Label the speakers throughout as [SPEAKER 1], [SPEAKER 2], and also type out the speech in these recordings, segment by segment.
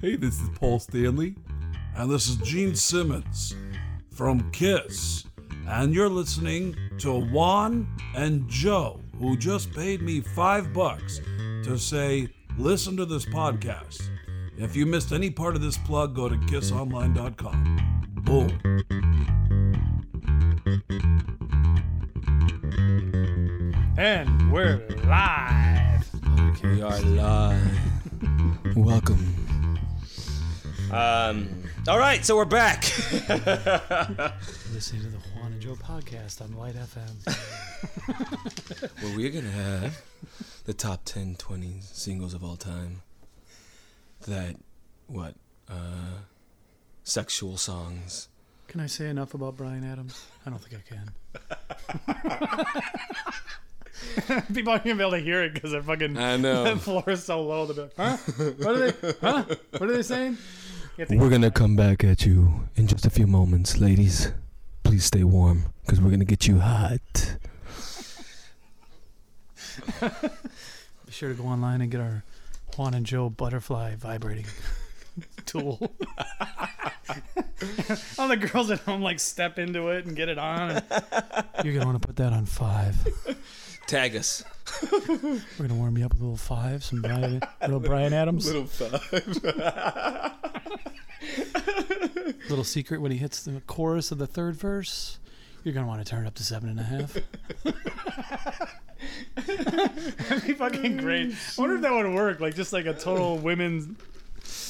[SPEAKER 1] Hey, this is Paul Stanley, and this is Gene Simmons from Kiss, and you're listening to Juan and Joe, who just paid me five bucks to say, listen to this podcast. If you missed any part of this plug, go to kissonline.com. Boom.
[SPEAKER 2] And we're live.
[SPEAKER 3] We are live. Welcome. Um. All right, so we're back.
[SPEAKER 2] Listening to the Juan and Joe podcast on Light FM.
[SPEAKER 3] well, we're gonna have the top 10, 20 singles of all time. That what? Uh, sexual songs.
[SPEAKER 2] Can I say enough about Bryan Adams? I don't think I can. People aren't gonna be able to hear it because they're fucking.
[SPEAKER 3] I know.
[SPEAKER 2] The floor is so low. They'll be like, huh? What are they? Huh? What are they saying? To-
[SPEAKER 3] We're gonna come back at you in just a few moments, ladies. Please stay warm, because we're gonna get you hot.
[SPEAKER 2] Be sure to go online and get our Juan and Joe butterfly vibrating tool. All the girls at home like step into it and get it on. And you're gonna want to put that on five.
[SPEAKER 3] Tag us.
[SPEAKER 2] We're gonna warm you up with a little five, some Bryan, little Bryan Adams. Little,
[SPEAKER 3] five.
[SPEAKER 2] little secret when he hits the chorus of the third verse. You're gonna want to turn it up to seven and a half. That'd be fucking great. I wonder if that would work. Like just like a total women's,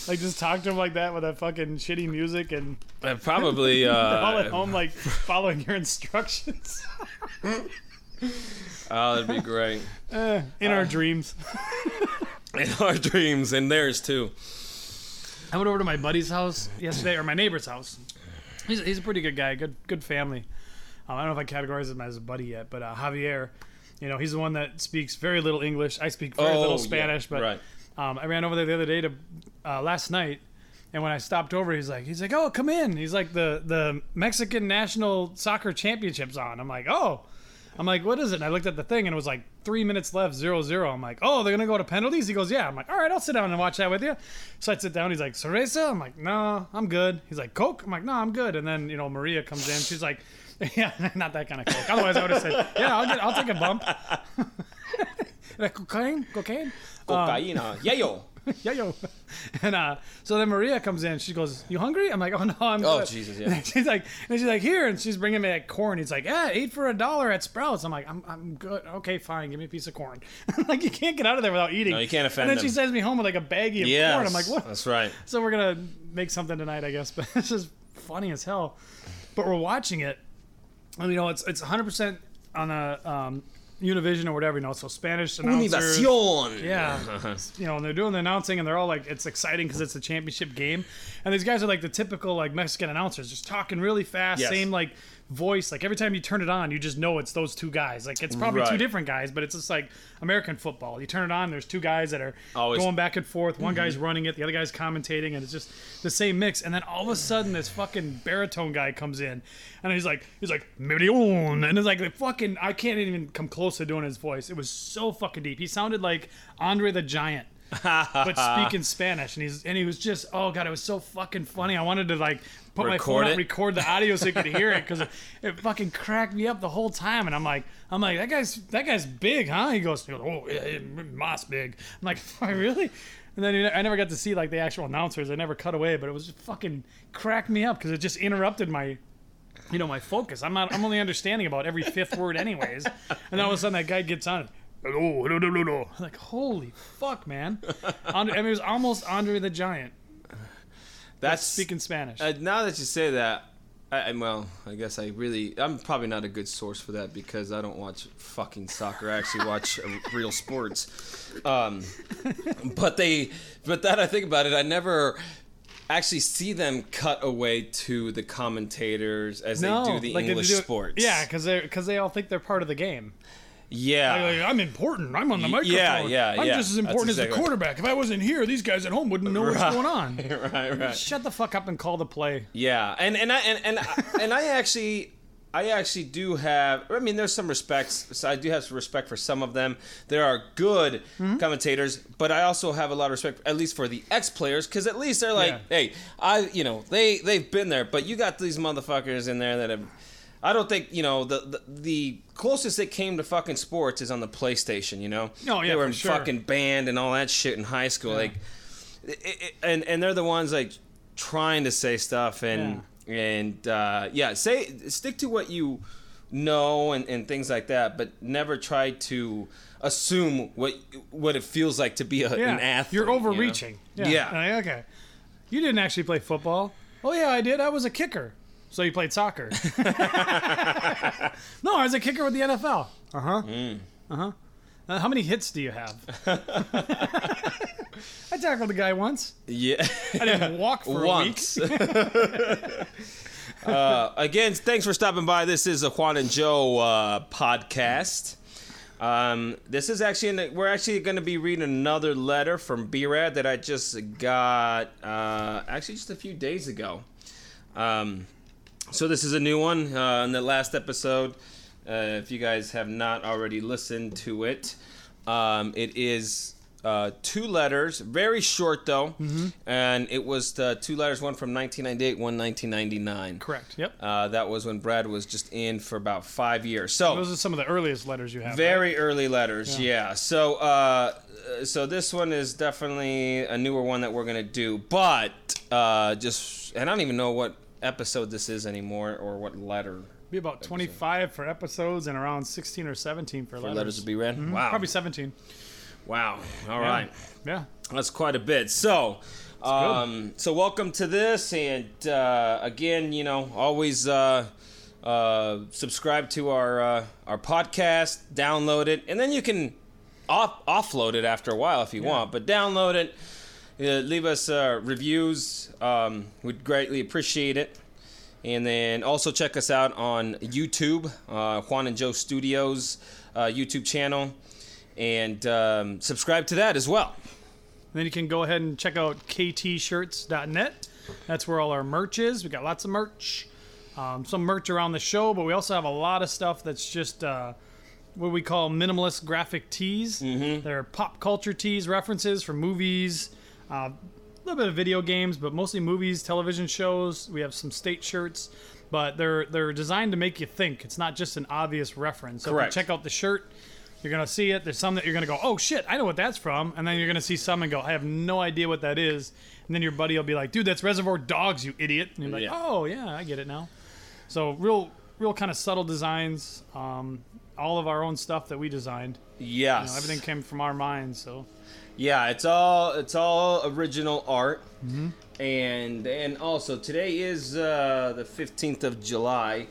[SPEAKER 2] like just talk to him like that with that fucking shitty music and
[SPEAKER 3] Uh, probably.
[SPEAKER 2] they're all at
[SPEAKER 3] Uh,
[SPEAKER 2] home like following your instructions.
[SPEAKER 3] oh, that'd be great.
[SPEAKER 2] Eh, in our dreams.
[SPEAKER 3] In our dreams and theirs too.
[SPEAKER 2] I went over to my buddy's house yesterday, or my neighbor's house. He's, he's a pretty good guy, good good family. Um, I don't know if I categorize him as a buddy yet, but uh, Javier, you know, he's the one that speaks very little English. I speak very
[SPEAKER 3] Oh,
[SPEAKER 2] little
[SPEAKER 3] yeah,
[SPEAKER 2] Spanish, but
[SPEAKER 3] right.
[SPEAKER 2] um, I ran over there the other day to uh, last night, and when I stopped over, he's like, he's like, oh, come in. He's like, the the Mexican national soccer championships on. I'm like, oh. I'm like, what is it? And I looked at the thing and it was like three minutes left, zero zero. I'm like, oh, they're gonna go to penalties. He goes, yeah. I'm like, all right, I'll sit down and watch that with you. So I sit down. He's like, cerveza. I'm like, no, I'm good. He's like, coke. I'm like, no, I'm good. And then you know Maria comes in. She's like, yeah, not that kind of coke. Otherwise, I would have said, yeah, I'll get, I'll take a bump. like cocaine, cocaine.
[SPEAKER 3] Cocaína. Um, yeah, yo.
[SPEAKER 2] yeah, yo. And uh, so then Maria comes in. She goes, "You hungry?" I'm like, "Oh no, I'm."
[SPEAKER 3] Oh,
[SPEAKER 2] good."
[SPEAKER 3] Jesus, yeah.
[SPEAKER 2] And she's like, and she's like, "Here," and she's bringing me like corn. He's like, "Yeah, eight for a dollar at Sprouts." I'm like, "I'm, I'm good. Okay, fine. Give me a piece of corn." like you can't get out of there without eating.
[SPEAKER 3] No, you can't offend
[SPEAKER 2] And then she sends me home with like a baggie of
[SPEAKER 3] Yes,
[SPEAKER 2] corn. I'm like, "What?"
[SPEAKER 3] That's right.
[SPEAKER 2] So we're gonna make something tonight, I guess. But it's just funny as hell. But we're watching it. And, you know, it's it's 100 percent on a um, Univision or whatever. You know, so Spanish announcers.
[SPEAKER 3] Univacion.
[SPEAKER 2] Yeah, you know, and they're doing the announcing, and they're all like, it's exciting because it's a championship game, and these guys are like the typical like Mexican announcers, just talking really fast,
[SPEAKER 3] Yes.
[SPEAKER 2] same like voice. Like every time you turn it on, you just know it's those two guys. Like it's probably two different guys, but it's just like American football. You turn it on, there's two guys that are
[SPEAKER 3] Always- Mm-hmm.
[SPEAKER 2] going back and forth. One guy's running it, the other guy's commentating, and it's just the same mix. And then all of a sudden, this fucking baritone guy comes in, and he's like, he's like, Million, and it's like the fucking, I can't even come close to doing his voice. It was so fucking deep. He sounded like Andre the Giant but speaking Spanish, and he's and he was just oh god, it was so fucking funny. I wanted to like put my phone
[SPEAKER 3] Record
[SPEAKER 2] out, record the audio so you could hear it because it, it fucking cracked me up the whole time. And I'm like, I'm like that guy's that guy's big, huh? He goes, oh yeah, yeah, Moss big. I'm like, really? And then I never got to see like the actual announcers. I never cut away, but it was just fucking cracked me up because it just interrupted my you know my focus. I'm not. I'm only understanding about every fifth word, anyways. And all of a sudden, that guy gets on. Hello, hello, hello, hello. Like, holy fuck, man! Andre, I mean, it was almost Andre the Giant
[SPEAKER 3] That's
[SPEAKER 2] speaking Spanish.
[SPEAKER 3] Uh, now that you say that, I, I, well, I guess I really, I'm probably not a good source for that because I don't watch fucking soccer. I actually watch real sports. Um, but they, but that I think about it, I never actually see them cut away to the commentators as they do the
[SPEAKER 2] like
[SPEAKER 3] English
[SPEAKER 2] do-
[SPEAKER 3] sports.
[SPEAKER 2] Yeah, because they because they all think they're part of the game.
[SPEAKER 3] Yeah.
[SPEAKER 2] Like, I'm important. I'm on the microphone.
[SPEAKER 3] yeah, yeah,
[SPEAKER 2] I'm
[SPEAKER 3] yeah.
[SPEAKER 2] just as
[SPEAKER 3] That's
[SPEAKER 2] important as the
[SPEAKER 3] exactly-
[SPEAKER 2] quarterback. If I wasn't here, these guys at home wouldn't know what's going on.
[SPEAKER 3] right, right.
[SPEAKER 2] Shut the fuck up and call the play.
[SPEAKER 3] Yeah, and and I and and, I- and I actually I actually do have. I mean, there's some respects. So I do have some respect for some of them. There are good
[SPEAKER 2] Mm-hmm.
[SPEAKER 3] commentators, but I also have a lot of respect, at least for the ex players, because at least they're like,
[SPEAKER 2] Yeah.
[SPEAKER 3] hey, I, you know, they they've been there, but you got these motherfuckers in there that have. I don't think you know the, the the closest it came to fucking sports is on the PlayStation. You know,
[SPEAKER 2] Oh, yeah,
[SPEAKER 3] they were in
[SPEAKER 2] sure.
[SPEAKER 3] fucking band and all that shit in high school. Like, it, it, and and they're the ones like trying to say stuff and and uh, yeah, say stick to what you know and, and things like that, but never try to assume what what it feels like to be a,
[SPEAKER 2] Yeah,
[SPEAKER 3] an athlete.
[SPEAKER 2] you're
[SPEAKER 3] you know?
[SPEAKER 2] overreaching.
[SPEAKER 3] Yeah.
[SPEAKER 2] Yeah. Like, okay. You didn't actually play football. Oh yeah, I did. I was a kicker. So you played soccer. no, I was a kicker with the NFL. Uh huh.
[SPEAKER 3] Mm.
[SPEAKER 2] Uh huh. Uh, how many hits do you have? I tackled a guy once.
[SPEAKER 3] Yeah.
[SPEAKER 2] I didn't walk for
[SPEAKER 3] Once.
[SPEAKER 2] a week.
[SPEAKER 3] uh, again, thanks for stopping by. This is a Juan and Joe uh, podcast. Um, this is actually in the, we're actually going to be reading another letter from B-Rad that I just got uh, actually just a few days ago. Um, so this is a new one uh, in the last episode. Uh, if you guys have not already listened to it, um, it is uh, two letters, very short though, and it was the two letters, one from 1998, one 1999.
[SPEAKER 2] Correct. Yep.
[SPEAKER 3] Uh, that was when Brad was just in for about five years. So
[SPEAKER 2] Those are some of the earliest letters you have. right?
[SPEAKER 3] very early letters, yeah. So, uh, so this one is definitely a newer one that we're gonna do, but uh, just and I don't even know what episode this is anymore or what letter
[SPEAKER 2] Be about 25 for episodes and around 16 or 17 for,
[SPEAKER 3] for
[SPEAKER 2] letters.
[SPEAKER 3] letters to be read. Wow,
[SPEAKER 2] Probably 17.
[SPEAKER 3] wow. All right,
[SPEAKER 2] Yeah.
[SPEAKER 3] that's quite a bit. So. Um, so welcome to this, and uh, again, you know, always uh, uh, subscribe to our uh, our podcast, download it, and then you can off- offload it after a while if you want. But download it, leave us uh, reviews. Um, we'd greatly appreciate it. And then also check us out on YouTube, uh, Juan and Joe Studios uh, YouTube channel, and um, subscribe to that as well.
[SPEAKER 2] Then you can go ahead and check out ktshirts.net. That's where all our merch is. We got lots of merch. Um, some merch around the show, but we also have a lot of stuff that's just uh, what we call minimalist graphic tees. Mm-hmm. They're pop culture tees, references from movies, uh, a little bit of video games, but mostly movies, television shows. We have some state shirts, but they're they're designed to make you think. It's not just an obvious reference. So if you check out the shirt. You're gonna see it. There's some that you're gonna go, oh shit, I know what that's from, and then you're gonna see some and go, I have no idea what that is, and then your buddy will be like, dude, that's Reservoir Dogs, you idiot, and you're like,
[SPEAKER 3] Yeah.
[SPEAKER 2] oh yeah, I get it now. So real, real kind of subtle designs. Um, all of our own stuff that we designed. You
[SPEAKER 3] Yes.
[SPEAKER 2] know, everything came from our minds. So
[SPEAKER 3] Yeah, it's all it's all original art, and and also today is uh, the fifteenth of July.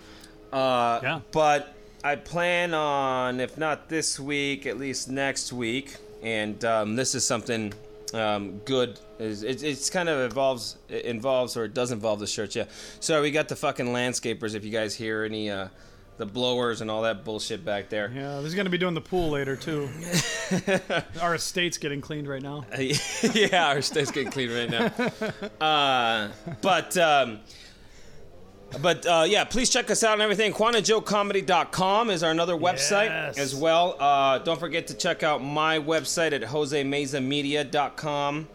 [SPEAKER 3] Uh,
[SPEAKER 2] Yeah.
[SPEAKER 3] But I plan on, if not this week, at least next week, and um, this is something um, good. Is it, it's kind of involves it involves or it does involve the shirts. Yeah. So we got the fucking landscapers. If you guys hear any. Uh, the blowers and all that bullshit back there.
[SPEAKER 2] yeah, he's gonna be doing the pool later too. our estate's getting cleaned right now.
[SPEAKER 3] yeah, our estate's getting cleaned right now. Uh, but um, but uh, yeah, please check us out and everything. QuantaJoeComedy.com is our another website
[SPEAKER 2] Yes.
[SPEAKER 3] as well. Uh, don't forget to check out my website at JoseMezaMedia.com.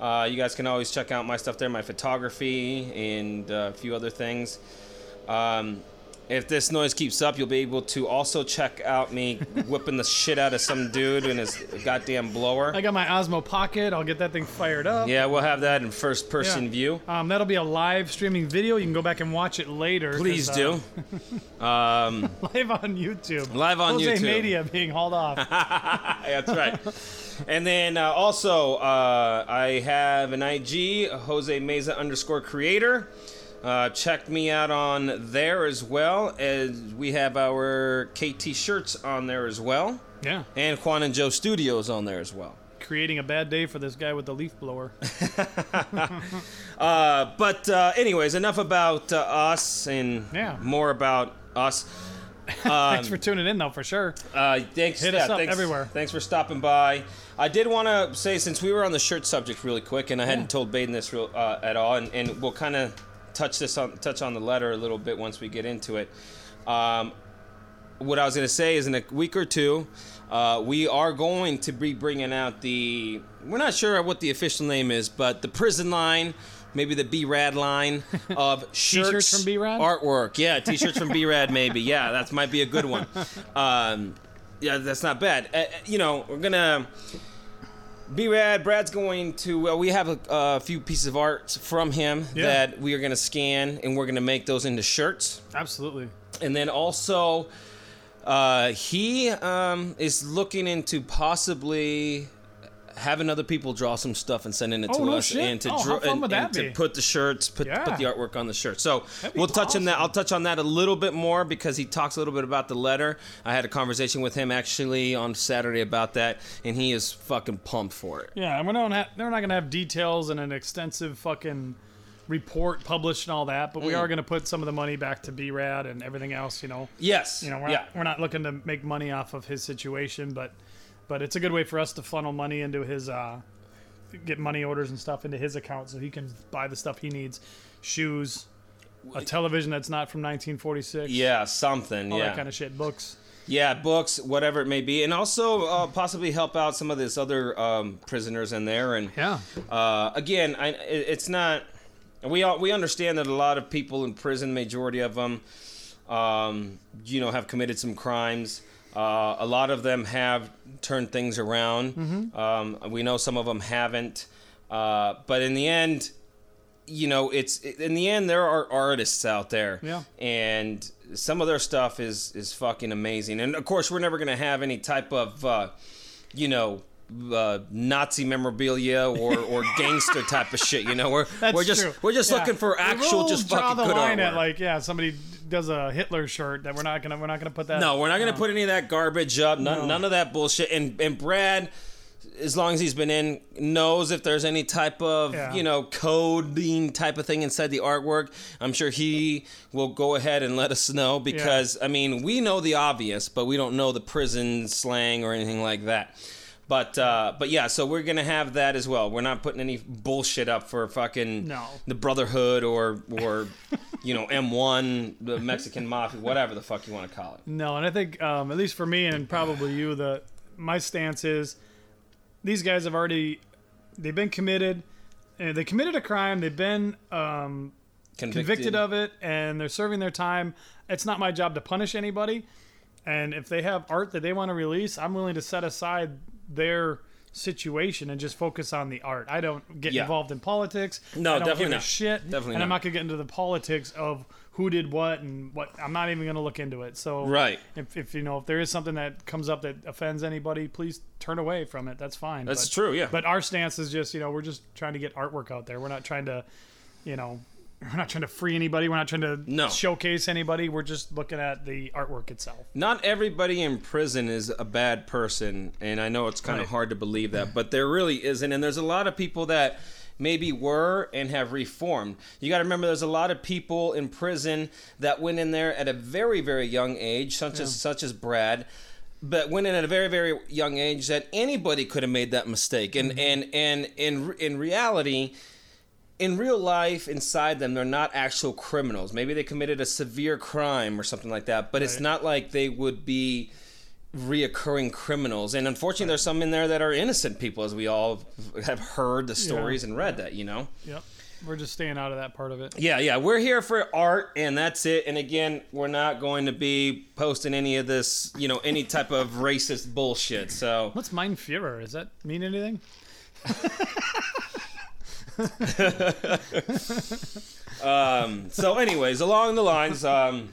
[SPEAKER 3] Uh, you guys can always check out my stuff there, my photography and uh, a few other things. Um, if this noise keeps up, you'll be able to also check out me whipping the shit out of some dude in his goddamn blower.
[SPEAKER 2] I got my Osmo Pocket. I'll get that thing fired up.
[SPEAKER 3] Yeah, we'll have that in first person
[SPEAKER 2] Yeah.
[SPEAKER 3] view.
[SPEAKER 2] Um, that'll be a live streaming video. You can go back and watch it later.
[SPEAKER 3] Please
[SPEAKER 2] uh,
[SPEAKER 3] do. Um,
[SPEAKER 2] live on YouTube.
[SPEAKER 3] Live on
[SPEAKER 2] Jose
[SPEAKER 3] YouTube.
[SPEAKER 2] Jose Media being hauled off.
[SPEAKER 3] that's right. And then uh, also, uh, I have an IG, Jose Meza underscore creator. Uh, check me out on there as well. As we have our KT shirts on there as well.
[SPEAKER 2] yeah,
[SPEAKER 3] And Juan and Joe Studios on there as well.
[SPEAKER 2] creating a bad day for this guy with the leaf blower.
[SPEAKER 3] Uh, but uh, anyways, enough about uh, us and
[SPEAKER 2] Yeah.
[SPEAKER 3] more about us.
[SPEAKER 2] Thanks for tuning in, though, for sure.
[SPEAKER 3] Uh, thanks,
[SPEAKER 2] Hit
[SPEAKER 3] yeah,
[SPEAKER 2] us up
[SPEAKER 3] thanks,
[SPEAKER 2] everywhere.
[SPEAKER 3] Thanks for stopping by. I did want to say, since we were on the shirt subject really quick, and I hadn't told Baden this real, uh, at all, and, and we'll kind of touch this on touch on the letter a little bit once we get into it. Um, what I was going to say is in a week or two, uh, we are going to be bringing out the. We're not sure what the official name is, but the prison line, maybe the B Rad line of shirts,
[SPEAKER 2] T-shirts from B-Rad?
[SPEAKER 3] artwork. Yeah, t-shirts from B Rad, maybe. Yeah, that might be a good one. Um, yeah, that's not bad. Uh, you know, we're gonna. B Rad, Brad's going to. Well, we have a, a few pieces of art from him
[SPEAKER 2] Yeah.
[SPEAKER 3] that we are going to scan, and we're going to make those into shirts
[SPEAKER 2] Absolutely.
[SPEAKER 3] and then also uh, he um, is looking into possibly having other people draw some stuff and sending it
[SPEAKER 2] Oh,
[SPEAKER 3] to
[SPEAKER 2] no
[SPEAKER 3] us
[SPEAKER 2] shit.
[SPEAKER 3] and to
[SPEAKER 2] Oh,
[SPEAKER 3] draw and, and to put the shirts put,
[SPEAKER 2] Yeah.
[SPEAKER 3] put the artwork on the shirt so we'll touch on that i'll touch on that a little bit more because he talks a little bit about the letter i had a conversation with him actually on saturday about that and he is fucking pumped for it
[SPEAKER 2] Yeah, and we don't have, they're not going to have details and an extensive fucking report published and all that, but we
[SPEAKER 3] Mm.
[SPEAKER 2] are going to put some of the money back to B-Rad and everything else, you know.
[SPEAKER 3] yes
[SPEAKER 2] You know, we're
[SPEAKER 3] yeah
[SPEAKER 2] not we're not looking to make money off of his situation, but but it's a good way for us to funnel money into his uh get money orders and stuff into his account so he can buy the stuff he needs, shoes, a television that's not from 1946,
[SPEAKER 3] yeah something
[SPEAKER 2] all
[SPEAKER 3] yeah
[SPEAKER 2] that kind of shit, books.
[SPEAKER 3] Yeah, books, whatever it may be, and also uh, possibly help out some of these other um, prisoners in there. And
[SPEAKER 2] Yeah.
[SPEAKER 3] uh, again, I, it- it's not. We all, we understand that a lot of people in prison, majority of them, um, you know, have committed some crimes. Uh, a lot of them have turned things around. Um, we know some of them haven't. Uh, but in the end, you know, it's in the end there are artists out there,
[SPEAKER 2] Yeah.
[SPEAKER 3] and some of their stuff is is fucking amazing. And of course, we're never gonna have any type of, uh, you know. Uh, Nazi memorabilia or, or gangster type of shit, you know. We're
[SPEAKER 2] That's
[SPEAKER 3] we're just
[SPEAKER 2] true.
[SPEAKER 3] we're just
[SPEAKER 2] Yeah.
[SPEAKER 3] looking for actual,
[SPEAKER 2] We'll
[SPEAKER 3] just
[SPEAKER 2] draw
[SPEAKER 3] fucking
[SPEAKER 2] the
[SPEAKER 3] good
[SPEAKER 2] line
[SPEAKER 3] artwork.
[SPEAKER 2] at like yeah, somebody does a Hitler shirt that we're not gonna we're not gonna put that.
[SPEAKER 3] No, we're not to put any of that garbage up. None,
[SPEAKER 2] No.
[SPEAKER 3] none of that bullshit. And and Brad, as long as he's been in, knows if there's any type of
[SPEAKER 2] Yeah.
[SPEAKER 3] you know coding type of thing inside the artwork. I'm sure he will go ahead and let us know because I mean we know the obvious, but we don't know the prison slang or anything like that. But uh, but yeah, so we're gonna have that as well. We're not putting any bullshit up for fucking
[SPEAKER 2] No.
[SPEAKER 3] the Brotherhood or or you know M1, the Mexican Mafia, whatever the fuck you want to call it.
[SPEAKER 2] No, and I think um, at least for me and probably you, the my stance is these guys have already they've been committed. And they committed a crime. They've been um, convicted of it, and they're serving their time. It's not my job to punish anybody. And if they have art that they want to release, I'm willing to set aside their situation and just focus on the art. I don't get
[SPEAKER 3] Yeah.
[SPEAKER 2] involved in politics.
[SPEAKER 3] No,
[SPEAKER 2] I don't
[SPEAKER 3] definitely not.
[SPEAKER 2] shit.
[SPEAKER 3] Definitely
[SPEAKER 2] and I'm
[SPEAKER 3] not.
[SPEAKER 2] not gonna get into the politics of who did what and what. I'm not even gonna look into it. So
[SPEAKER 3] Right.
[SPEAKER 2] if, if you know if there is something that comes up that offends anybody, please turn away from it. That's fine.
[SPEAKER 3] That's
[SPEAKER 2] But-
[SPEAKER 3] true, yeah.
[SPEAKER 2] But our stance is just you know we're just trying to get artwork out there. We're not trying to, you know. We're not trying to free anybody. We're not trying to
[SPEAKER 3] No.
[SPEAKER 2] showcase anybody. We're just looking at the artwork itself.
[SPEAKER 3] Not everybody in prison is a bad person, and I know it's kind of hard to believe that, but there really isn't. And there's a lot of people that maybe were and have reformed. You got to remember, there's a lot of people in prison that went in there at a very, very young age, such as such as Brad. But went in at a very, very young age that anybody could have made that mistake, and mm-hmm. and and in in reality, in real life inside them they're not actual criminals maybe they committed a severe crime or something like that but it's not like they would be reoccurring criminals and unfortunately there's some in there that are innocent people as we all have heard the stories and read that you know
[SPEAKER 2] Yep. We're just staying out of that part of it.
[SPEAKER 3] yeah yeah we're here for art and that's it and again we're not going to be posting any of this you know any type of racist bullshit so
[SPEAKER 2] What's Mein Führer? Does that mean anything?
[SPEAKER 3] Um, so, anyways, along the lines, um,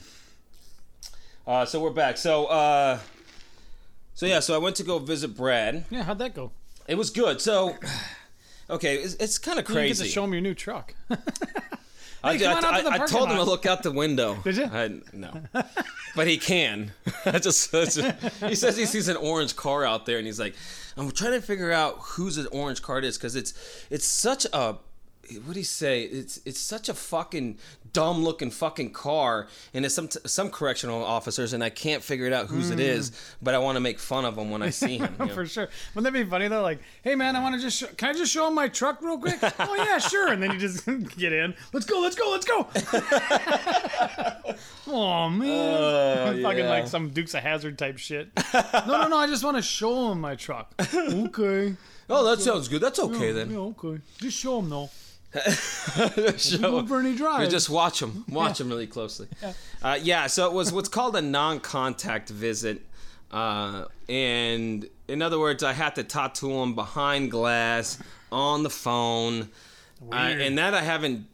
[SPEAKER 3] uh, so we're back. So, uh, so yeah, so I went to go visit Brad.
[SPEAKER 2] Yeah, how'd that go?
[SPEAKER 3] It was good. So, okay, it's, it's kind of
[SPEAKER 2] You get
[SPEAKER 3] crazy.
[SPEAKER 2] to show him your new truck.
[SPEAKER 3] I,
[SPEAKER 2] Hey,
[SPEAKER 3] I-
[SPEAKER 2] out to
[SPEAKER 3] I- I told him to look out the window.
[SPEAKER 2] Did you?
[SPEAKER 3] I, no, but he can. I just, I just- he says he sees an orange car out there, and he's like, I'm trying to figure out whose an orange card is because it's it's such a what do you say? It's it's such a fucking dumb looking fucking car, and it's some some correctional officers, and I can't figure it out whose it is, but I want to make fun of them when I see him. you know?
[SPEAKER 2] For sure. Wouldn't that be funny though? Like, hey man, I want to just show, can I just show him my truck real quick? oh yeah, sure. And then you just get in. Let's go. Let's go. Let's go. oh man,
[SPEAKER 3] Uh,
[SPEAKER 2] fucking
[SPEAKER 3] yeah.
[SPEAKER 2] like some Dukes of Hazzard type shit. no, no, no. I just want to show him my truck. okay.
[SPEAKER 3] Oh, that sounds good. That's okay then.
[SPEAKER 2] Yeah, okay. Just show him though.
[SPEAKER 3] Show-
[SPEAKER 2] Bernie Drive.
[SPEAKER 3] You just watch them, watch them really closely. Uh, yeah, so it was what's called a non-contact visit, uh, and in other words, I had to talk to him behind glass on the phone, uh, and that I haven't.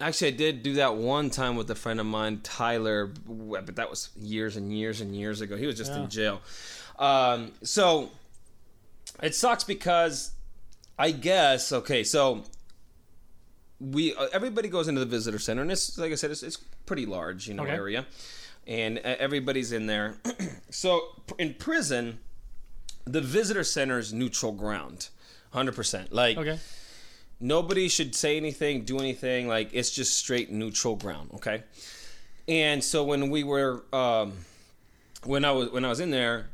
[SPEAKER 3] Actually, I did do that one time with a friend of mine, Tyler, but that was years and years and years ago. He was just
[SPEAKER 2] Yeah.
[SPEAKER 3] in jail. Um, so it sucks because I guess okay, so we uh, everybody goes into the visitor center, and it's like I said, it's, it's pretty large, you know,
[SPEAKER 2] Okay.
[SPEAKER 3] area, and uh, everybody's in there. so in prison, the visitor center is neutral ground, hundred percent. Like
[SPEAKER 2] okay.
[SPEAKER 3] nobody should say anything, do anything. Like it's just straight neutral ground. Okay. And so when we were, um, when I was when I was in there,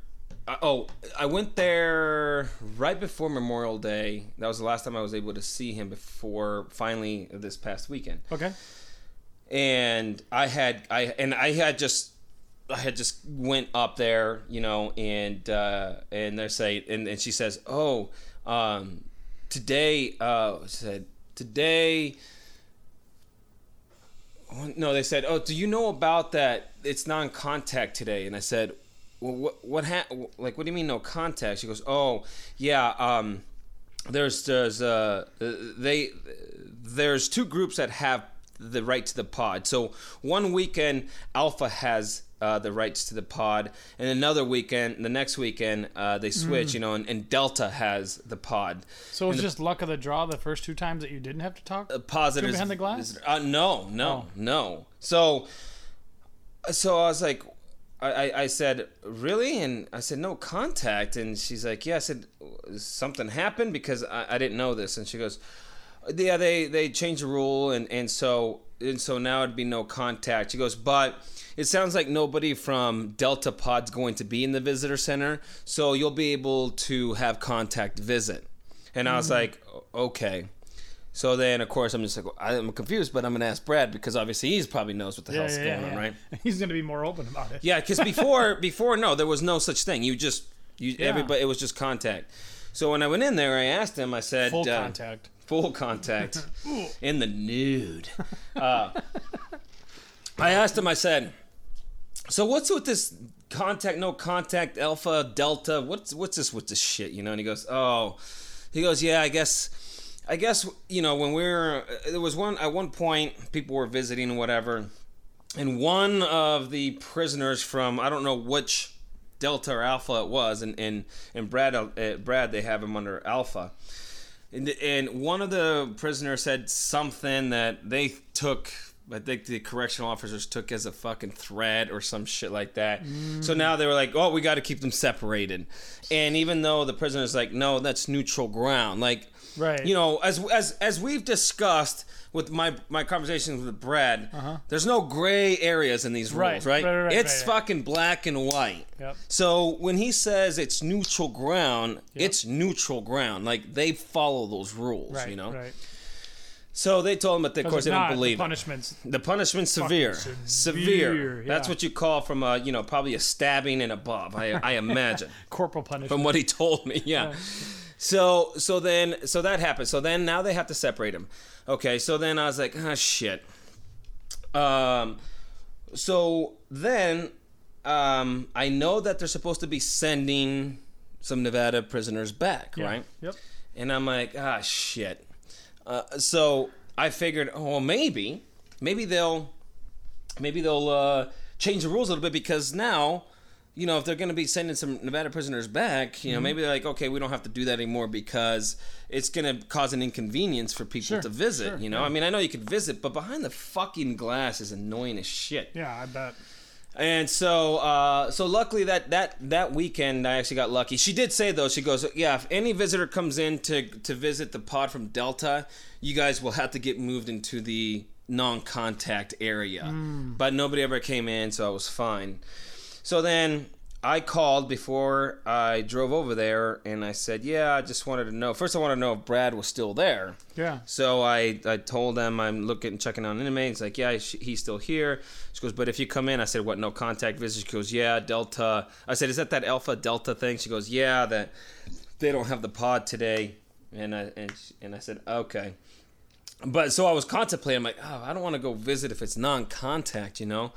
[SPEAKER 3] oh, I went there right before Memorial Day. That was the last time I was able to see him before finally this past weekend
[SPEAKER 2] Okay.
[SPEAKER 3] and I had I and I had just I had just went up there, you know, and uh, and they say and, and she says, oh, um, today uh, said today. No, they said, "Oh, do you know about that? It's non-contact today." And I said, "Well, what what ha- like what do you mean no contact?" She goes, "Oh, yeah, um, there's there's uh they there's two groups that have the right to the pod. So one weekend Alpha has uh, the rights to the pod, and another weekend, the next weekend, uh, they switch. You know, and, and Delta has the pod.
[SPEAKER 2] So it's just luck of the draw the first two times that you didn't have to talk.
[SPEAKER 3] Uh, positives
[SPEAKER 2] behind the glass?
[SPEAKER 3] Uh, no, no,
[SPEAKER 2] Oh.
[SPEAKER 3] no. So, so I was like, I, I, said, really? And I said, no contact. And she's like, yeah. I said, something happened because I, I didn't know this. And she goes, yeah, they they changed the rule, and and so and so now it'd be no contact. She goes, but it sounds like nobody from Delta Pod's going to be in the visitor center, so you'll be able to have contact visit. And I was mm-hmm. like, okay. So then, of course, I'm just like, I'm confused, but I'm gonna ask Brad because obviously he's probably knows what the hell's going on, right?
[SPEAKER 2] He's gonna be more open about it.
[SPEAKER 3] Yeah, because before, before, no, there was no such thing. You just, you,
[SPEAKER 2] Yeah.
[SPEAKER 3] everybody, it was just contact. So when I went in there, I asked him. I said,
[SPEAKER 2] Full
[SPEAKER 3] uh,
[SPEAKER 2] contact.
[SPEAKER 3] full contact in the nude. Uh, I asked him. I said, "So what's with this contact, no contact, alpha, delta? What's what's this with this shit?" You know? And he goes, "Oh," he goes, "Yeah, I guess." I guess you know when we were there was one at one point people were visiting and whatever, and one of the prisoners from I don't know which Delta or Alpha it was, and and and Brad uh, Brad they have him under Alpha, and and one of the prisoners said something that they took. I think the correctional officers took as a fucking threat or some shit like that. So now they were like, "Oh, we got to keep them separated." And even though the prisoner's like, "No, that's neutral ground," like
[SPEAKER 2] Right.
[SPEAKER 3] you know, as as as we've discussed with my my conversations with Brad, there's no gray areas in these rules,
[SPEAKER 2] Uh-huh.
[SPEAKER 3] right?
[SPEAKER 2] Right, right, right,
[SPEAKER 3] it's fucking black and white.
[SPEAKER 2] Yep.
[SPEAKER 3] So when he says it's neutral ground, it's neutral ground. Like they follow those rules,
[SPEAKER 2] Right.
[SPEAKER 3] you know.
[SPEAKER 2] Right.
[SPEAKER 3] So they told him, but of course they
[SPEAKER 2] if
[SPEAKER 3] don't believe
[SPEAKER 2] the
[SPEAKER 3] it.
[SPEAKER 2] punishments.
[SPEAKER 3] The punishment's severe. Severe.
[SPEAKER 2] severe,
[SPEAKER 3] That's what you call from a, you know, probably a stabbing and above. I, I imagine
[SPEAKER 2] Corporal punishment.
[SPEAKER 3] from what he told me. Yeah. So so then so that happened. So then now they have to separate him. Okay. So then I was like, ah, shit. Um. So then, um, I know that they're supposed to be sending some Nevada prisoners back,
[SPEAKER 2] Yeah.
[SPEAKER 3] right?
[SPEAKER 2] Yep.
[SPEAKER 3] And I'm like, ah, shit. Uh, so I figured, oh, well, maybe, maybe they'll, maybe they'll uh, change the rules a little bit because now, you know, if they're going to be sending some Nevada prisoners back,
[SPEAKER 2] Mm-hmm.
[SPEAKER 3] you know, maybe they're like, okay, we don't have to do that anymore because it's going to cause an inconvenience for people
[SPEAKER 2] Sure,
[SPEAKER 3] to visit.
[SPEAKER 2] sure,
[SPEAKER 3] you know,
[SPEAKER 2] yeah.
[SPEAKER 3] I mean, I know you could visit, but behind the fucking glass is annoying as shit.
[SPEAKER 2] Yeah, I bet.
[SPEAKER 3] And so, uh, so luckily that that that weekend I actually got lucky. She did say though, she goes, yeah, if any visitor comes in to to visit the pod from Delta, you guys will have to get moved into the non-contact area. But nobody ever came in, so I was fine. So then I called before I drove over there, and I said, yeah, I just wanted to know. First, I wanted to know if Brad was still there.
[SPEAKER 2] Yeah.
[SPEAKER 3] So I, I told them I'm looking checking on inmates. He's like, yeah, he's still here. She goes, but if you come in, I said, what? No contact visit. She goes, yeah, Delta. I said, is that that Alpha Delta thing? She goes, yeah, that they don't have the pod today. And I and sh- and I said, okay. But so I was contemplating, I'm like, oh, I don't want to go visit if it's non-contact, you know.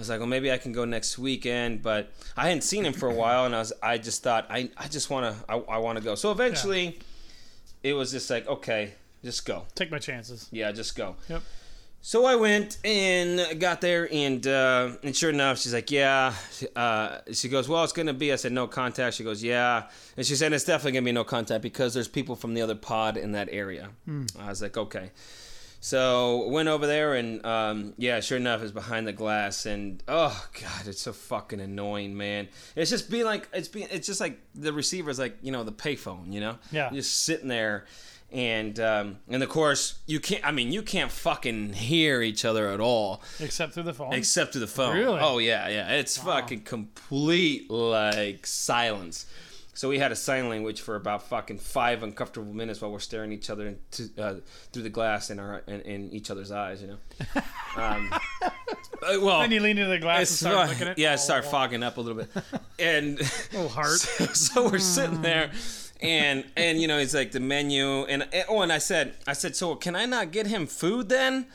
[SPEAKER 3] I was like, well, maybe I can go next weekend, but I hadn't seen him for a while, and I was, I just thought, I, I just want to, I, I want to go. So eventually, it was just like, okay, just go.
[SPEAKER 2] Take my chances.
[SPEAKER 3] Yeah, just go.
[SPEAKER 2] Yep.
[SPEAKER 3] So I went and got there, and uh, and sure enough, she's like, yeah. Uh, she goes, well, it's gonna be. I said, no contact. She goes, yeah. And she said, it's definitely gonna be no contact because there's people from the other pod in that area. I was like, okay. So went over there, and um, yeah, sure enough, it's behind the glass, and oh god, it's so fucking annoying, man. It's just being like, it's being, it's just like the receiver's like, you know, the payphone, you know,
[SPEAKER 2] Yeah.
[SPEAKER 3] just sitting there and um, and of course you can't i mean you can't fucking hear each other at all
[SPEAKER 2] Except through the phone.
[SPEAKER 3] except through the phone
[SPEAKER 2] Really?
[SPEAKER 3] oh yeah yeah it's fucking complete like silence so we had a sign language for about fucking five uncomfortable minutes while we're staring each other into, uh, through the glass in our in, in each other's eyes you know um, uh, well
[SPEAKER 2] then you lean into the glass and
[SPEAKER 3] it's
[SPEAKER 2] start looking at
[SPEAKER 3] yeah, start fogging up a little bit, and
[SPEAKER 2] Little heart.
[SPEAKER 3] So, so we're sitting there, and and you know it's like the menu, and, and oh, and I said, I said, so can I not get him food then?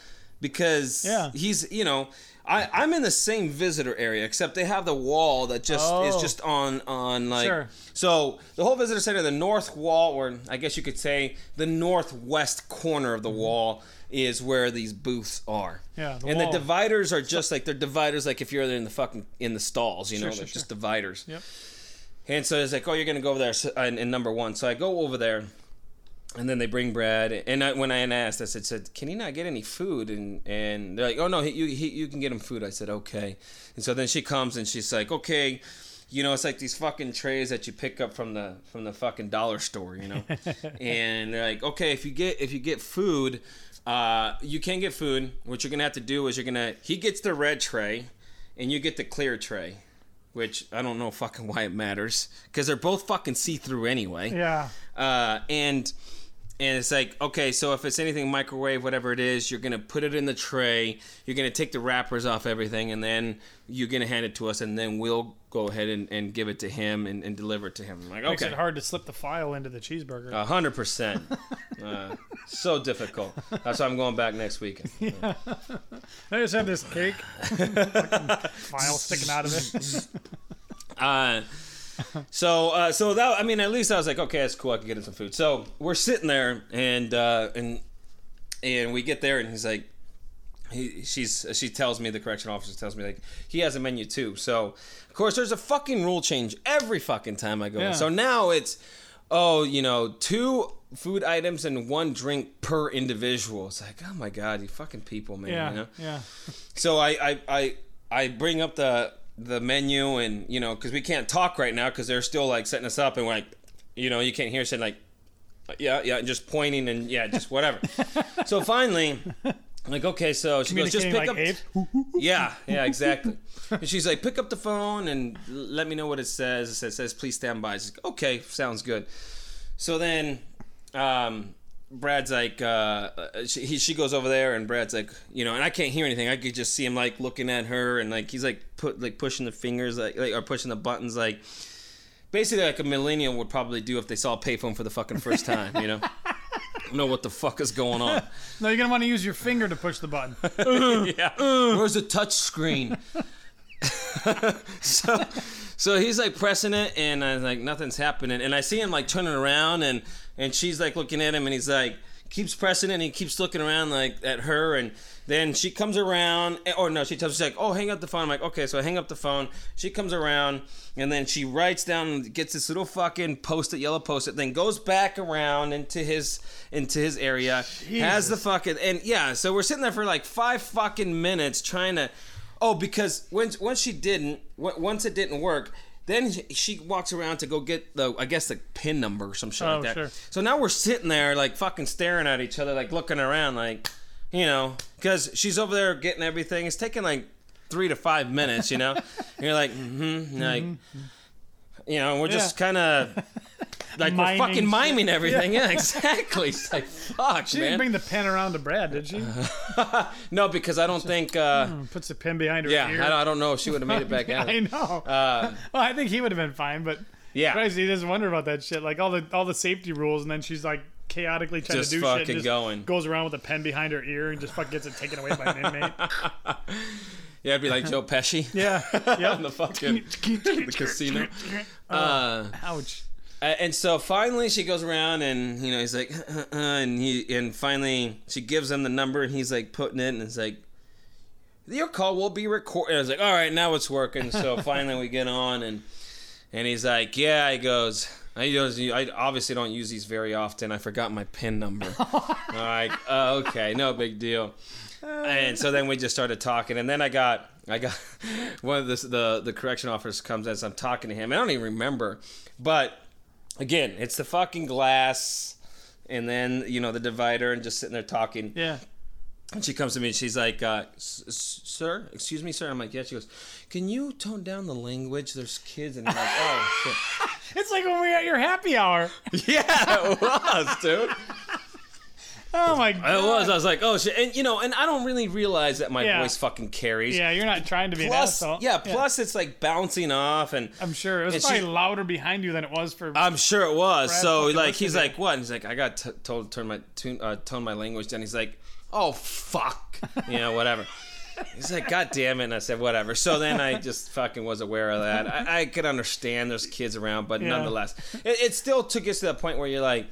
[SPEAKER 3] Because
[SPEAKER 2] Yeah.
[SPEAKER 3] he's you know. I, I'm in the same visitor area, except they have the wall that just is
[SPEAKER 2] Oh.
[SPEAKER 3] just on on like
[SPEAKER 2] Sure.
[SPEAKER 3] so the whole visitor center, the north wall, or I guess you could say the northwest corner of the wall, is where these booths are.
[SPEAKER 2] Mm-hmm. Yeah, the
[SPEAKER 3] and
[SPEAKER 2] wall.
[SPEAKER 3] the dividers are just like they're dividers, like if you're in the fucking in the stalls, you know,
[SPEAKER 2] Sure,
[SPEAKER 3] they're
[SPEAKER 2] sure,
[SPEAKER 3] just dividers.
[SPEAKER 2] Yep.
[SPEAKER 3] And so it's like, oh, you're gonna go over there so, in, in number one. So I go over there, and then they bring Brad. And I, when I asked, I said, said, "Can he not get any food?" And and they're like, "Oh no, he, you he, you can get him food." I said, "Okay." And so then she comes and she's like, "Okay." You know, it's like these fucking trays that you pick up from the from the fucking dollar store, you know. and they're like, okay, if you get if you get food, uh, you can get food. What you're gonna have to do is you're gonna he gets the red tray, and you get the clear tray which I don't know fucking why it matters because they're both fucking see through anyway.
[SPEAKER 2] Yeah.
[SPEAKER 3] Uh, and and it's like okay, so if it's anything microwave, whatever it is, you're gonna put it in the tray. You're gonna take the wrappers off everything, and then you're gonna hand it to us, and then we'll go ahead and, and give it to him and, and deliver it to him. I'm like
[SPEAKER 2] Makes
[SPEAKER 3] okay,
[SPEAKER 2] it hard to slip the file into the cheeseburger.
[SPEAKER 3] a hundred percent. Uh, So difficult. That's why I'm going back next weekend.
[SPEAKER 2] I just have this cake. File sticking out of it.
[SPEAKER 3] Uh, so uh, so that I mean at least I was like okay that's cool I can get him some food. So we're sitting there and uh, and and we get there and he's like he she's she tells me the correction officer tells me like he has a menu too. So of course there's a fucking rule change every fucking time I go.
[SPEAKER 2] Yeah.
[SPEAKER 3] So now it's oh you know two food items and one drink per individual. It's like oh my god you fucking people man.
[SPEAKER 2] Yeah.
[SPEAKER 3] You know?
[SPEAKER 2] Yeah.
[SPEAKER 3] So I I I, I bring up the the menu and you know because we can't talk right now because they're still like setting us up and we're like you know you can't hear saying like yeah yeah and just pointing and yeah just whatever. so finally. I'm like okay, so she goes, just pick
[SPEAKER 2] Communicating
[SPEAKER 3] up.
[SPEAKER 2] like ape.
[SPEAKER 3] Yeah, yeah, exactly. and she's like, pick up the phone and let me know what it says. It says, it says please stand by. Like, okay, sounds good. So then, um, Brad's like, uh, uh, she, he, she goes over there and Brad's like, you know, and I can't hear anything. I could just see him like looking at her and like he's like put like pushing the fingers like, like or pushing the buttons like basically like a millennial would probably do if they saw a payphone for the fucking first time. You know, know what the fuck is going on.
[SPEAKER 2] No, you're gonna want to use your finger to push the button.
[SPEAKER 3] yeah. Uh, uh. Where's the touch screen? so, so he's like pressing it, and I'm like, nothing's happening. And I see him like turning around, and and she's like looking at him, and he's like keeps pressing it, and he keeps looking around like at her, and then she comes around, or no, she tells she's like, oh, hang up the phone. I'm like, okay, so I hang up the phone. She comes around, and then she writes down, gets this little fucking post-it, yellow post-it, then goes back around into his into his area, has the fucking and yeah. So we're sitting there for like five fucking minutes trying to Oh, because when once she didn't, once it didn't work, then she- walks around to go get the, I guess the pin number or some shit
[SPEAKER 2] Oh,
[SPEAKER 3] like that.
[SPEAKER 2] sure.
[SPEAKER 3] So now we're sitting there like fucking staring at each other, like looking around, like, you know, because she's over there getting everything. It's taking like three to five minutes, you know. you're like, mm-hmm, like, you know, we're just kind of. Like
[SPEAKER 2] Miming
[SPEAKER 3] we're fucking
[SPEAKER 2] shit.
[SPEAKER 3] miming everything. Yeah, exactly. It's like fuck,
[SPEAKER 2] She
[SPEAKER 3] man.
[SPEAKER 2] didn't bring the pen around to Brad, did she?
[SPEAKER 3] no, because I don't think. Uh,
[SPEAKER 2] Puts the pen behind her
[SPEAKER 3] yeah,
[SPEAKER 2] ear.
[SPEAKER 3] I don't, I don't know if she would have made it back out.
[SPEAKER 2] I know.
[SPEAKER 3] Uh,
[SPEAKER 2] well, I think he would have been fine, but
[SPEAKER 3] yeah,
[SPEAKER 2] Christ, he doesn't wonder about that shit. Like all the all the safety rules, and then she's like chaotically trying
[SPEAKER 3] Just
[SPEAKER 2] to do
[SPEAKER 3] fucking
[SPEAKER 2] shit. just
[SPEAKER 3] going.
[SPEAKER 2] Goes around with a pen behind her ear and just fucking gets it taken away by an inmate.
[SPEAKER 3] yeah, it'd be like Joe Pesci.
[SPEAKER 2] Yeah.
[SPEAKER 3] Yeah.
[SPEAKER 2] In
[SPEAKER 3] the fucking the casino. Uh,
[SPEAKER 2] Ouch.
[SPEAKER 3] And so finally she goes around and you know he's like uh, uh, and he and finally she gives him the number and he's like putting it and it's like your call will be recorded. I was like, all right, now it's working. So finally we get on and and he's like, yeah. He goes, I use I obviously don't use these very often. I forgot my pin number. all right, uh, okay, no big deal. And so then we just started talking, and then I got I got one of the the, the correction officers comes as I'm talking to him. I don't even remember, but again, it's the fucking glass, and then you know the divider, and just sitting there talking.
[SPEAKER 2] Yeah.
[SPEAKER 3] And she comes to me and she's like, uh, "Sir, excuse me, sir." I'm like, "Yeah." She goes, "Can you tone down the language? There's kids." And I'm like, "Oh
[SPEAKER 2] It's like when we were at your happy hour.
[SPEAKER 3] yeah, it was, dude.
[SPEAKER 2] Oh my god.
[SPEAKER 3] It was. I was like, "Oh shit," and you know, and I don't really realize that my
[SPEAKER 2] Yeah.
[SPEAKER 3] voice fucking carries.
[SPEAKER 2] Yeah, you're not trying to be
[SPEAKER 3] Plus,
[SPEAKER 2] an asshole.
[SPEAKER 3] yeah, plus it's like bouncing off, and
[SPEAKER 2] I'm sure it was probably
[SPEAKER 3] she-
[SPEAKER 2] louder behind you than it was for.
[SPEAKER 3] I'm sure it was.
[SPEAKER 2] Brad
[SPEAKER 3] so like he's like, what? And he's like, I got t- told to turn my tune, uh, tone my language down. He's like, oh fuck, you know, whatever. He's like, God damn it. And I said, whatever. So then I just fucking was aware of that. I, I could understand there's kids around, but
[SPEAKER 2] Yeah.
[SPEAKER 3] nonetheless, it, it still took us to the point where you're like,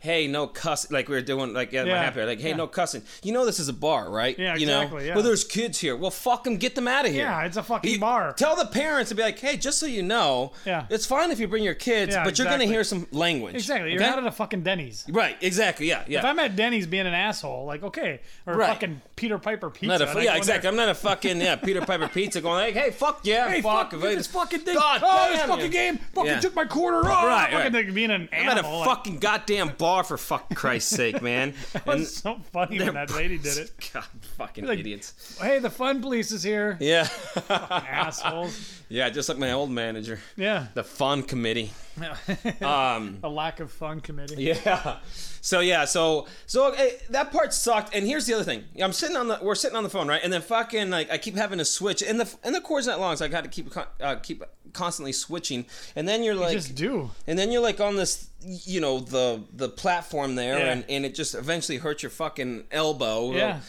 [SPEAKER 3] hey, no cuss. Like we were doing, like at my
[SPEAKER 2] Yeah.
[SPEAKER 3] happy hour, like, hey,
[SPEAKER 2] Yeah.
[SPEAKER 3] no cussing. You know this is a bar, right?
[SPEAKER 2] Yeah,
[SPEAKER 3] You know,
[SPEAKER 2] exactly, yeah.
[SPEAKER 3] well, there's kids here. Well, fuck them. Get them out of here.
[SPEAKER 2] Yeah, it's a fucking
[SPEAKER 3] You-
[SPEAKER 2] bar.
[SPEAKER 3] Tell the parents to be like, hey, just so you know,
[SPEAKER 2] Yeah.
[SPEAKER 3] it's fine if you bring your kids,
[SPEAKER 2] Yeah,
[SPEAKER 3] but you're gonna hear some language.
[SPEAKER 2] exactly. You're
[SPEAKER 3] okay?
[SPEAKER 2] not at a fucking Denny's.
[SPEAKER 3] Right, exactly. Yeah, yeah.
[SPEAKER 2] If I'm at Denny's being an asshole, like okay, or
[SPEAKER 3] Right.
[SPEAKER 2] fucking Peter Piper pizza.
[SPEAKER 3] yeah, exactly.
[SPEAKER 2] there,
[SPEAKER 3] I'm not a fucking yeah Peter Piper pizza going like, hey, fuck yeah,
[SPEAKER 2] Hey,
[SPEAKER 3] fuck,
[SPEAKER 2] fuck, this fucking thing.
[SPEAKER 3] God
[SPEAKER 2] oh, this fucking
[SPEAKER 3] you.
[SPEAKER 2] game. Fucking took my quarter. off.
[SPEAKER 3] Right,
[SPEAKER 2] fucking being an
[SPEAKER 3] I'm at a fucking goddamn bar for fuck Christ's sake, man.
[SPEAKER 2] it was so funny when that lady did it.
[SPEAKER 3] God, fucking
[SPEAKER 2] Like-
[SPEAKER 3] idiots.
[SPEAKER 2] Hey, the fun police is here.
[SPEAKER 3] Yeah,
[SPEAKER 2] Assholes.
[SPEAKER 3] yeah, just like my old manager,
[SPEAKER 2] Yeah.
[SPEAKER 3] the fun committee. Um,
[SPEAKER 2] a lack of fun committee.
[SPEAKER 3] Yeah. So yeah, so so eh, that part sucked. And here's the other thing: I'm sitting on the we're sitting on the phone, right? And then fucking like I keep having to switch, and the and the cord's not long, so I got to keep con- uh, keep constantly switching. And then you're like,
[SPEAKER 2] Just do.
[SPEAKER 3] and then you're like on this, you know, the the platform there,
[SPEAKER 2] Yeah.
[SPEAKER 3] and and it just eventually hurts your fucking elbow.
[SPEAKER 2] Yeah.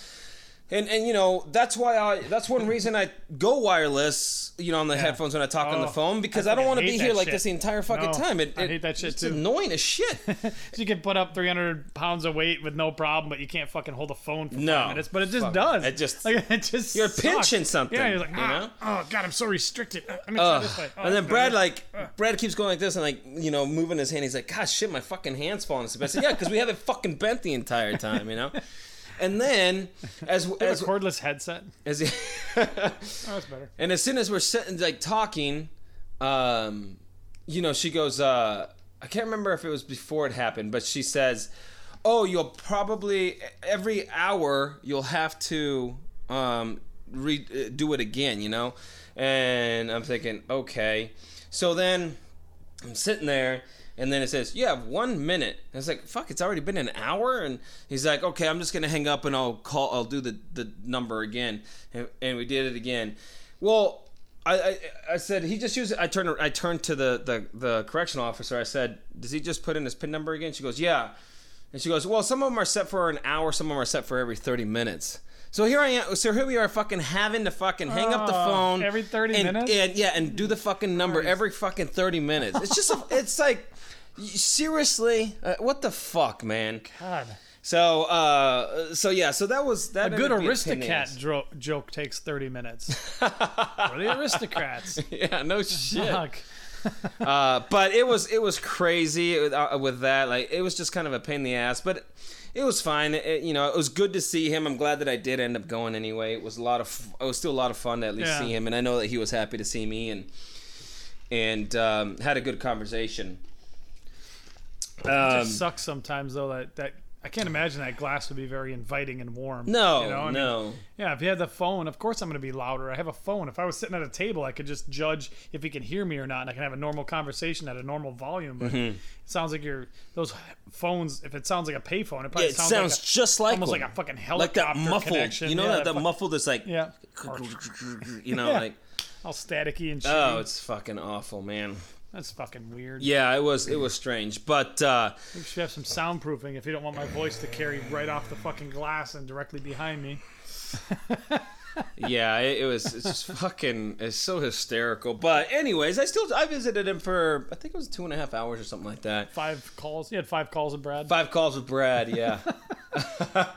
[SPEAKER 3] And and you know that's why I that's one reason I go wireless, you know, on the headphones when I talk on the
[SPEAKER 2] Oh,
[SPEAKER 3] phone because
[SPEAKER 2] I
[SPEAKER 3] I, don't want to be here like
[SPEAKER 2] shit.
[SPEAKER 3] this the entire fucking
[SPEAKER 2] No,
[SPEAKER 3] time. It,
[SPEAKER 2] I
[SPEAKER 3] it-
[SPEAKER 2] hate that shit
[SPEAKER 3] it's
[SPEAKER 2] too.
[SPEAKER 3] annoying as shit.
[SPEAKER 2] So you can put up 300 pounds of weight with no problem, but you can't fucking hold a phone for
[SPEAKER 3] No.
[SPEAKER 2] five minutes. But it just
[SPEAKER 3] Fuck.
[SPEAKER 2] does.
[SPEAKER 3] It just-
[SPEAKER 2] like it just
[SPEAKER 3] You're
[SPEAKER 2] sucks.
[SPEAKER 3] pinching something,
[SPEAKER 2] Yeah, you're like,
[SPEAKER 3] you
[SPEAKER 2] ah,
[SPEAKER 3] know?
[SPEAKER 2] oh god, I'm so restricted. Uh, Let me try this way. Oh,
[SPEAKER 3] and then Brad like Brad keeps going like this and like you know moving his hand. He's like, "God shit, my fucking hands falling asleep." I said, "Yeah, because we have it fucking bent the entire time, you know." And then as
[SPEAKER 2] They
[SPEAKER 3] as
[SPEAKER 2] a cordless headset.
[SPEAKER 3] as
[SPEAKER 2] Oh, that's better.
[SPEAKER 3] and as soon as we're sitting like talking, um, you know, she goes, uh, I can't remember if it was before it happened, but she says, "Oh, you'll probably every hour you'll have to um, re- uh, do it again," you know. And I'm thinking, okay. So then I'm sitting there, and then it says, "You have one minute." And it's like, "Fuck! It's already been an hour." And he's like, "Okay, I'm just gonna hang up and I'll call. I'll do the the number again." And, and we did it again. Well, I, I I said he just used. it. I turned I turned to the the the correctional officer. I said, "Does he just put in his pin number again?" She goes, "Yeah." And she goes, "Well, some of them are set for an hour. Some of them are set for every 30 minutes." So here I am. So here we are, fucking having to fucking hang up the
[SPEAKER 2] Oh,
[SPEAKER 3] phone
[SPEAKER 2] every 30
[SPEAKER 3] and-
[SPEAKER 2] minutes?
[SPEAKER 3] and yeah, and do the fucking number every fucking 30 minutes. It's just, a, it's like, seriously, uh, what the fuck, man?
[SPEAKER 2] God,
[SPEAKER 3] So, uh, so yeah, so that was that.
[SPEAKER 2] a good
[SPEAKER 3] aristocrat up being a pain in the
[SPEAKER 2] Aristocat
[SPEAKER 3] ass.
[SPEAKER 2] dro- joke takes 30 minutes. For the aristocrats.
[SPEAKER 3] Yeah, no shit. Uh, but it was it was crazy with, uh, with that. Like it was just kind of a pain in the ass, but it was fine. It, you know, it was good to see him. I'm glad that I did end up going anyway. It was a lot of it was still a lot of fun to at least
[SPEAKER 2] Yeah.
[SPEAKER 3] see him, and I know that he was happy to see me and and um, had a good conversation.
[SPEAKER 2] It
[SPEAKER 3] Um,
[SPEAKER 2] just sucks sometimes though that that I can't imagine that glass would be very inviting and warm.
[SPEAKER 3] no,
[SPEAKER 2] you know? I mean,
[SPEAKER 3] no.
[SPEAKER 2] yeah, if you had the phone, of course I'm going to be louder. I have a phone. If I was sitting at a table, I could just judge if he can hear me or not, and I can have a normal conversation at a normal volume. But
[SPEAKER 3] Mm-hmm.
[SPEAKER 2] it sounds like your those phones. If it sounds like a payphone, it
[SPEAKER 3] Yeah,
[SPEAKER 2] probably
[SPEAKER 3] it
[SPEAKER 2] sounds,
[SPEAKER 3] sounds
[SPEAKER 2] like a,
[SPEAKER 3] just like
[SPEAKER 2] almost
[SPEAKER 3] one.
[SPEAKER 2] like a fucking
[SPEAKER 3] like
[SPEAKER 2] helicopter
[SPEAKER 3] that muffled.
[SPEAKER 2] connection.
[SPEAKER 3] You know
[SPEAKER 2] yeah,
[SPEAKER 3] that, that muffled is like
[SPEAKER 2] Yeah.
[SPEAKER 3] you know
[SPEAKER 2] Yeah.
[SPEAKER 3] like
[SPEAKER 2] all staticky and shit.
[SPEAKER 3] oh, it's fucking awful, man.
[SPEAKER 2] That's fucking weird.
[SPEAKER 3] Yeah, it was it was strange, but uh,
[SPEAKER 2] We should have some soundproofing if you don't want my voice to carry right off the fucking glass and directly behind me.
[SPEAKER 3] yeah, it, it was it's just fucking it's so hysterical. But anyways, I still I visited him for I think it was two and a half hours or something like that.
[SPEAKER 2] Five calls. You had five calls with Brad.
[SPEAKER 3] Five calls with Brad, yeah.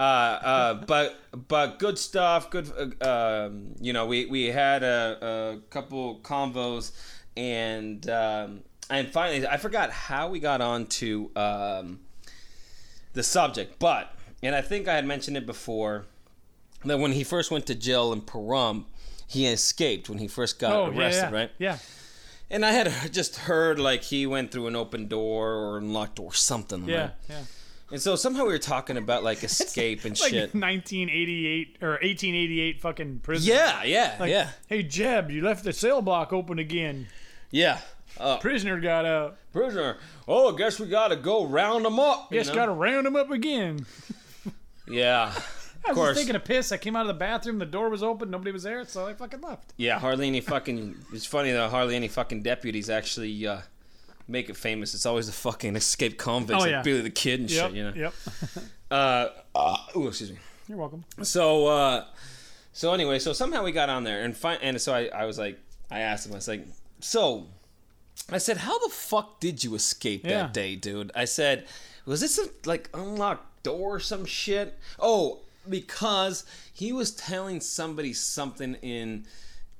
[SPEAKER 3] uh, uh, but but good stuff. Good, uh, um, you know. We we had a, a couple convos, and um, and finally, I forgot how we got on to um, the subject, but and I think I had mentioned it before that when he first went to jail in Pahrump, he escaped when he first got
[SPEAKER 2] Oh,
[SPEAKER 3] arrested,
[SPEAKER 2] yeah.
[SPEAKER 3] right?
[SPEAKER 2] Yeah.
[SPEAKER 3] And I had just heard like he went through an open door or unlocked door, or something.
[SPEAKER 2] Yeah. Yeah.
[SPEAKER 3] And so somehow we were talking about like escape and
[SPEAKER 2] Like
[SPEAKER 3] shit.
[SPEAKER 2] 1988 or 1888 fucking prison.
[SPEAKER 3] Yeah, yeah,
[SPEAKER 2] Like,
[SPEAKER 3] yeah,
[SPEAKER 2] Hey Jeb, you left the cell block open again.
[SPEAKER 3] yeah. Uh,
[SPEAKER 2] Prisoner got out.
[SPEAKER 3] prisoner. Oh, I guess we gotta go round them up.
[SPEAKER 2] Guess
[SPEAKER 3] know?
[SPEAKER 2] gotta round them up again.
[SPEAKER 3] Yeah,
[SPEAKER 2] I
[SPEAKER 3] of
[SPEAKER 2] was
[SPEAKER 3] course.
[SPEAKER 2] just taking a piss. I came out of the bathroom. The door was open. Nobody was there, so I fucking left.
[SPEAKER 3] Yeah, hardly any fucking. It's funny that hardly any fucking deputies actually uh, make it famous. It's always the fucking escaped convicts,
[SPEAKER 2] Oh,
[SPEAKER 3] like. Billy the Kid and
[SPEAKER 2] Yep.
[SPEAKER 3] shit. You know.
[SPEAKER 2] Yep.
[SPEAKER 3] Uh, uh, ooh, excuse me.
[SPEAKER 2] You're welcome.
[SPEAKER 3] So, uh, so anyway, so somehow we got on there, and fi- and so I, I was like, I asked him, I was like, so, I said, how the fuck did you escape
[SPEAKER 2] Yeah.
[SPEAKER 3] that day, dude? I said, was this a like unlocked door or some shit? Oh, because he was telling somebody something in,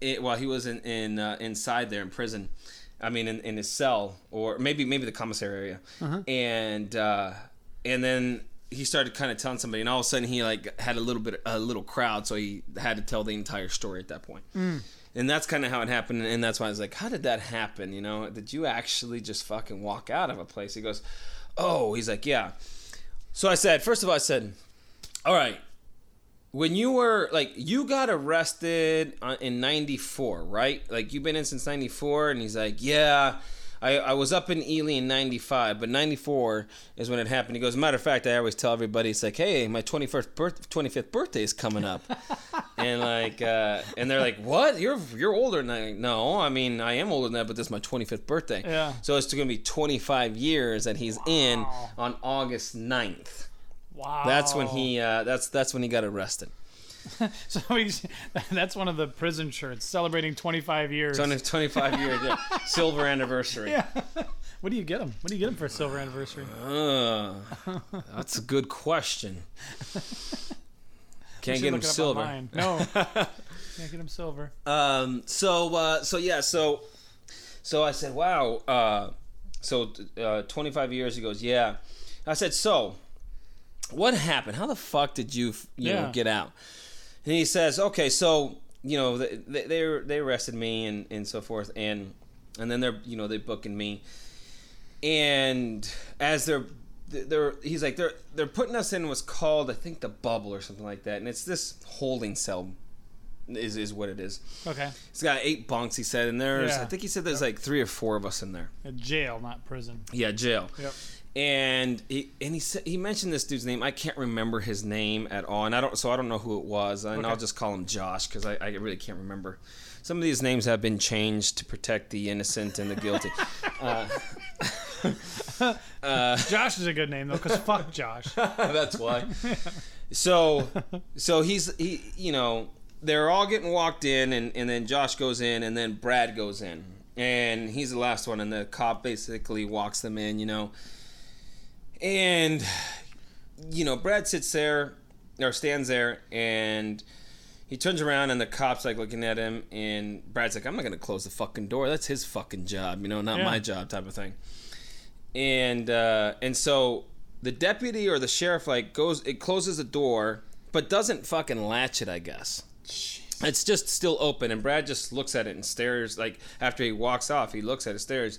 [SPEAKER 3] it while he was in in uh, inside there in prison. I mean, in, in his cell, or maybe maybe the commissary area, and uh, and then he started kind of telling somebody, and all of a sudden he like had a little bit a little crowd, so he had to tell the entire story at that point. And that's kind of how it happened, and that's why I was like, "How did that happen? You know, did you actually just fucking walk out of a place?" He goes, "Oh," he's like, "Yeah." So I said, first of all, I said, "All right, when you were like you got arrested in 94 right? Like you've been in since 94 and he's like yeah I, I was up in Ely in 95 but 94 is when it happened. He goes matter of fact I always tell everybody it's like hey my 21st birth 25th birthday is coming up. And like uh, and they're like what? You're you're older than I no I mean I am older than that but this is my 25th birthday.
[SPEAKER 2] Yeah.
[SPEAKER 3] so it's going to be 25 years that he's in on August 9th
[SPEAKER 2] Wow.
[SPEAKER 3] that's when he uh, that's that's when he got arrested
[SPEAKER 2] So he's, that's one of the prison shirts celebrating 25 years.
[SPEAKER 3] It's on his 25 year yeah, silver anniversary.
[SPEAKER 2] yeah. What do you get him? What do you get him for a silver anniversary?
[SPEAKER 3] Uh, that's a good question. Can't get him
[SPEAKER 2] look it up
[SPEAKER 3] silver.
[SPEAKER 2] No. Can't get him silver.
[SPEAKER 3] Um. So. Uh, so yeah. So. So I said, "Wow." Uh, so uh, 25 years. He goes, "Yeah." I said, "So, what happened? How the fuck did you, you know, get out?" And he says, "Okay, so you know, they they they, arrested me and and so forth, and and then they're you know they booking me, and as they're they're he's like they're they're putting us in what's called I think the bubble or something like that, and it's this holding cell." Is, is what it is.
[SPEAKER 2] Okay.
[SPEAKER 3] It's got eight bunks, he said, and there's
[SPEAKER 2] Yeah.
[SPEAKER 3] I think he said there's like three or four of us in there.
[SPEAKER 2] A jail, not prison.
[SPEAKER 3] Yeah, jail.
[SPEAKER 2] Yep.
[SPEAKER 3] And he and he said he mentioned this dude's name. I can't remember his name at all, and I don't so I don't know who it was, and
[SPEAKER 2] Okay.
[SPEAKER 3] I'll just call him Josh because I, I really can't remember. Some of these names have been changed to protect the innocent and the guilty.
[SPEAKER 2] Uh, uh, Josh is a good name though, because fuck Josh.
[SPEAKER 3] That's why. So, so he's he, you know, they're all getting walked in, and and then Josh goes in, and then Brad goes in, and he's the last one, and the cop basically walks them in, you know, and you know, Brad sits there or stands there, and he turns around and the cops like looking at him, and Brad's like, "I'm not gonna close the fucking door. That's his fucking job, you know, not
[SPEAKER 2] Yeah.
[SPEAKER 3] my job," type of thing. And uh, and so the deputy or the sheriff like goes, it closes the door, but doesn't fucking latch it, I guess. It's just still open, and Brad just looks at it and stares. Like after he walks off, he looks at it, stares,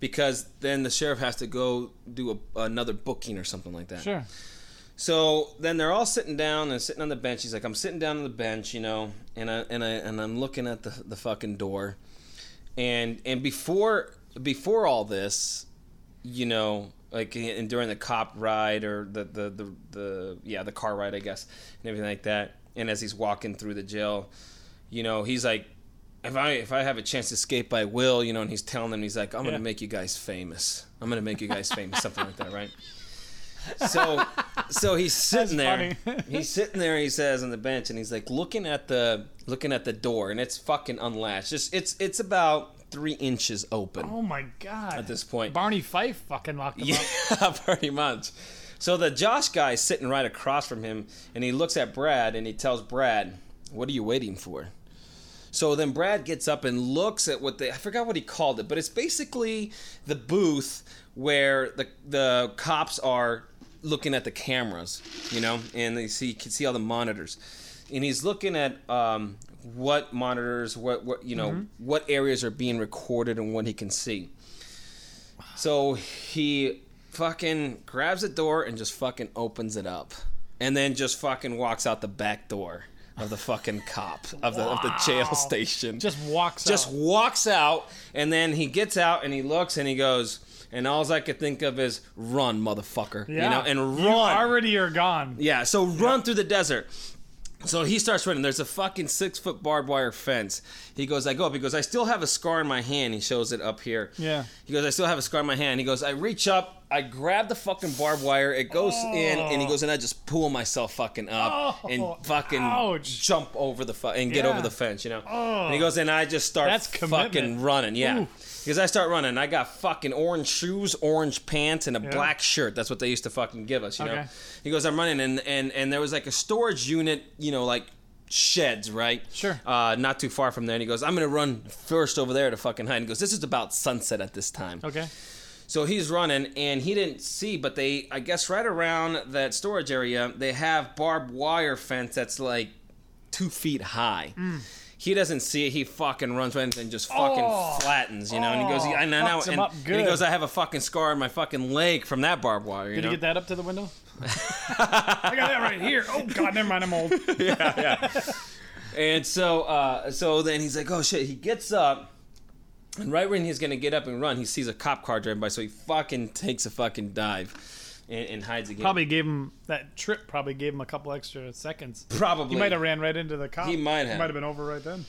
[SPEAKER 3] because then the sheriff has to go do a, another booking or something like that.
[SPEAKER 2] Sure.
[SPEAKER 3] So then they're all sitting down and sitting on the bench. He's like, I'm sitting down on the bench, you know, and I and I and I'm looking at the the fucking door, and and before before all this, you know, like and during the cop ride or the the the, the yeah the car ride, I guess, and everything like that, and as he's walking through the jail, you know, he's like. If I if I have a chance to escape, I will, you know. And he's telling them, he's like, "I'm
[SPEAKER 2] Yeah.
[SPEAKER 3] gonna make you guys famous. I'm gonna make you guys famous, something like that, right?" So, so he's sitting there. he's sitting there. He says on the bench, and he's like looking at the looking at the door, and it's fucking unlatched. Just it's it's about three inches open
[SPEAKER 2] Oh my god.
[SPEAKER 3] at this point.
[SPEAKER 2] Barney Fife fucking locked him up.
[SPEAKER 3] Yeah, pretty much. So the Josh guy is sitting right across from him, and he looks at Brad, and he tells Brad, "What are you waiting for?" So then Brad gets up and looks at what they I forgot what he called it, but it's basically the booth where the the cops are looking at the cameras, you know, and they see can see all the monitors. And he's looking at um, what monitors, what what you know, what areas are being recorded and what he can see. So he fucking grabs the door and just fucking opens it up. And then just fucking walks out the back door of the fucking cop of the of the jail station.
[SPEAKER 2] Just walks
[SPEAKER 3] just
[SPEAKER 2] out.
[SPEAKER 3] walks out and then he gets out and he looks and he goes and all I could think of is run, motherfucker.
[SPEAKER 2] Yeah.
[SPEAKER 3] You know, and run.
[SPEAKER 2] Already You already are gone.
[SPEAKER 3] Yeah, so run through the desert. So he starts running. There's a fucking six foot barbed wire fence. He goes, I go up. He goes, I still have a scar in my hand. He shows it up here.
[SPEAKER 2] Yeah.
[SPEAKER 3] He goes, I still have a scar in my hand. He goes, I reach up, I grab the fucking barbed wire. It goes in, and he oh. goes, and I just pull myself fucking up
[SPEAKER 2] Oh,
[SPEAKER 3] and fucking
[SPEAKER 2] ouch.
[SPEAKER 3] jump over the fu- and get
[SPEAKER 2] Yeah.
[SPEAKER 3] over the fence, you know.
[SPEAKER 2] Oh.
[SPEAKER 3] And he oh. goes, and I just start
[SPEAKER 2] That's commitment.
[SPEAKER 3] fucking running. Yeah.
[SPEAKER 2] Ooh.
[SPEAKER 3] Because I start running. I got fucking orange shoes, orange pants, and a
[SPEAKER 2] Yeah.
[SPEAKER 3] black shirt. That's what they used to fucking give us, you know. He goes, I'm running, and and and there was like a storage unit, you know, like sheds, right?
[SPEAKER 2] Sure.
[SPEAKER 3] Uh, not too far from there. And he goes, I'm gonna run first over there to fucking hide. And he goes, This is about sunset at this time.
[SPEAKER 2] Okay.
[SPEAKER 3] So he's running, and he didn't see, but they, I guess, right around that storage area, they have barbed wire fence that's like two feet high. He doesn't see it. He fucking runs right and just fucking
[SPEAKER 2] Oh.
[SPEAKER 3] flatens, you know. and he goes,
[SPEAKER 2] Oh,
[SPEAKER 3] and, I know,
[SPEAKER 2] fucks
[SPEAKER 3] and, and he goes, I have a fucking scar on my fucking leg from that barbed wire. You
[SPEAKER 2] Did
[SPEAKER 3] know?
[SPEAKER 2] you get that up to the window? I got that right here. Oh god, never mind. I'm old. Yeah, yeah.
[SPEAKER 3] and so, uh, so then he's like, "Oh shit!" He gets up, and right when he's gonna get up and run, he sees a cop car driving by. So he fucking takes a fucking dive and, and hides again.
[SPEAKER 2] Probably gave him that trip. Probably gave him a couple extra seconds.
[SPEAKER 3] probably.
[SPEAKER 2] He might have ran right into the cop.
[SPEAKER 3] He might have.
[SPEAKER 2] Might have been over right then.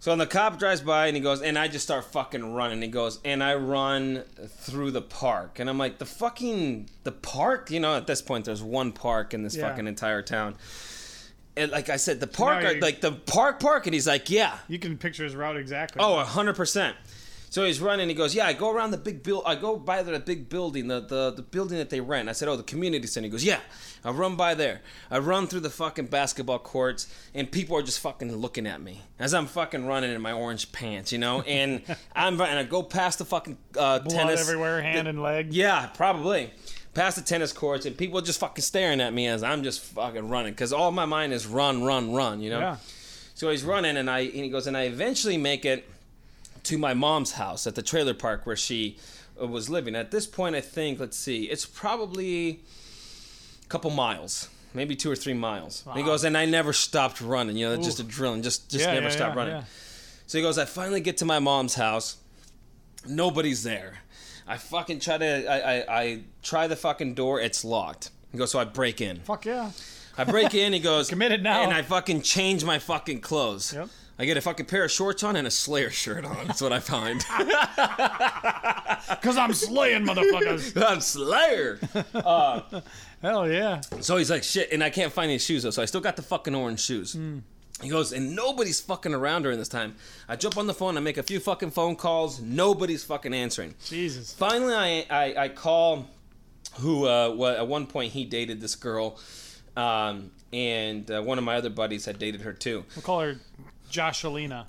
[SPEAKER 3] So then the cop drives by and he goes, and I just start fucking running. He goes, and I run through the park, and I'm like, the fucking the park. You know, at this point, there's one park in this
[SPEAKER 2] Yeah.
[SPEAKER 3] fucking entire town. And like I said, the park,
[SPEAKER 2] you-
[SPEAKER 3] like the park, park, and he's like, yeah,
[SPEAKER 2] You can picture his route exactly.
[SPEAKER 3] Oh, hundred percent. So he's running. He goes, "Yeah, I go around the big build. I go by the big building, the, the the building that they rent." I said, "Oh, the community center." He goes, "Yeah, I run by there. I run through the fucking basketball courts, and people are just fucking looking at me as I'm fucking running in my orange pants, you know." And I'm and I go past the fucking uh,
[SPEAKER 2] blood
[SPEAKER 3] tennis
[SPEAKER 2] everywhere, hand and leg.
[SPEAKER 3] yeah, probably. Past the tennis courts, and people just fucking staring at me as I'm just fucking running, because all my mind is run, run, run, you know.
[SPEAKER 2] Yeah.
[SPEAKER 3] So he's running, and I and he goes, and I eventually make it to my mom's house at the trailer park where she uh, was living. At this point, I think, let's see, it's probably a couple miles, maybe two or three miles. And he goes, and I never stopped running. You know, just
[SPEAKER 2] Oof.
[SPEAKER 3] adrenaline, just just
[SPEAKER 2] Yeah,
[SPEAKER 3] never
[SPEAKER 2] yeah,
[SPEAKER 3] stopped
[SPEAKER 2] yeah,
[SPEAKER 3] running. So he goes, I finally get to my mom's house. Nobody's there. I fucking try to, I, I, I try the fucking door. It's locked. He goes, so I break in.
[SPEAKER 2] Fuck yeah.
[SPEAKER 3] I break in. He goes,
[SPEAKER 2] Committed now.
[SPEAKER 3] And I fucking change my fucking clothes.
[SPEAKER 2] Yep.
[SPEAKER 3] I get a fucking pair of shorts on and a Slayer shirt on. That's what I find.
[SPEAKER 2] Because I'm slaying motherfuckers.
[SPEAKER 3] I'm Slayer.
[SPEAKER 2] Hell yeah.
[SPEAKER 3] So he's like, shit, and I can't find any shoes though. So I still got the fucking orange shoes. He goes, and nobody's fucking around during this time. I jump on the phone, I make a few fucking phone calls. Nobody's fucking answering.
[SPEAKER 2] Jesus.
[SPEAKER 3] Finally, I I, I call who uh, at one point he dated this girl, Um, and uh, one of my other buddies had dated her too.
[SPEAKER 2] We'll call her Joshalina.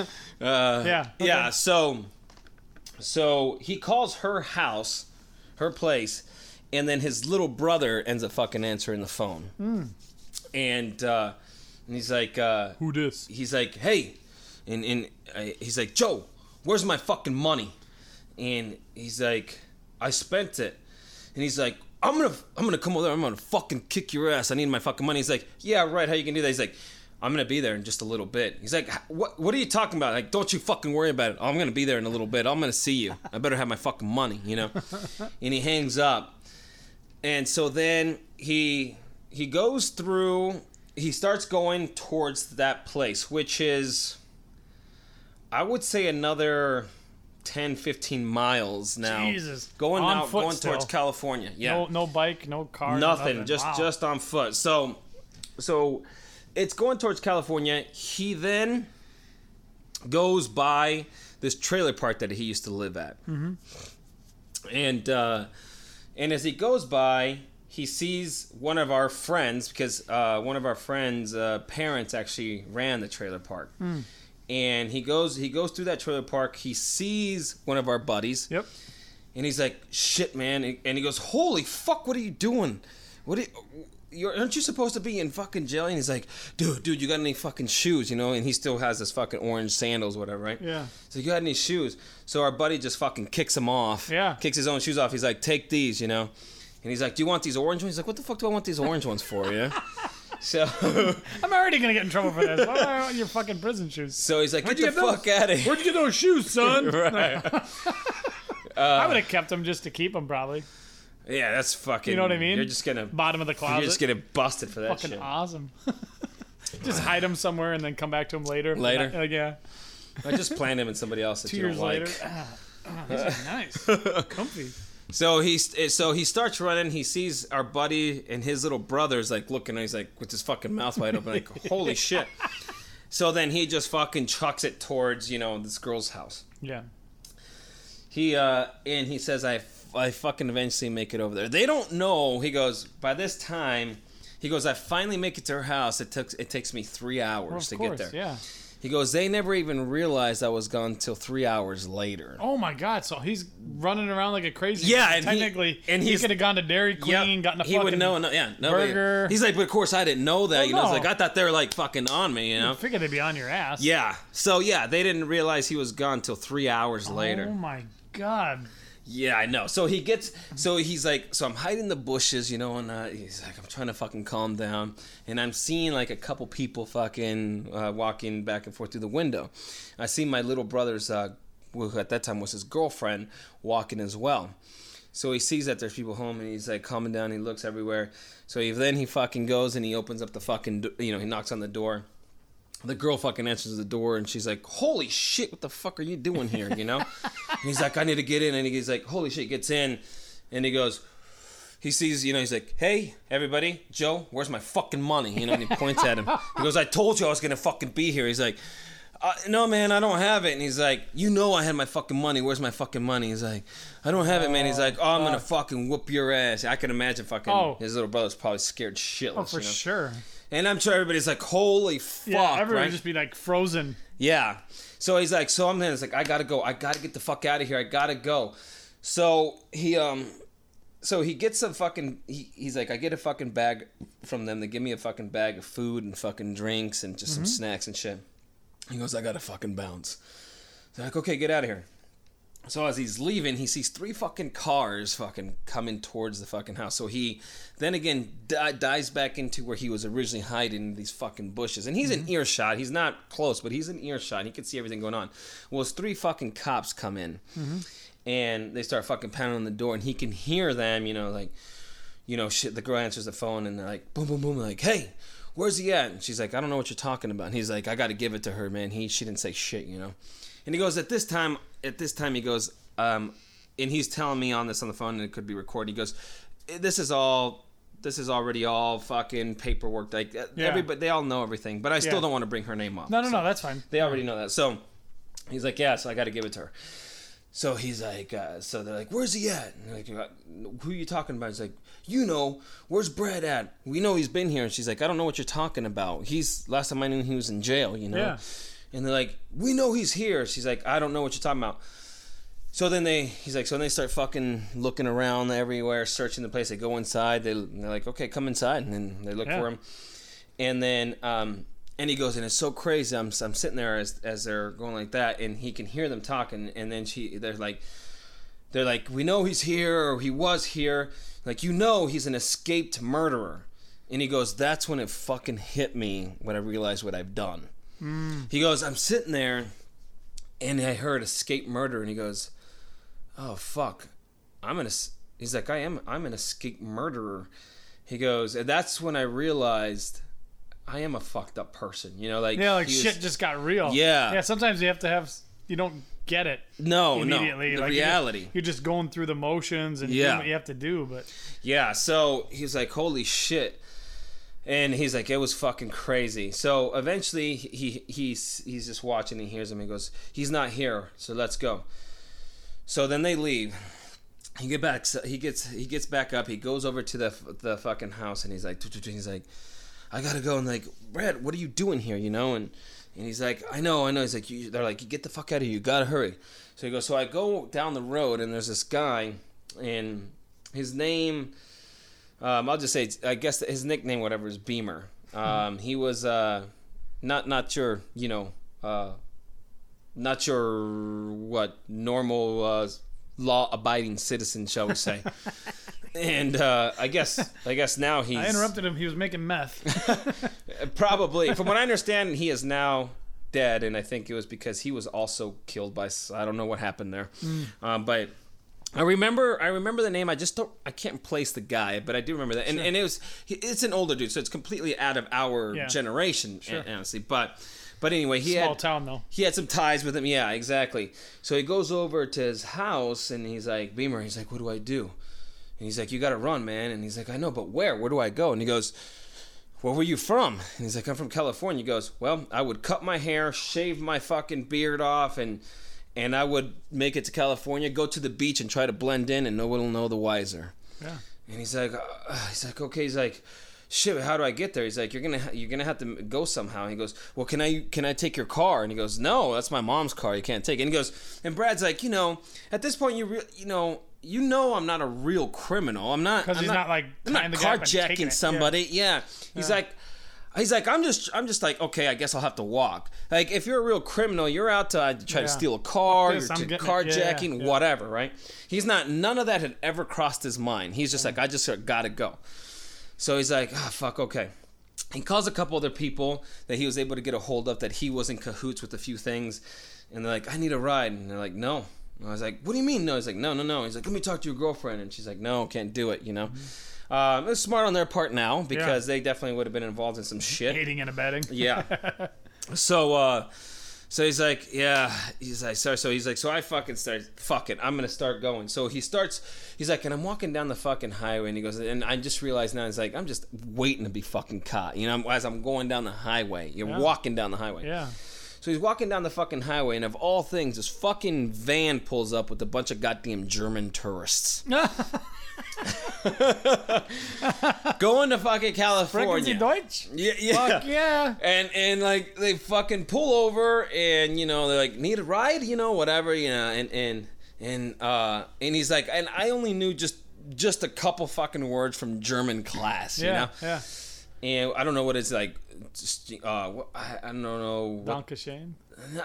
[SPEAKER 3] Uh,
[SPEAKER 2] yeah. okay.
[SPEAKER 3] Yeah, so so he calls her house, her place, and then his little brother ends up fucking answering the phone. And uh, and he's like uh,
[SPEAKER 2] Who this?"
[SPEAKER 3] he's like, "Hey," and and uh, he's like, "Joe, where's my fucking money?" And he's like, "I spent it." And he's like, "I'm gonna, I'm gonna come over there. I'm gonna fucking kick your ass. I need my fucking money." He's like, "Yeah, right. How you can do that?" He's like, "I'm gonna be there in just a little bit." He's like, "What? What are you talking about? Like, don't you fucking worry about it. I'm gonna be there in a little bit. I'm gonna see you. I better have my fucking money, you know." and he hangs up. And so then he he goes through he starts going towards that place which is I would say another 10 15 miles now.
[SPEAKER 2] Jesus.
[SPEAKER 3] Going
[SPEAKER 2] On
[SPEAKER 3] out
[SPEAKER 2] foot
[SPEAKER 3] going
[SPEAKER 2] still.
[SPEAKER 3] towards California. Yeah.
[SPEAKER 2] No, no bike, no car.
[SPEAKER 3] nothing, just
[SPEAKER 2] Wow.
[SPEAKER 3] just on foot. So so it's going towards California. He then goes by this trailer park that he used to live at. Mm-hmm. And uh, and as he goes by, he sees one of our friends because uh, one of our friends' uh, parents actually ran the trailer park. And he goes he goes through that trailer park. He sees one of our buddies.
[SPEAKER 2] Yep.
[SPEAKER 3] And he's like, "Shit, man!" And he goes, "Holy fuck! What are you doing? What? Are you, you're, aren't you supposed to be in fucking jail?" And he's like, "Dude, dude, you got any fucking shoes? You know?" And he still has his fucking orange sandals, whatever, right?
[SPEAKER 2] Yeah.
[SPEAKER 3] So you got any shoes? So our buddy just fucking kicks him off.
[SPEAKER 2] Yeah.
[SPEAKER 3] Kicks his own shoes off. He's like, "Take these," you know. And he's like, "Do you want these orange ones?" He's like, "What the fuck do I want these orange ones for?" Yeah. So,
[SPEAKER 2] I'm already gonna get in trouble for this. Why do I want your fucking prison shoes?
[SPEAKER 3] so he's like,
[SPEAKER 2] Where'd
[SPEAKER 3] "Get
[SPEAKER 2] you
[SPEAKER 3] the
[SPEAKER 2] get those?
[SPEAKER 3] fuck out of here!"
[SPEAKER 2] Where'd you get those shoes, son?
[SPEAKER 3] right.
[SPEAKER 2] I would have kept them just to keep them, probably.
[SPEAKER 3] Yeah, that's fucking.
[SPEAKER 2] You know what I mean?
[SPEAKER 3] You're just gonna.
[SPEAKER 2] Bottom of the closet.
[SPEAKER 3] You're just getting busted for that
[SPEAKER 2] fucking
[SPEAKER 3] shit.
[SPEAKER 2] awesome. just hide them somewhere and then come back to them later.
[SPEAKER 3] Later?
[SPEAKER 2] Like, yeah.
[SPEAKER 3] I just planted him in somebody else that
[SPEAKER 2] Two
[SPEAKER 3] you
[SPEAKER 2] years
[SPEAKER 3] don't like.
[SPEAKER 2] later. Ah, ah, these are nice. Comfy.
[SPEAKER 3] So he's so he starts running. He sees our buddy and his little brother's like looking. And he's like with his fucking mouth wide open, like holy shit. So then he just fucking chucks it towards you know this girl's house.
[SPEAKER 2] Yeah.
[SPEAKER 3] He uh and he says I I fucking eventually make it over there. They don't know. He goes by this time. He goes I finally make it to her house. It took it takes me three hours
[SPEAKER 2] Well,
[SPEAKER 3] to
[SPEAKER 2] course,
[SPEAKER 3] get there.
[SPEAKER 2] yeah.
[SPEAKER 3] He goes they never even realized I was gone till three hours later.
[SPEAKER 2] Oh my God! So he's running around like a crazy.
[SPEAKER 3] Yeah, and he-
[SPEAKER 2] technically,
[SPEAKER 3] and
[SPEAKER 2] he
[SPEAKER 3] he's-
[SPEAKER 2] could have gone to Dairy Queen,
[SPEAKER 3] Yep.
[SPEAKER 2] gotten a
[SPEAKER 3] he would know, no, yeah, nobody-
[SPEAKER 2] burger.
[SPEAKER 3] He's like, but of course I didn't know that.
[SPEAKER 2] Well,
[SPEAKER 3] you know,
[SPEAKER 2] no.
[SPEAKER 3] like I thought they were like fucking on me. You know,
[SPEAKER 2] I
[SPEAKER 3] know?
[SPEAKER 2] figured they'd be on your ass.
[SPEAKER 3] Yeah. So yeah, they didn't realize he was gone till three hours later.
[SPEAKER 2] Oh my God!
[SPEAKER 3] Yeah, I know. So he gets, so he's like, so I'm hiding in the bushes, you know, and uh, he's like, I'm trying to fucking calm down, and I'm seeing like a couple people fucking uh, walking back and forth through the window. I see my little brother's, uh, who at that time was his girlfriend, walking as well. So he sees that there's people home, and he's like calming down. He looks everywhere. So he, then he fucking goes and he opens up the fucking, you know, he knocks on the door. The girl fucking answers the door and she's like, "Holy shit, what the fuck are you doing here?" You know? and he's like, "I need to get in." And he's like, "Holy shit!" Gets in, and he goes, he sees, you know, he's like, "Hey, everybody, Joe, where's my fucking money?" You know, and he points at him. He goes, "I told you I was gonna fucking be here." He's like, uh, "No, man, I don't have it." And he's like, "You know, I had my fucking money. Where's my fucking money?" He's like, "I don't have it, man." He's like, "Oh, I'm gonna fucking whoop your ass." I can imagine fucking
[SPEAKER 2] Oh.
[SPEAKER 3] his little brother's probably scared shitless.
[SPEAKER 2] Oh, for
[SPEAKER 3] you know?
[SPEAKER 2] sure.
[SPEAKER 3] And I'm sure everybody's like, "Holy fuck!"
[SPEAKER 2] Yeah, everyone
[SPEAKER 3] right?
[SPEAKER 2] just be like frozen.
[SPEAKER 3] Yeah. So he's like, so I'm then it's like, I gotta go. I gotta get the fuck out of here. I gotta go. So he um, so he gets a fucking. He, he's like, I get a fucking bag from them. They give me a fucking bag of food and fucking drinks and just some snacks and shit. He goes, I gotta fucking bounce. They're like, okay, get out of here. So as he's leaving, he sees three fucking cars fucking coming towards the fucking house. So he then again di- dives back into where he was originally hiding in these fucking bushes. And he's in mm-hmm. earshot. He's not close, but he's in earshot. He can see everything going on. Well, his three fucking cops come in mm-hmm. and they start fucking pounding on the door, and he can hear them, you know, like, you know, shit. The girl answers the phone and they're like, boom, boom, boom, like, hey, where's he at? And she's like, I don't know what you're talking about. And he's like, I got to give it to her, man. He, she didn't say shit, you know. And he goes, at this time, at this time, he goes, um, and he's telling me on this on the phone, and it could be recorded. He goes, this is all. This is already all fucking paperwork. Like uh,
[SPEAKER 2] Yeah.
[SPEAKER 3] everybody, they all know everything, but I still
[SPEAKER 2] Yeah.
[SPEAKER 3] don't want to bring her name up.
[SPEAKER 2] No, no,
[SPEAKER 3] So-
[SPEAKER 2] no, that's fine.
[SPEAKER 3] they already know that. So he's like, yeah, so I got to give it to her. so he's like, uh, so they're like, where's he at? And like, uh, who are you talking about? He's like, you know, where's Brad at? We know he's been here. And she's like, I don't know what you're talking about. He's last time I knew he was in jail, you know.
[SPEAKER 2] Yeah.
[SPEAKER 3] And they're like, we know he's here. She's like, I don't know what you're talking about. So then they, he's like, so then they start fucking looking around everywhere, searching the place. They go inside. They, they're like, okay, come inside, and then they look
[SPEAKER 2] Yeah.
[SPEAKER 3] for him. And then, um, and he goes, and it's so crazy. I'm, I'm sitting there as, as they're going like that, and he can hear them talking. And then she, they're like, they're like, we know he's here or he was here. Like, you know, he's an escaped murderer. And he goes, that's when it fucking hit me when I realized what I've done. Mm. He goes, I'm sitting there, and I heard escape murder, and he goes, oh fuck, I'm an. es-" He's like, I am. I'm an escape murderer. He goes, and that's when I realized I am a fucked up person. You know, like
[SPEAKER 2] Yeah, like
[SPEAKER 3] he was-
[SPEAKER 2] shit just got real.
[SPEAKER 3] Yeah.
[SPEAKER 2] Yeah, sometimes you have to have you don't get it
[SPEAKER 3] No,
[SPEAKER 2] immediately.
[SPEAKER 3] no, the
[SPEAKER 2] like you're just-
[SPEAKER 3] reality.
[SPEAKER 2] You're just going through the motions and
[SPEAKER 3] Yeah.
[SPEAKER 2] doing what you have to do, but
[SPEAKER 3] Yeah, so he's like, "Holy shit!" And he's like, "It was fucking crazy." So eventually, he he's he's just watching. He hears him. He goes, "He's not here, so let's go." So then they leave. He get back. He gets he gets back up. He goes over to the the fucking house, and he's like, he's like, "I gotta go." And like, Brad, what are you doing here? You know? And and he's like, "I know, I know." He's like, you, "They're like, get the fuck out of here. You gotta hurry." So he goes. So I go down the road, and there's this guy, and his name. Um, I'll just say, I guess his nickname, whatever, is Beamer. Um, he was uh, not not your, you know, uh, not your what normal uh, law-abiding citizen, shall we say? and uh, I guess I guess now he's
[SPEAKER 2] I interrupted him. He was making meth.
[SPEAKER 3] probably, from what I understand, he is now dead, and I think it was because he was also killed by. I don't know what happened there, um, but I remember. I remember the name. I just don't. I can't place the guy, but I do remember that. And, and it was. It's an older dude, so it's completely out of our
[SPEAKER 2] Yeah.
[SPEAKER 3] generation,
[SPEAKER 2] Sure.
[SPEAKER 3] honestly. But, but anyway, he
[SPEAKER 2] Small
[SPEAKER 3] had
[SPEAKER 2] town though.
[SPEAKER 3] he had some ties with him. Yeah, exactly. So he goes over to his house and he's like, Beamer, he's like, what do I do? And he's like, you got to run, man. And he's like, I know, but where? Where do I go? And he goes, where were you from? And he's like, I'm from California. He goes, well, I would cut my hair, shave my fucking beard off, and and I would make it to California, go to the beach, and try to blend in, and no one will know the wiser.
[SPEAKER 2] Yeah.
[SPEAKER 3] And he's like, uh, he's like, okay. He's like, shit. How do I get there? He's like, you're gonna, ha- you're gonna have to go somehow. And he goes, well, can I, can I take your car? And he goes, no, that's my mom's car. You can't take it. And he goes, and Brad's like, you know, at this point, you, re- you know, you know, I'm not a real criminal. I'm not
[SPEAKER 2] 'Cause
[SPEAKER 3] I'm
[SPEAKER 2] he's not, like,
[SPEAKER 3] I'm not
[SPEAKER 2] tying the guy up and taking
[SPEAKER 3] carjacking somebody. Yeah. He's like. He's like, I'm just, I'm just like, okay, I guess I'll have to walk. Like, if you're a real criminal, you're out to uh, try
[SPEAKER 2] Yeah.
[SPEAKER 3] to steal a car,
[SPEAKER 2] this,
[SPEAKER 3] you're
[SPEAKER 2] I'm
[SPEAKER 3] to
[SPEAKER 2] getting it. Yeah,
[SPEAKER 3] carjacking,
[SPEAKER 2] yeah.
[SPEAKER 3] whatever, right? He's not. None of that had ever crossed his mind. He's just like, I just gotta go. So he's like, ah, fuck, okay. He calls a couple other people that he was able to get a hold of that he was in cahoots with a few things, and they're like, I need a ride, and they're like, no. And I was like, what do you mean no? He's like, no, no, no. He's like, let me talk to your girlfriend, and she's like, no, can't do it, you know. Um, it's smart on their part now because they definitely would have been involved in some shit.
[SPEAKER 2] Hating and abetting.
[SPEAKER 3] Yeah. so uh so he's like, yeah. He's like, sorry. so he's like, so I fucking start, fuck it, I'm gonna start going. So he starts. He's like, and I'm walking down the fucking highway, and he goes, and I just realized now, he's like, I'm just waiting to be fucking caught. You know, as I'm going down the highway, you're
[SPEAKER 2] Yeah.
[SPEAKER 3] walking down the highway.
[SPEAKER 2] Yeah.
[SPEAKER 3] So he's walking down the fucking highway, and of all things, this fucking van pulls up with a bunch of goddamn German tourists going to fucking California.
[SPEAKER 2] Deutsch?
[SPEAKER 3] Yeah, yeah.
[SPEAKER 2] Fuck yeah.
[SPEAKER 3] And and like they fucking pull over and you know they're like need a ride you know whatever you know and and and uh and he's like and I only knew just just a couple fucking words from German class you
[SPEAKER 2] Yeah.
[SPEAKER 3] know
[SPEAKER 2] Yeah.
[SPEAKER 3] and I don't know what it's like just, uh what, I, I don't know what,
[SPEAKER 2] Danke schön.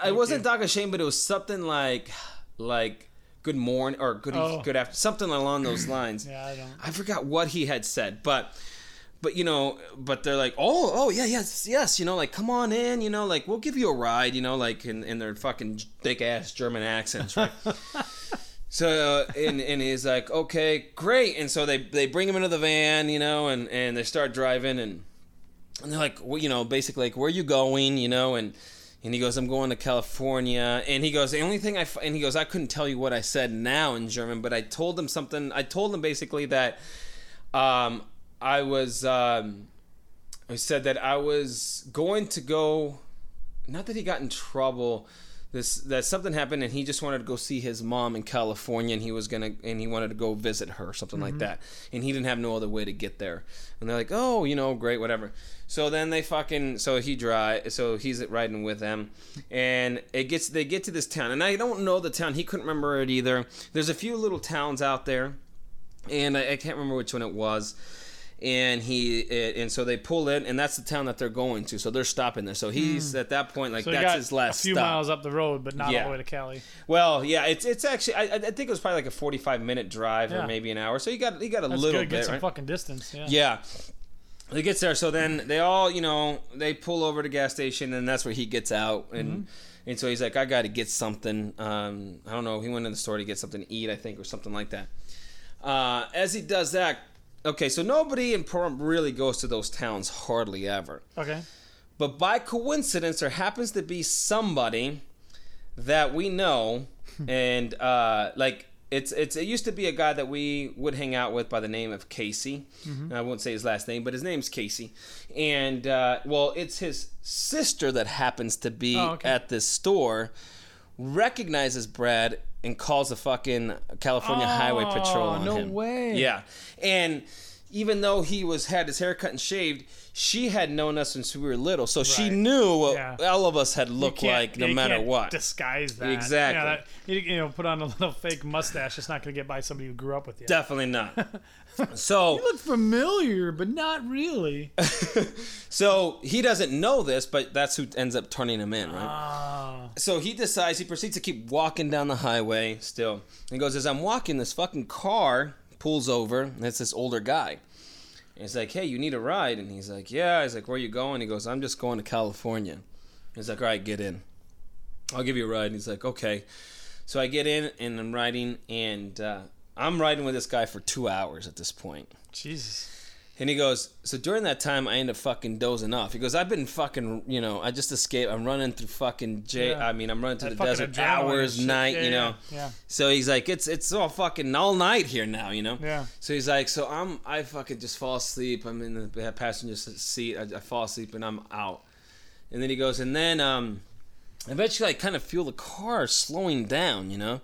[SPEAKER 3] it wasn't Daka Shane but it was something like like good morning or good
[SPEAKER 2] Oh.
[SPEAKER 3] good after something along those lines
[SPEAKER 2] Yeah, I don't.
[SPEAKER 3] I forgot what he had said, but but you know, but they're like, oh, oh yeah, yes, yes, you know, like come on in, you know, like we'll give you a ride, you know, like in, in their fucking thick ass German accents, right? so and and he's like, okay, great, and so they they bring him into the van, you know, and and they start driving, and and they're like, well, you know, basically like, where you going, you know, and. And he goes, I'm going to California. And he goes, the only thing I, f-, and he goes, I couldn't tell you what I said now in German, but I told him something. I told him basically that um, I was, um, I said that I was going to go, not that he got in trouble, this that something happened and he just wanted to go see his mom in California and he was gonna and he wanted to go visit her something like that and he didn't have no other way to get there and they're like oh you know great whatever so then they fucking so he drive so he's riding with them and it gets they get to this town and I don't know the town he couldn't remember it either there's a few little towns out there and I, I can't remember which one it was and he it, and so they pull in and that's the town that they're going to so they're stopping there so he's hmm. at that point like.
[SPEAKER 2] So
[SPEAKER 3] that's his last
[SPEAKER 2] a few
[SPEAKER 3] stop
[SPEAKER 2] miles up the road, but not
[SPEAKER 3] Yeah.
[SPEAKER 2] all the way to Cali.
[SPEAKER 3] well yeah it's it's actually I, I think it was probably like a 45 minute drive
[SPEAKER 2] Yeah.
[SPEAKER 3] or maybe an hour so you got you got a
[SPEAKER 2] That's
[SPEAKER 3] little
[SPEAKER 2] good. Get
[SPEAKER 3] bit
[SPEAKER 2] some
[SPEAKER 3] right?
[SPEAKER 2] fucking distance. Yeah.
[SPEAKER 3] yeah he gets there. So then they all you know they pull over to gas station and that's where he gets out. And
[SPEAKER 2] Mm-hmm.
[SPEAKER 3] and so he's like i gotta get something. Um, i don't know. He went in the store to get something to eat i think or something like that. Uh, as he does that okay so nobody in Pahrump really goes to those towns hardly ever.
[SPEAKER 2] Okay.
[SPEAKER 3] but by coincidence there happens to be somebody that we know and uh, like it's it's it used to be a guy that we would hang out with by the name of Casey. I won't say his last name, but his name's Casey. And uh, well, it's his sister that happens to be
[SPEAKER 2] Oh, okay.
[SPEAKER 3] at this store, recognizes Brad and calls the fucking California Highway Patrol
[SPEAKER 2] Oh,
[SPEAKER 3] on
[SPEAKER 2] no
[SPEAKER 3] him.
[SPEAKER 2] way.
[SPEAKER 3] Yeah, and even though he was had his hair cut and shaved, she had known us since we were little, so she knew what
[SPEAKER 2] Yeah.
[SPEAKER 3] all of us had looked like, no
[SPEAKER 2] you
[SPEAKER 3] matter what.
[SPEAKER 2] Disguise that.
[SPEAKER 3] Exactly.
[SPEAKER 2] Yeah, that, you, you know, put on a little fake mustache. It's not going to get by somebody who grew up with you.
[SPEAKER 3] Definitely not. so, you
[SPEAKER 2] look familiar, but not really.
[SPEAKER 3] so he doesn't know this, but that's who ends up turning him in, right?
[SPEAKER 2] Ah.
[SPEAKER 3] so he decides he proceeds to keep walking down the highway still he goes as i'm walking this fucking car pulls over and it's this older guy and he's like hey you need a ride? And he's like yeah. He's like where you going? He goes i'm just going to california. He's like all right get in. I'll give you a ride. And he's like okay. So i get in and i'm riding and uh, i'm riding with this guy for two hours at this point.
[SPEAKER 2] Jesus.
[SPEAKER 3] And he goes, so during that time, I end up fucking dozing off. He goes, I've been fucking, you know, I just escaped. I'm running through fucking jail.
[SPEAKER 2] Yeah.
[SPEAKER 3] I mean, I'm running through
[SPEAKER 2] That
[SPEAKER 3] the desert hours, night,
[SPEAKER 2] Yeah,
[SPEAKER 3] you know.
[SPEAKER 2] yeah, yeah.
[SPEAKER 3] So he's like, it's it's all fucking all night here now, you know.
[SPEAKER 2] Yeah.
[SPEAKER 3] So he's like, so I'm I fucking just fall asleep. I'm in the passenger seat. I, I fall asleep and I'm out. And then he goes, and then um, eventually I kind of feel the car slowing down, you know.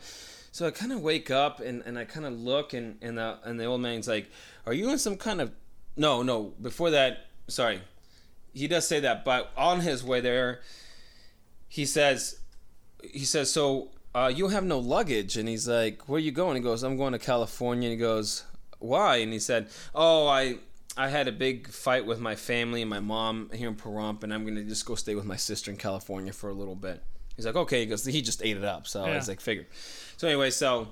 [SPEAKER 3] So I kind of wake up and, and I kind of look and and the and the old man's like, "Are you in some kind of?" No, no. Before that, sorry, he does say that, but on his way there, he says, he says, "So uh, you have no luggage?" And he's like, "Where are you going?" He goes, "I'm going to California." And he goes, "Why?" And he said, "Oh, I." I had a big fight with my family and my mom here in Pahrump, and I'm gonna just go stay with my sister in California for a little bit. He's like, okay. He goes, he just ate it up, so I was like, figure. So anyway, so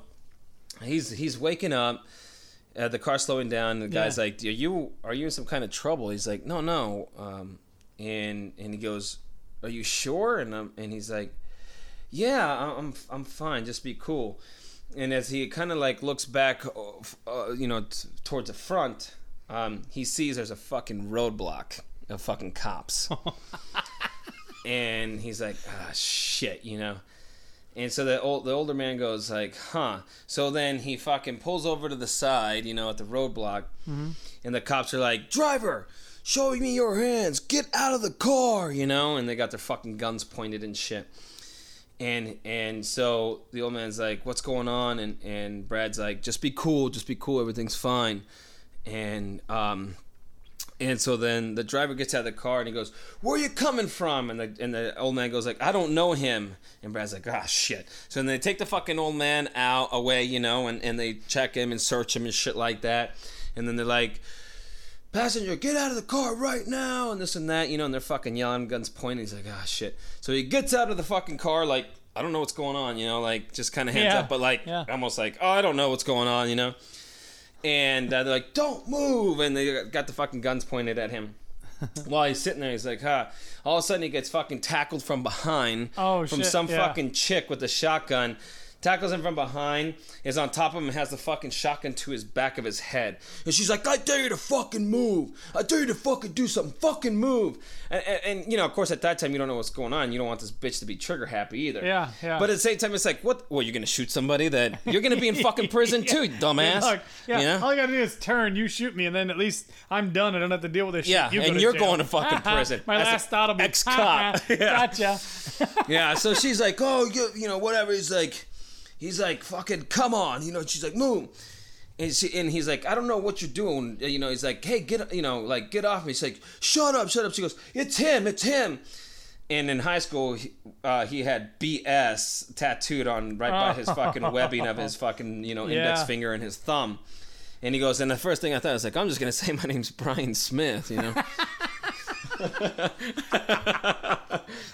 [SPEAKER 3] he's he's waking up. Uh, the car slowing down. The guy's
[SPEAKER 2] Yeah.
[SPEAKER 3] like, "Are you are you in some kind of trouble?" He's like, "No, no." Um, and and he goes, "Are you sure?" And um, and he's like, "Yeah, I'm I'm fine. Just be cool." And as he kind of like looks back, uh, you know, t- towards the front, um, he sees there's a fucking roadblock of fucking cops. and he's like, ah, shit, you know. And so the old the older man goes like, huh. So then he fucking pulls over to the side, you know, at the roadblock, and the cops are like, driver, show me your hands, get out of the car, you know. And they got their fucking guns pointed and shit. And and so the old man's like, what's going on? And and Brad's like, just be cool, just be cool, everything's fine. And um, and so then the driver gets out of the car and he goes, "Where are you coming from?" And the and the old man goes like, "I don't know him." And Brad's like, "Ah, shit." So then they take the fucking old man out away, you know, and and they check him and search him and shit like that. And then they're like, "Passenger, get out of the car right now!" And this and that, you know, and they're fucking yelling, guns pointing. He's like, "Ah, shit." So he gets out of the fucking car like. I don't know what's going on, you know, like just kind of hands
[SPEAKER 2] Yeah,
[SPEAKER 3] up, but like
[SPEAKER 2] yeah.
[SPEAKER 3] almost like, oh, I don't know what's going on, you know and uh, they're like, "Don't move!" And they got the fucking guns pointed at him. While he's sitting there, he's like, "Huh." All of a sudden, he gets fucking tackled from behind
[SPEAKER 2] Oh,
[SPEAKER 3] from
[SPEAKER 2] shit,
[SPEAKER 3] some
[SPEAKER 2] yeah.
[SPEAKER 3] fucking chick with a shotgun. Tackles him from behind, is on top of him, and has the fucking shotgun to his back of his head. And she's like, I dare you to fucking move. I dare you to fucking do something. Fucking move. And, and, and, you know, of course, at that time, you don't know what's going on. You don't want this bitch to be trigger happy either.
[SPEAKER 2] Yeah, yeah.
[SPEAKER 3] But at the same time, it's like, what? Well, you're going to shoot somebody that you're going to be in fucking prison too, you dumbass.
[SPEAKER 2] Look, yeah,
[SPEAKER 3] You know?
[SPEAKER 2] all I gotta do is turn, you shoot me, and then at least I'm done. I don't have to deal with this
[SPEAKER 3] Yeah,
[SPEAKER 2] shit. You go
[SPEAKER 3] and
[SPEAKER 2] to
[SPEAKER 3] you're
[SPEAKER 2] jail.
[SPEAKER 3] going to fucking prison.
[SPEAKER 2] My
[SPEAKER 3] As
[SPEAKER 2] last thought will be
[SPEAKER 3] ex-cop. Yeah.
[SPEAKER 2] Gotcha.
[SPEAKER 3] yeah. So she's like, oh, you, you know, whatever. He's like, he's like, fucking, come on, you know. She's like, move. And, she, and he's like, I don't know what you're doing. You know, he's like, hey, get, you know, like, get off me. She's like, shut up, shut up. She goes, it's him, it's him. And in high school, he, uh, he had BS tattooed on right by his fucking webbing of his fucking, you know, index
[SPEAKER 2] Yeah.
[SPEAKER 3] finger and his thumb. And he goes, and the first thing I thought was like, I'm just gonna say my name's Brian Smith, you know.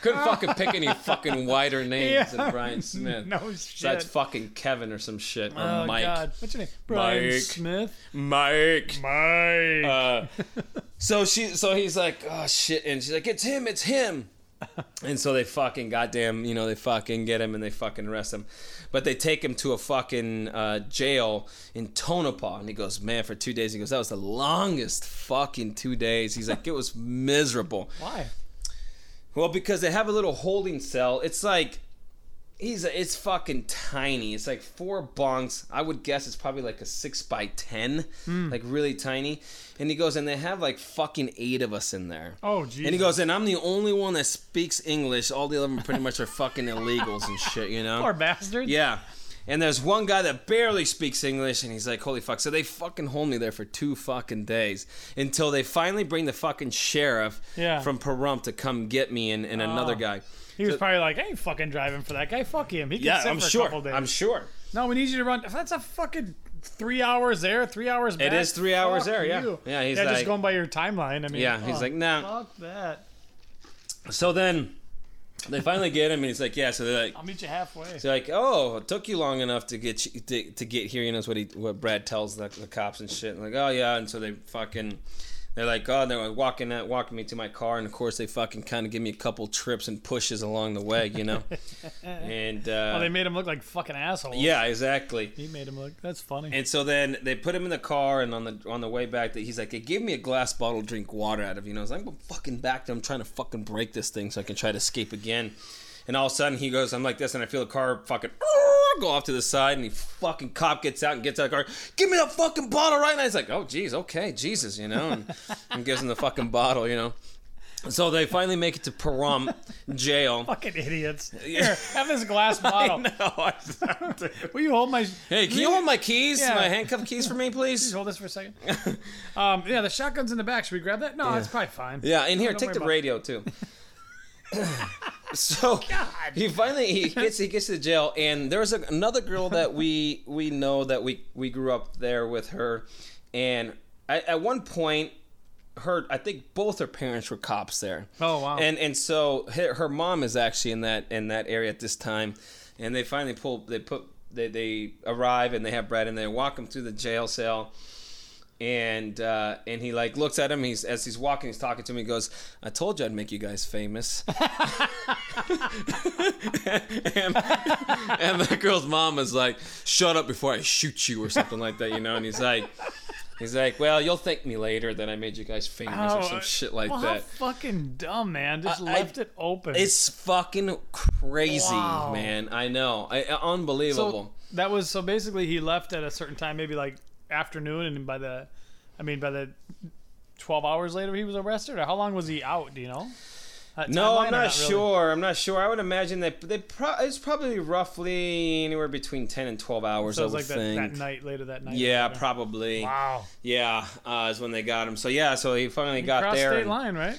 [SPEAKER 3] Couldn't fucking pick any fucking wider names than Brian Smith.
[SPEAKER 2] No shit.
[SPEAKER 3] that's fucking Kevin or some shit or
[SPEAKER 2] oh
[SPEAKER 3] Mike.
[SPEAKER 2] God, what's your name? Brian
[SPEAKER 3] Mike.
[SPEAKER 2] Smith.
[SPEAKER 3] Mike.
[SPEAKER 2] Mike.
[SPEAKER 3] Uh, so she, so he's like, oh shit, and she's like, it's him, it's him. And so they fucking goddamn, you know, they fucking get him and they fucking arrest him. But they take him to a fucking uh, jail in Tonopah. And he goes, man, for two days. He goes, that was the longest fucking two days. He's like, it was miserable.
[SPEAKER 2] Why?
[SPEAKER 3] Well, because they have a little holding cell. It's like he's a, it's fucking tiny. It's like four bunks. I would guess it's probably like a six by ten,
[SPEAKER 2] Hmm.
[SPEAKER 3] like really tiny. And he goes, and they have like fucking eight of us in there.
[SPEAKER 2] Oh, geez.
[SPEAKER 3] And he goes, and I'm the only one that speaks English. All the other them pretty much are fucking illegals and shit, you know?
[SPEAKER 2] Poor bastard.
[SPEAKER 3] Yeah. And there's one guy that barely speaks English, and he's like, "Holy fuck!" So they fucking hold me there for two fucking days until they finally bring the fucking sheriff
[SPEAKER 2] Yeah.
[SPEAKER 3] from Pahrump to come get me and, and another
[SPEAKER 2] Oh.
[SPEAKER 3] guy.
[SPEAKER 2] He was probably like, "I ain't fucking driving for that guy. Fuck him. He can
[SPEAKER 3] Yeah,
[SPEAKER 2] sit
[SPEAKER 3] I'm
[SPEAKER 2] for a
[SPEAKER 3] sure.
[SPEAKER 2] couple days."
[SPEAKER 3] I'm sure.
[SPEAKER 2] No, we need you to run. That's a fucking three hours there, three hours back.
[SPEAKER 3] is three hours
[SPEAKER 2] Fuck
[SPEAKER 3] there, yeah.
[SPEAKER 2] you.
[SPEAKER 3] Yeah, he's
[SPEAKER 2] yeah, just going by your timeline. I mean,
[SPEAKER 3] Yeah, he's
[SPEAKER 2] oh,
[SPEAKER 3] like, nah.
[SPEAKER 2] Fuck that.
[SPEAKER 3] So then they finally get him, and he's like, "Yeah." So they're like,
[SPEAKER 2] I'll meet you halfway.
[SPEAKER 3] They're like, oh, it took you long enough to get you, to, to get here. You know, what he what Brad tells the, the cops and shit. And like, oh yeah, and so they fucking. They're like, oh, they're like walking out, walking me to my car, and of course they fucking kind of give me a couple trips and pushes along the way, you know. and uh,
[SPEAKER 2] well, they made him look like fucking asshole.
[SPEAKER 3] yeah, exactly.
[SPEAKER 2] He made him look. That's funny.
[SPEAKER 3] And so then they put him in the car, and on the on the way back, that he's like, "They gave me a glass bottle to drink water out of." You know, I was like, "I'm fucking back there. I'm trying to fucking break this thing so I can try to escape again." And all of a sudden, he goes, "I'm like this," and I feel the car fucking go off to the side, and he fucking cop gets out and gets out of the car. Give me that fucking bottle right now. He's like, "Oh, geez, okay, Jesus," you know, and, and gives him the fucking bottle, you know. So they finally make it to Pahrump jail.
[SPEAKER 2] fucking idiots. Here, have this glass bottle.
[SPEAKER 3] No, I-
[SPEAKER 2] Will you hold my?
[SPEAKER 3] hey, can you hold my keys,
[SPEAKER 2] Yeah.
[SPEAKER 3] my handcuff keys for me, please?
[SPEAKER 2] Please hold this for a second. um, yeah, the shotgun's in the back. Should we grab that? No, that's probably fine.
[SPEAKER 3] Yeah, in here, take the
[SPEAKER 2] about
[SPEAKER 3] radio too. So he finally he gets he gets to jail, and there's a, another girl that we we know that we we grew up there with her, and at, at one point, her I think both her parents were cops there.
[SPEAKER 2] Oh, wow.
[SPEAKER 3] And and so her, her mom is actually in that in that area at this time, and they finally pull they put they they arrive and they have Brad and they walk him through the jail cell and uh, and he like looks at him. He's as he's walking, he's talking to me. He goes, "I told you I'd make you guys famous." and, and the girl's mom is like, "Shut up before I shoot you" or something like that, you know. And he's like, he's like, "Well, you'll thank me later that I made you guys famous or some shit like
[SPEAKER 2] Oh, well,
[SPEAKER 3] that."
[SPEAKER 2] fucking dumb, man. Just
[SPEAKER 3] I-
[SPEAKER 2] left it open.
[SPEAKER 3] It's fucking crazy,
[SPEAKER 2] Wow.
[SPEAKER 3] man. I know, I, unbelievable.
[SPEAKER 2] so that was so basically he left at a certain time, maybe like afternoon, and by the, I mean by the twelve hours later he was arrested, or how long was he out? Do you know?
[SPEAKER 3] No, I'm not
[SPEAKER 2] really?
[SPEAKER 3] sure. I'm not sure. I would imagine that they pro- it's probably roughly anywhere between ten and twelve hours.
[SPEAKER 2] So it was like that,
[SPEAKER 3] think.
[SPEAKER 2] that night later that night.
[SPEAKER 3] yeah,
[SPEAKER 2] whatever.
[SPEAKER 3] probably.
[SPEAKER 2] Wow.
[SPEAKER 3] Yeah, uh, is when they got him. So yeah, so he finally
[SPEAKER 2] He
[SPEAKER 3] got there.
[SPEAKER 2] state
[SPEAKER 3] and-
[SPEAKER 2] line, right?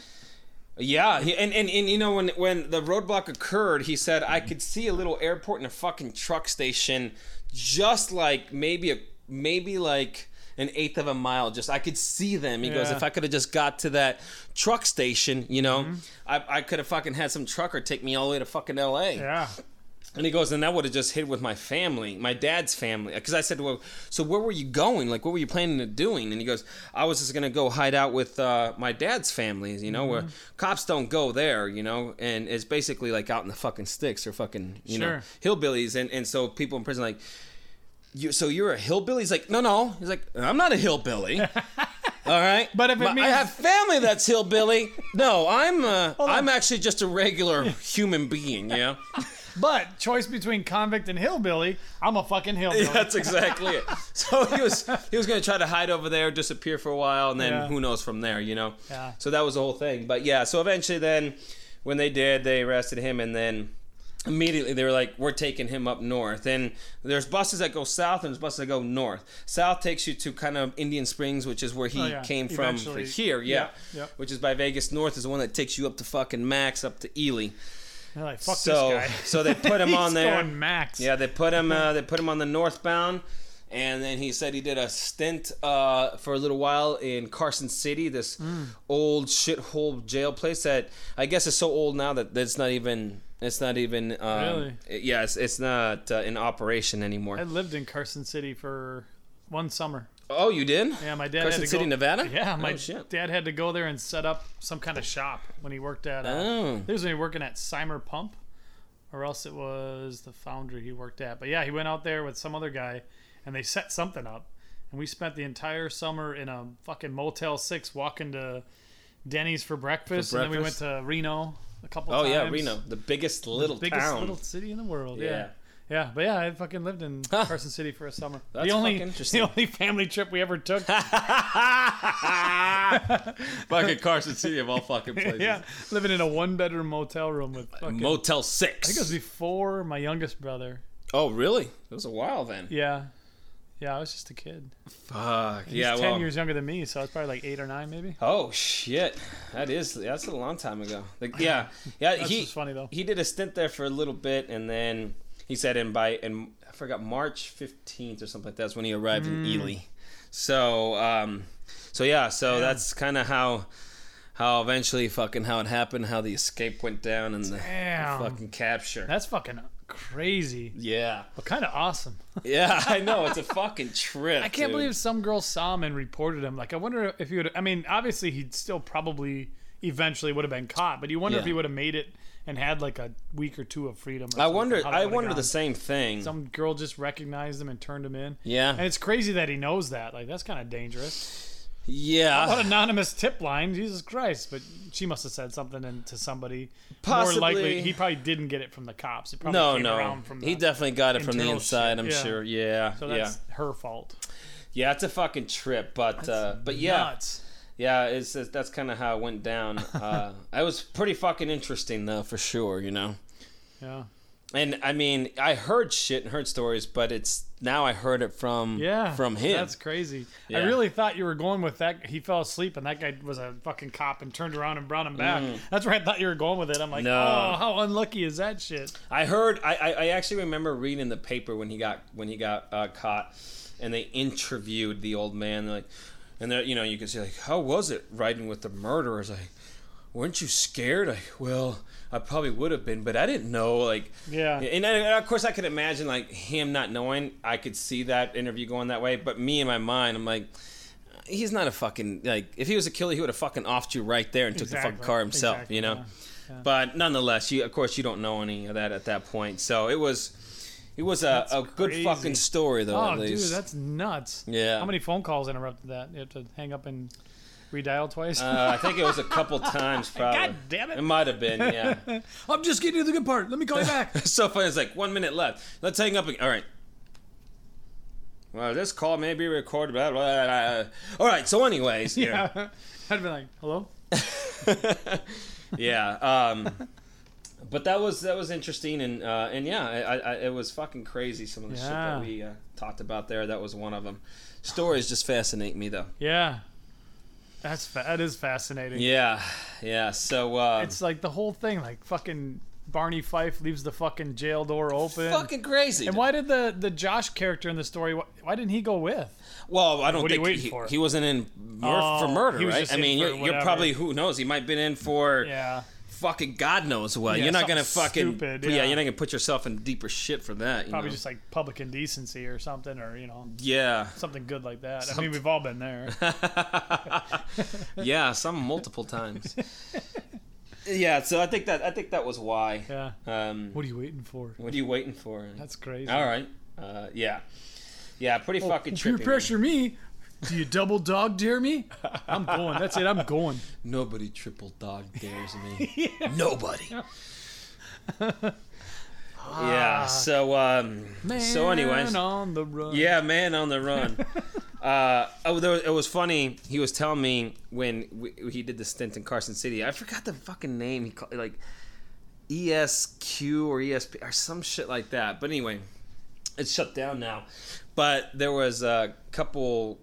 [SPEAKER 3] Yeah, he, and, and and you know when when the roadblock occurred, he said I could see a little airport and a fucking truck station, just like maybe a maybe like an eighth of a mile. Just I could see them. He goes, if I could have just got to that truck station, you know,
[SPEAKER 2] Mm-hmm.
[SPEAKER 3] I I could have fucking had some trucker take me all the way to fucking L.A.
[SPEAKER 2] Yeah.
[SPEAKER 3] And he goes, and that would have just hit with my family, my dad's family. Because I said, well, so where were you going? Like, what were you planning on doing? And he goes, I was just going to go hide out with uh, my dad's family, you know, where cops don't go there, you know, and it's basically like out in the fucking sticks or fucking, you know, hillbillies. And, and so people in prison, like, you, so you're a hillbilly? He's like, no, no. He's like, I'm not a hillbilly. All right,
[SPEAKER 2] But if it
[SPEAKER 3] My- I have family that's hillbilly. No, I'm uh. I'm actually just a regular human being. You know.
[SPEAKER 2] But choice between convict and hillbilly, I'm a fucking hillbilly.
[SPEAKER 3] That's exactly it. So he was he was gonna try to hide over there, disappear for a while, and then
[SPEAKER 2] Yeah.
[SPEAKER 3] who knows from there, you know.
[SPEAKER 2] Yeah.
[SPEAKER 3] So that was the whole thing. But yeah, so eventually then when they did, they arrested him, and then immediately they were like, "We're taking him up north." And there's buses that go south, and there's buses that go north. South takes you to kind of Indian Springs, which is where he
[SPEAKER 2] Oh, yeah.
[SPEAKER 3] came from. For here, yeah,
[SPEAKER 2] Yeah, yeah.
[SPEAKER 3] which is by Vegas. North is the one that takes you up to fucking Max, up to Ely.
[SPEAKER 2] Like, fuck
[SPEAKER 3] so,
[SPEAKER 2] this guy.
[SPEAKER 3] so they put him on there.
[SPEAKER 2] Max.
[SPEAKER 3] Yeah, they put him. Uh, they put him on the northbound, and then he said he did a stint uh, for a little while in Carson City, this
[SPEAKER 2] Mm.
[SPEAKER 3] old shithole jail place that I guess is so old now that it's not even. It's not even. Um,
[SPEAKER 2] Really?
[SPEAKER 3] Yeah, it's, it's not uh, in operation anymore.
[SPEAKER 2] I lived in Carson City for one summer.
[SPEAKER 3] oh, you did?
[SPEAKER 2] Yeah, my dad
[SPEAKER 3] Carson
[SPEAKER 2] had to
[SPEAKER 3] City,
[SPEAKER 2] go,
[SPEAKER 3] Nevada.
[SPEAKER 2] Yeah, my
[SPEAKER 3] oh, shit.
[SPEAKER 2] dad had to go there and set up some kind of shop when he worked at. Uh,
[SPEAKER 3] Oh.
[SPEAKER 2] He was when he working at Simer Pump, or else it was the foundry he worked at. But yeah, he went out there with some other guy, and they set something up, and we spent the entire summer in a fucking Motel Six, walking to Denny's for breakfast, and then we went to Reno a couple
[SPEAKER 3] Oh
[SPEAKER 2] times.
[SPEAKER 3] yeah, Reno, the biggest little
[SPEAKER 2] biggest
[SPEAKER 3] town.
[SPEAKER 2] little city in the world.
[SPEAKER 3] Yeah.
[SPEAKER 2] Yeah. yeah. but yeah, I fucking lived in
[SPEAKER 3] Huh.
[SPEAKER 2] Carson City for a summer.
[SPEAKER 3] That's
[SPEAKER 2] the only
[SPEAKER 3] fucking interesting.
[SPEAKER 2] the only family trip we ever took.
[SPEAKER 3] fucking Carson City of all fucking places.
[SPEAKER 2] yeah, living in a one bedroom motel room with uh, fucking.
[SPEAKER 3] Motel Six.
[SPEAKER 2] I think it was before my youngest brother.
[SPEAKER 3] oh really? It was a while then.
[SPEAKER 2] Yeah, yeah, I was just a kid.
[SPEAKER 3] Fuck.
[SPEAKER 2] He's
[SPEAKER 3] yeah.
[SPEAKER 2] ten
[SPEAKER 3] well,
[SPEAKER 2] years younger than me, so I was probably like eight or nine, maybe.
[SPEAKER 3] Oh shit, that is that's a long time ago. Like, yeah, yeah.
[SPEAKER 2] That's
[SPEAKER 3] he
[SPEAKER 2] just funny though.
[SPEAKER 3] he did a stint there for a little bit, and then he said in by and I forgot March fifteenth or something like that's when he arrived in Ely. So um, so yeah, so
[SPEAKER 2] Yeah.
[SPEAKER 3] that's kind of how how eventually fucking how it happened, how the escape went down, and the, the fucking capture.
[SPEAKER 2] That's fucking crazy,
[SPEAKER 3] yeah,
[SPEAKER 2] but kind of awesome.
[SPEAKER 3] yeah, I know it's a fucking trip.
[SPEAKER 2] I can't
[SPEAKER 3] dude.
[SPEAKER 2] believe some girl saw him and reported him. Like, I wonder if he would. I mean, obviously, he'd still probably eventually would have been caught, but you wonder if he would have made it and had like a week or two of freedom. or
[SPEAKER 3] I wonder. I wonder the same thing.
[SPEAKER 2] Some girl just recognized him and turned him in.
[SPEAKER 3] yeah,
[SPEAKER 2] And it's crazy that he knows that. Like, that's kind of dangerous.
[SPEAKER 3] Yeah.
[SPEAKER 2] What anonymous tip line, Jesus Christ! But she must have said something in, to somebody.
[SPEAKER 3] Possibly.
[SPEAKER 2] More likely, he probably didn't get it from the cops. It probably
[SPEAKER 3] No,
[SPEAKER 2] came
[SPEAKER 3] no.
[SPEAKER 2] around from
[SPEAKER 3] he definitely got it from the inside.
[SPEAKER 2] shit,
[SPEAKER 3] I'm
[SPEAKER 2] yeah.
[SPEAKER 3] sure. Yeah,
[SPEAKER 2] So
[SPEAKER 3] yeah,
[SPEAKER 2] her fault.
[SPEAKER 3] yeah. It's a fucking trip, but uh, but yeah,
[SPEAKER 2] Nuts.
[SPEAKER 3] yeah. It's, it's that's kind of how it went down. Uh, it was pretty fucking interesting though, for sure. You know,
[SPEAKER 2] Yeah.
[SPEAKER 3] And I mean, I heard shit and heard stories, but it's now I heard it from
[SPEAKER 2] Yeah,
[SPEAKER 3] from him.
[SPEAKER 2] That's crazy.
[SPEAKER 3] Yeah.
[SPEAKER 2] I really thought you were going with that. He fell asleep, and that guy was a fucking cop and turned around and brought him back. That's where I thought you were going with it. I'm like,
[SPEAKER 3] Mm. No.
[SPEAKER 2] oh, how unlucky is that shit?
[SPEAKER 3] I heard. I, I, I actually remember reading the paper when he got when he got uh, caught, and they interviewed the old man. Like, and they you know you can see like, how was it riding with the murderers? Like, weren't you scared? Like, well, I probably would have been, but I didn't know. Like,
[SPEAKER 2] Yeah.
[SPEAKER 3] and, I, and of course I could imagine like him not knowing. I could see that interview going that way, but me in my mind, I'm like. He's not a fucking like. If he was a killer, he would have fucking offed you right there and took the fucking car himself.
[SPEAKER 2] Exactly,
[SPEAKER 3] You know.
[SPEAKER 2] yeah. Yeah.
[SPEAKER 3] But nonetheless, you of course you don't know any of that at that point. So it was, it was a, a good fucking story though.
[SPEAKER 2] Oh, dude, that's nuts.
[SPEAKER 3] Yeah.
[SPEAKER 2] How many phone calls interrupted that? You have to hang up and redial twice.
[SPEAKER 3] Uh, I think it was a couple times probably.
[SPEAKER 2] God damn it.
[SPEAKER 3] It might have been, yeah.
[SPEAKER 2] I'm just getting to the good part. Let me call you back.
[SPEAKER 3] It's so funny. It's like one minute left. Let's hang up. Again. All right. Well, this call may be recorded. Blah, blah, blah, blah. All right. So, anyways, yeah,
[SPEAKER 2] yeah. I'd be like, hello.
[SPEAKER 3] yeah. Um, but that was that was interesting, and uh, and yeah, I, I, it was fucking crazy. Some of the shit that we uh, talked about there. That was one of them. Stories just fascinate me, though.
[SPEAKER 2] Yeah. That's fa- that is fascinating.
[SPEAKER 3] Yeah, yeah. So uh,
[SPEAKER 2] It's like the whole thing, like fucking Barney Fife leaves the fucking jail door open.
[SPEAKER 3] fucking crazy.
[SPEAKER 2] and why did the the Josh character in the story? Why, why didn't he go with?
[SPEAKER 3] Well, I don't
[SPEAKER 2] What
[SPEAKER 3] think he, he wasn't in mur-
[SPEAKER 2] Oh,
[SPEAKER 3] for murder, right? I mean, you're, you're probably who knows? He might have been in for
[SPEAKER 2] Yeah.
[SPEAKER 3] Fucking God knows what.
[SPEAKER 2] Yeah,
[SPEAKER 3] you're not gonna fucking
[SPEAKER 2] stupid,
[SPEAKER 3] yeah.
[SPEAKER 2] yeah.
[SPEAKER 3] You're not gonna put yourself in deeper shit for that. You
[SPEAKER 2] Probably
[SPEAKER 3] know?
[SPEAKER 2] just like public indecency or something, or you know
[SPEAKER 3] yeah,
[SPEAKER 2] something good like that. I mean, we've all been there.
[SPEAKER 3] yeah. Some multiple times. yeah. So I think that I think that was why.
[SPEAKER 2] Yeah.
[SPEAKER 3] Um,
[SPEAKER 2] What are you waiting for?
[SPEAKER 3] what are you waiting for?
[SPEAKER 2] That's crazy.
[SPEAKER 3] All right. Uh, yeah. Yeah. Pretty fucking
[SPEAKER 2] Peer
[SPEAKER 3] trippy.
[SPEAKER 2] pressure me. Do you double dog dare me? I'm going. That's it. I'm going.
[SPEAKER 3] Nobody triple dog dares me. Nobody. yeah. So um.
[SPEAKER 2] Man
[SPEAKER 3] so anyways.
[SPEAKER 2] on the run.
[SPEAKER 3] Yeah, man on the run. Uh, oh, there was, it was funny. He was telling me when we, he did the stint in Carson City. I forgot the fucking name. He called like ESQ or ESP or some shit like that. But anyway, it's shut down now. But there was a couple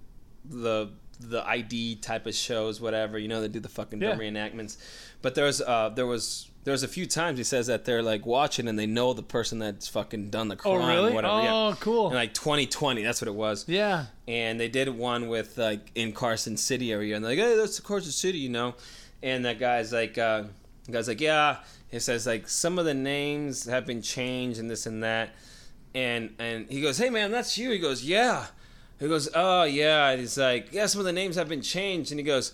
[SPEAKER 3] the the ID type of shows, whatever. You know, they do the fucking dumb
[SPEAKER 2] Yeah.
[SPEAKER 3] reenactments. But there was uh, there was there was a few times he says that they're like watching and they know the person that's fucking done the crime.
[SPEAKER 2] Oh,
[SPEAKER 3] crime.
[SPEAKER 2] really?
[SPEAKER 3] Whatever.
[SPEAKER 2] Oh,
[SPEAKER 3] yeah.
[SPEAKER 2] cool.
[SPEAKER 3] In like 2020, that's what it was
[SPEAKER 2] Yeah.
[SPEAKER 3] and they did one with like in Carson City area, and they're like, hey, that's the Carson City, you know, and that guy's like, uh, guy's like, yeah, he says like some of the names have been changed and this and that, and and he goes, hey man, that's you. He goes, yeah. He goes, oh yeah. And he's like, yeah, some of the names have been changed, and he goes.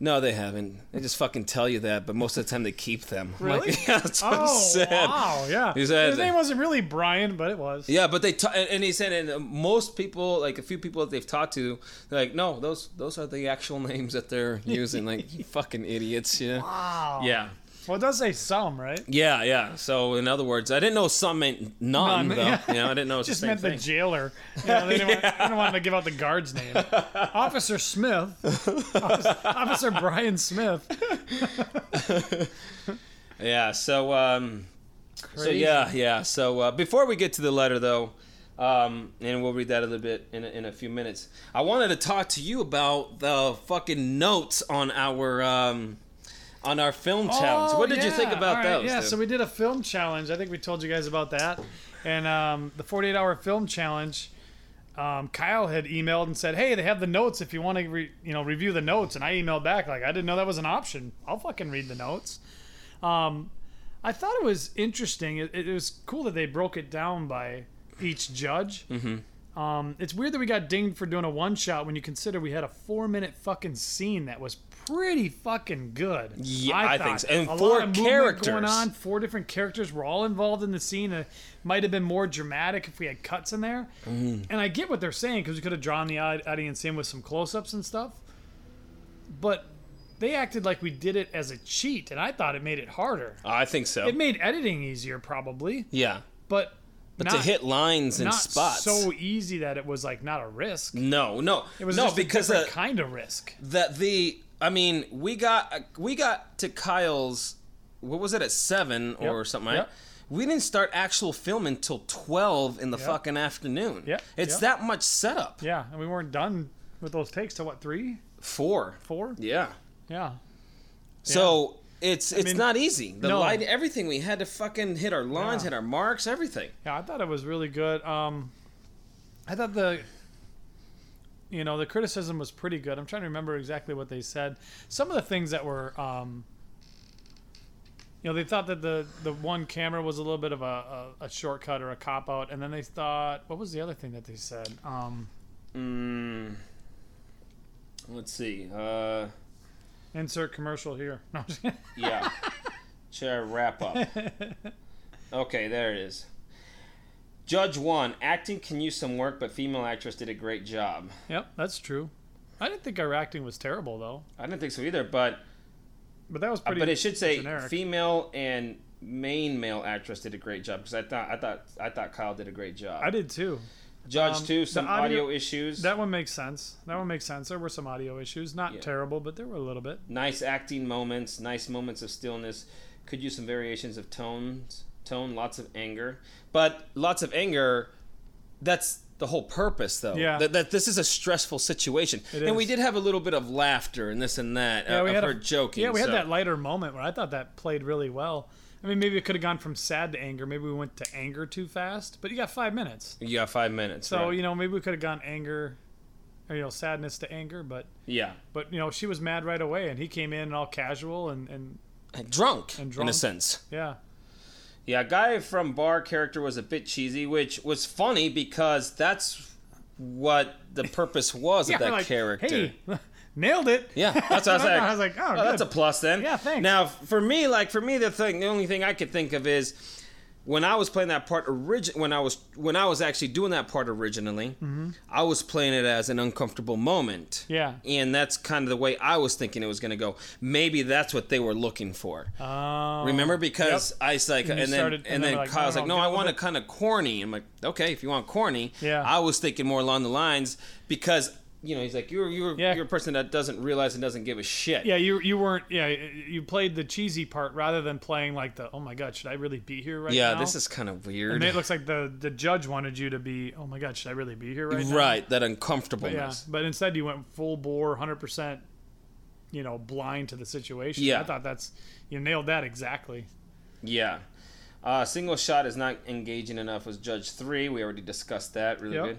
[SPEAKER 3] No, they haven't. They just fucking tell you that, but most of the time they keep them. I'm like,
[SPEAKER 2] Really?
[SPEAKER 3] yeah, that's what he
[SPEAKER 2] Oh,
[SPEAKER 3] said.
[SPEAKER 2] wow. Yeah.
[SPEAKER 3] He said-
[SPEAKER 2] His name wasn't really Bryan, but it was.
[SPEAKER 3] Yeah, but they and he said, and uh, most people, like a few people that they've talked to, they're like, no, those those are the actual names that they're using. like, you fucking idiots, yeah.
[SPEAKER 2] Wow.
[SPEAKER 3] Yeah,
[SPEAKER 2] Well, it does say some, right?
[SPEAKER 3] yeah, yeah. So in other words, I didn't know some meant none,
[SPEAKER 2] None,
[SPEAKER 3] though.
[SPEAKER 2] yeah.
[SPEAKER 3] You know, I didn't know it was
[SPEAKER 2] Just
[SPEAKER 3] the
[SPEAKER 2] meant the
[SPEAKER 3] thing.
[SPEAKER 2] jailer. Yeah, they, didn't want, they didn't want to give out the guard's name. Officer Smith. Officer, Officer Brian Smith.
[SPEAKER 3] yeah. So um, so yeah, yeah. So uh, before we get to the letter, though. Um, and we'll read that a little bit in a, in a few minutes. I wanted to talk to you about the fucking notes on our um, on our film challenge.
[SPEAKER 2] Oh,
[SPEAKER 3] What did you think about
[SPEAKER 2] right,
[SPEAKER 3] those?
[SPEAKER 2] Yeah,
[SPEAKER 3] dude?
[SPEAKER 2] so we did a film challenge. I think we told you guys about that. And um, the 48 hour film challenge, um, Kyle had emailed and said, "Hey, they have the notes if you want to, re- you know, review the notes." And I emailed back like, "I didn't know that was an option. I'll fucking read the notes." Um, I thought it was interesting. It, it was cool that they broke it down by each judge. Mm-hmm. Um, it's weird that we got dinged for doing a one shot when you consider we had a four minute fucking scene that was pretty fucking good.
[SPEAKER 3] Yeah, I think so. And
[SPEAKER 2] a
[SPEAKER 3] four
[SPEAKER 2] lot of
[SPEAKER 3] characters.
[SPEAKER 2] going on. Four different characters were all involved in the scene. It might have been more dramatic if we had cuts in there.
[SPEAKER 3] Mm-hmm.
[SPEAKER 2] And I get what they're saying because we could have drawn the audience in with some close ups and stuff. But they acted like we did it as a cheat, and I thought it made it harder.
[SPEAKER 3] I think so.
[SPEAKER 2] It made editing easier, probably,
[SPEAKER 3] yeah,
[SPEAKER 2] but
[SPEAKER 3] but
[SPEAKER 2] not,
[SPEAKER 3] to hit lines and
[SPEAKER 2] not
[SPEAKER 3] spots.
[SPEAKER 2] so easy that it was like not a risk.
[SPEAKER 3] no, no,
[SPEAKER 2] It was
[SPEAKER 3] no,
[SPEAKER 2] just
[SPEAKER 3] because
[SPEAKER 2] a different
[SPEAKER 3] uh,
[SPEAKER 2] kind of risk.
[SPEAKER 3] that the I mean we got we got to Kyle's what was it at seven or
[SPEAKER 2] Yep,
[SPEAKER 3] something right?
[SPEAKER 2] yep.
[SPEAKER 3] We didn't start actual filming until twelve in the
[SPEAKER 2] Yep.
[SPEAKER 3] fucking afternoon.
[SPEAKER 2] Yep,
[SPEAKER 3] it's that much setup.
[SPEAKER 2] Yeah, and we weren't done with those takes till what three,
[SPEAKER 3] Four.
[SPEAKER 2] four?
[SPEAKER 3] Yeah.
[SPEAKER 2] Yeah.
[SPEAKER 3] So. It's it's
[SPEAKER 2] mean,
[SPEAKER 3] not easy. The
[SPEAKER 2] no.
[SPEAKER 3] light, everything. We had to fucking hit our lines,
[SPEAKER 2] Yeah.
[SPEAKER 3] hit our marks, everything.
[SPEAKER 2] Yeah, I thought it was really good. Um, I thought the, you know, the criticism was pretty good. I'm trying to remember exactly what they said. Some of the things that were, um, you know, they thought that the the one camera was a little bit of a, a, a shortcut or a cop out, and then they thought, what was the other thing that they said? Um,
[SPEAKER 3] Mm, let's see. Uh,
[SPEAKER 2] insert commercial here. No, I'm just kidding.
[SPEAKER 3] Yeah. Should I wrap up? Okay, there it is. Judge one, acting can use some work, but female actress did a great job.
[SPEAKER 2] yep, that's true. I didn't think our acting was terrible though,
[SPEAKER 3] I didn't think so either, but
[SPEAKER 2] but that was
[SPEAKER 3] uh,
[SPEAKER 2] pretty.
[SPEAKER 3] but it should say
[SPEAKER 2] generic.
[SPEAKER 3] female and main male actress did a great job because I thought I thought I thought Kyle did a great job.
[SPEAKER 2] I did too.
[SPEAKER 3] Judge
[SPEAKER 2] um,
[SPEAKER 3] two, some
[SPEAKER 2] audio-
[SPEAKER 3] audio, issues.
[SPEAKER 2] That one makes sense. That one makes sense. There were some audio issues, not
[SPEAKER 3] Yeah.
[SPEAKER 2] terrible, but there were a little bit.
[SPEAKER 3] nice acting moments, nice moments of stillness. Could use some variations of tones, tone, lots of anger, but lots of anger. That's the whole purpose, though.
[SPEAKER 2] Yeah.
[SPEAKER 3] That, that this is a stressful situation,
[SPEAKER 2] It
[SPEAKER 3] and we did have a little bit of laughter and this and that.
[SPEAKER 2] Yeah,
[SPEAKER 3] uh,
[SPEAKER 2] we had
[SPEAKER 3] her joking.
[SPEAKER 2] Yeah, we had that lighter moment where I thought that played really well. I mean, maybe it could have gone from sad to anger. Maybe we went to anger too fast, but you got five minutes.
[SPEAKER 3] You got five minutes.
[SPEAKER 2] So
[SPEAKER 3] right.
[SPEAKER 2] you know, maybe we could have gone anger, or you know, sadness to anger. But
[SPEAKER 3] yeah,
[SPEAKER 2] but you know, she was mad right away, and he came in all casual and and
[SPEAKER 3] drunk,
[SPEAKER 2] And
[SPEAKER 3] in a sense.
[SPEAKER 2] yeah,
[SPEAKER 3] Yeah, guy from bar character was a bit cheesy, which was funny because that's what the purpose was
[SPEAKER 2] yeah.
[SPEAKER 3] of that
[SPEAKER 2] like,
[SPEAKER 3] character.
[SPEAKER 2] Hey, nailed it.
[SPEAKER 3] Yeah, that's what I was like.
[SPEAKER 2] I was like, oh,
[SPEAKER 3] Oh, that's a plus then.
[SPEAKER 2] Yeah, thanks.
[SPEAKER 3] Now, for me, like for me, the thing, the only thing I could think of is when I was playing that part origin, when I was when I was actually doing that part originally,
[SPEAKER 2] Mm-hmm.
[SPEAKER 3] I was playing it as an uncomfortable moment.
[SPEAKER 2] Yeah.
[SPEAKER 3] and that's kind of the way I was thinking it was going to go. Maybe that's what they were looking for.
[SPEAKER 2] Oh.
[SPEAKER 3] Remember, because I was like,
[SPEAKER 2] And
[SPEAKER 3] and, then
[SPEAKER 2] started-
[SPEAKER 3] and,
[SPEAKER 2] and
[SPEAKER 3] then
[SPEAKER 2] like,
[SPEAKER 3] Kyle's
[SPEAKER 2] no,
[SPEAKER 3] like,
[SPEAKER 2] no,
[SPEAKER 3] I want it kind of corny. I'm like, okay, if you want corny,
[SPEAKER 2] Yeah.
[SPEAKER 3] I was thinking more along the lines because you know, he's like, you're you're
[SPEAKER 2] Yeah.
[SPEAKER 3] you're a person that doesn't realize and doesn't give a shit.
[SPEAKER 2] Yeah, you you weren't. Yeah, you played the cheesy part rather than playing like the. Oh my god, should I really be here right
[SPEAKER 3] Yeah,
[SPEAKER 2] now?
[SPEAKER 3] Yeah, this is kind of weird.
[SPEAKER 2] And it looks like the the judge wanted you to be. Oh my god, should I really be here right now?
[SPEAKER 3] right, that
[SPEAKER 2] But
[SPEAKER 3] uncomfortableness.
[SPEAKER 2] yeah, but instead you went full bore, hundred percent. You know, blind to the situation.
[SPEAKER 3] Yeah.
[SPEAKER 2] I thought that's you nailed that exactly.
[SPEAKER 3] Yeah. Uh, single shot is not engaging enough was Judge 3. We already discussed that. Really
[SPEAKER 2] Yep.
[SPEAKER 3] good.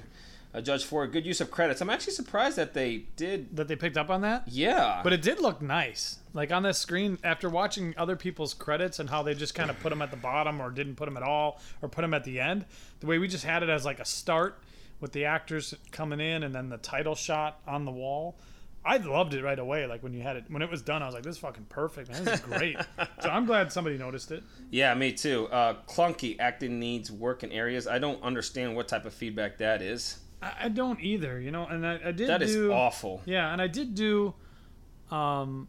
[SPEAKER 3] Uh, Judge 4, good use of credits. I'm actually surprised that they did.
[SPEAKER 2] That they picked up on that.
[SPEAKER 3] Yeah.
[SPEAKER 2] But it did look nice. Like on this screen, after watching other people's credits and how they just kind of put them at the bottom or didn't put them at all or put them at the end, the way we just had it as like a start with the actors coming in and then the title shot on the wall. I loved it right away. Like when you had it, when it was done, I was like, "This is fucking perfect, man. This is great." so I'm glad somebody noticed it.
[SPEAKER 3] yeah, me too. Uh, clunky acting needs work in areas. I don't understand what type of feedback that is.
[SPEAKER 2] I, I don't either, you know. And I, I did
[SPEAKER 3] That is
[SPEAKER 2] do
[SPEAKER 3] awful.
[SPEAKER 2] Yeah, and I did do, um,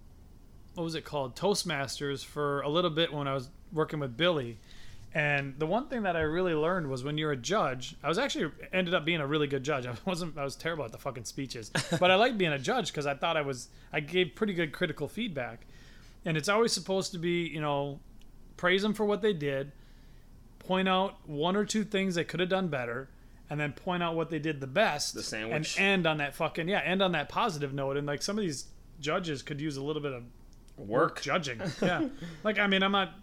[SPEAKER 2] what was it called, Toastmasters for a little bit when I was working with Billy, and the one thing that I really learned was when you're a judge, I was actually ended up being a really good judge. I wasn't, I was terrible at the fucking speeches, but I liked being a judge because I thought I was, I gave pretty good critical feedback, and it's always supposed to be, you know, praise them for what they did, point out one or two things they could have done better, and then point out what they did the best.
[SPEAKER 3] The sandwich.
[SPEAKER 2] And end on that fucking yeah, end on that positive note. And like some of these judges could use a little bit of
[SPEAKER 3] Work.
[SPEAKER 2] judging. Yeah. like I mean, I'm not,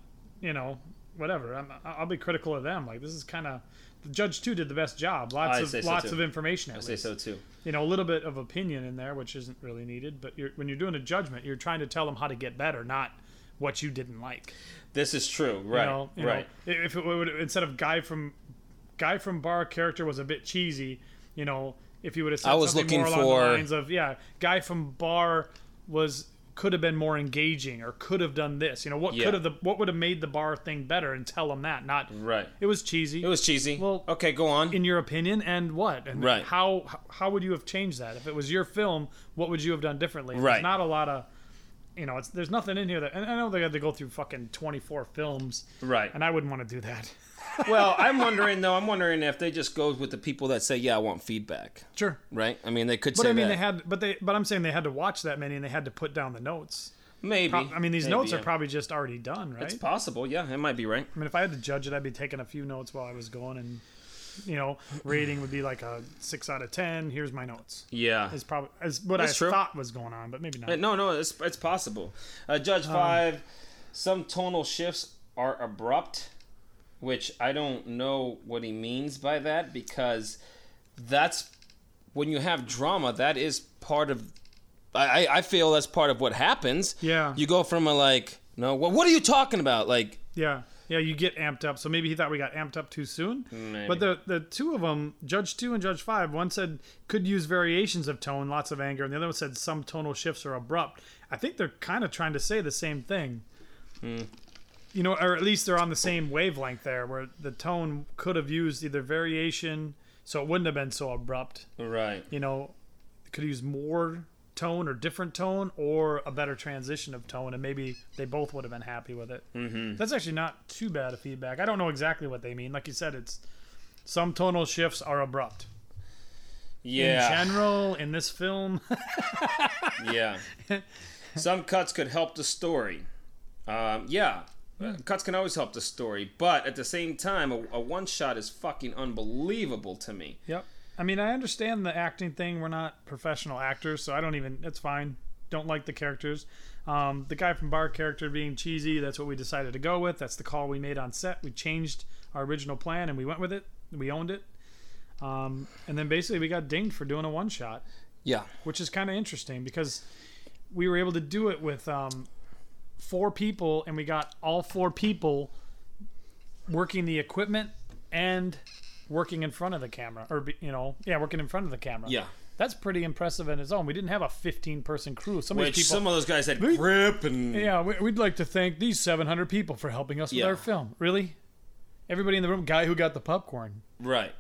[SPEAKER 2] you know, whatever. I'm, I'll be critical of them. Like this is kind of. The judge too did the best job. Lots
[SPEAKER 3] say
[SPEAKER 2] of
[SPEAKER 3] so,
[SPEAKER 2] lots
[SPEAKER 3] too.
[SPEAKER 2] of information. At
[SPEAKER 3] I say so too.
[SPEAKER 2] You know, a little bit of opinion in there, which isn't really needed. But you're, when you're doing a judgment, you're trying to tell them how to get better, not what you didn't like.
[SPEAKER 3] This is true. Right.
[SPEAKER 2] You know, you
[SPEAKER 3] right.
[SPEAKER 2] know, if it would instead of guy from guy from bar character was a bit cheesy, you know, if you would have said
[SPEAKER 3] I was
[SPEAKER 2] something
[SPEAKER 3] looking
[SPEAKER 2] more along
[SPEAKER 3] for-
[SPEAKER 2] the lines of yeah, guy from bar was could have been more engaging or could have done this. You know, what
[SPEAKER 3] Yeah.
[SPEAKER 2] could have the what would have made the bar thing better and tell them that, not
[SPEAKER 3] Right.
[SPEAKER 2] it was cheesy.
[SPEAKER 3] It was cheesy.
[SPEAKER 2] Well,
[SPEAKER 3] okay, go on.
[SPEAKER 2] in your opinion, and what? And
[SPEAKER 3] Right.
[SPEAKER 2] How how would you have changed that if it was your film? What would you have done differently?
[SPEAKER 3] Right.
[SPEAKER 2] There's not a lot of, you know, it's there's nothing in here that. And I know they had to go through fucking 24 films,
[SPEAKER 3] right.
[SPEAKER 2] and I wouldn't want to do that.
[SPEAKER 3] well, I'm wondering though. I'm wondering if they just go with the people that say, "Yeah, I want feedback."
[SPEAKER 2] Sure.
[SPEAKER 3] Right. I mean, they could
[SPEAKER 2] But
[SPEAKER 3] say
[SPEAKER 2] I mean,
[SPEAKER 3] that.
[SPEAKER 2] they had, but they, but I'm saying they had to watch that many, and they had to put down the notes.
[SPEAKER 3] Maybe.
[SPEAKER 2] Pro- I mean, these
[SPEAKER 3] Maybe,
[SPEAKER 2] notes
[SPEAKER 3] yeah.
[SPEAKER 2] are probably just already done, right?
[SPEAKER 3] It's possible. Yeah, it might be right.
[SPEAKER 2] I mean, if I had to judge it, I'd be taking a few notes while I was going, and you know, rating would be like a six out of ten. Here's my notes.
[SPEAKER 3] Yeah.
[SPEAKER 2] Is probably is what
[SPEAKER 3] That's
[SPEAKER 2] I
[SPEAKER 3] true.
[SPEAKER 2] thought was going on, but maybe not.
[SPEAKER 3] Uh, No, no, it's it's possible. Uh, Judge
[SPEAKER 2] Um,
[SPEAKER 3] five, some tonal shifts are abrupt, which I don't know what he means by that because that's when you have drama. That is part of. I I I feel that's part of what happens.
[SPEAKER 2] Yeah.
[SPEAKER 3] You go from a like, no, what what are you talking about? Like,
[SPEAKER 2] Yeah, yeah, you get amped up. So maybe he thought we got amped up too soon.
[SPEAKER 3] Maybe.
[SPEAKER 2] But the the two of them, Judge Two and Judge Five, one said could use variations of tone, lots of anger, and the other one said some tonal shifts are abrupt. I think they're kind of trying to say the same thing. Hmm. You know, or at least they're on the same wavelength there, where the tone could have used either variation, so it wouldn't have been so abrupt.
[SPEAKER 3] right.
[SPEAKER 2] You know, could use more tone or different tone or a better transition of tone and maybe they both would have been happy with it mm-hmm. that's actually not too bad of feedback i don't know exactly what they mean like you said it's some tonal shifts are abrupt
[SPEAKER 3] Yeah.
[SPEAKER 2] in general in this film
[SPEAKER 3] Yeah. Some cuts could help the story. Um, yeah. Uh, Cuts can always help the story, but at the same time, a, a one shot is fucking unbelievable to me.
[SPEAKER 2] yep i mean i understand the acting thing. We're not professional actors so i don't even it's fine. Don't like the characters. Um, the guy from bar character being cheesy that's what we decided to go with. That's the call we made on set. We changed our original plan and we went with it. We owned it. Um, and then basically we got dinged for doing a one shot
[SPEAKER 3] Yeah.
[SPEAKER 2] which is kind of interesting because we were able to do it with um, four people and we got all four people working the equipment and working in front of the camera or you know yeah working in front of the camera
[SPEAKER 3] Yeah.
[SPEAKER 2] that's pretty impressive in its own we didn't have a 15 person crew some of
[SPEAKER 3] Which
[SPEAKER 2] these people
[SPEAKER 3] some of those guys had
[SPEAKER 2] We-
[SPEAKER 3] grip and.
[SPEAKER 2] yeah we- we'd like to thank these 700 people for helping us with our film really everybody in the room guy who got the popcorn
[SPEAKER 3] Right.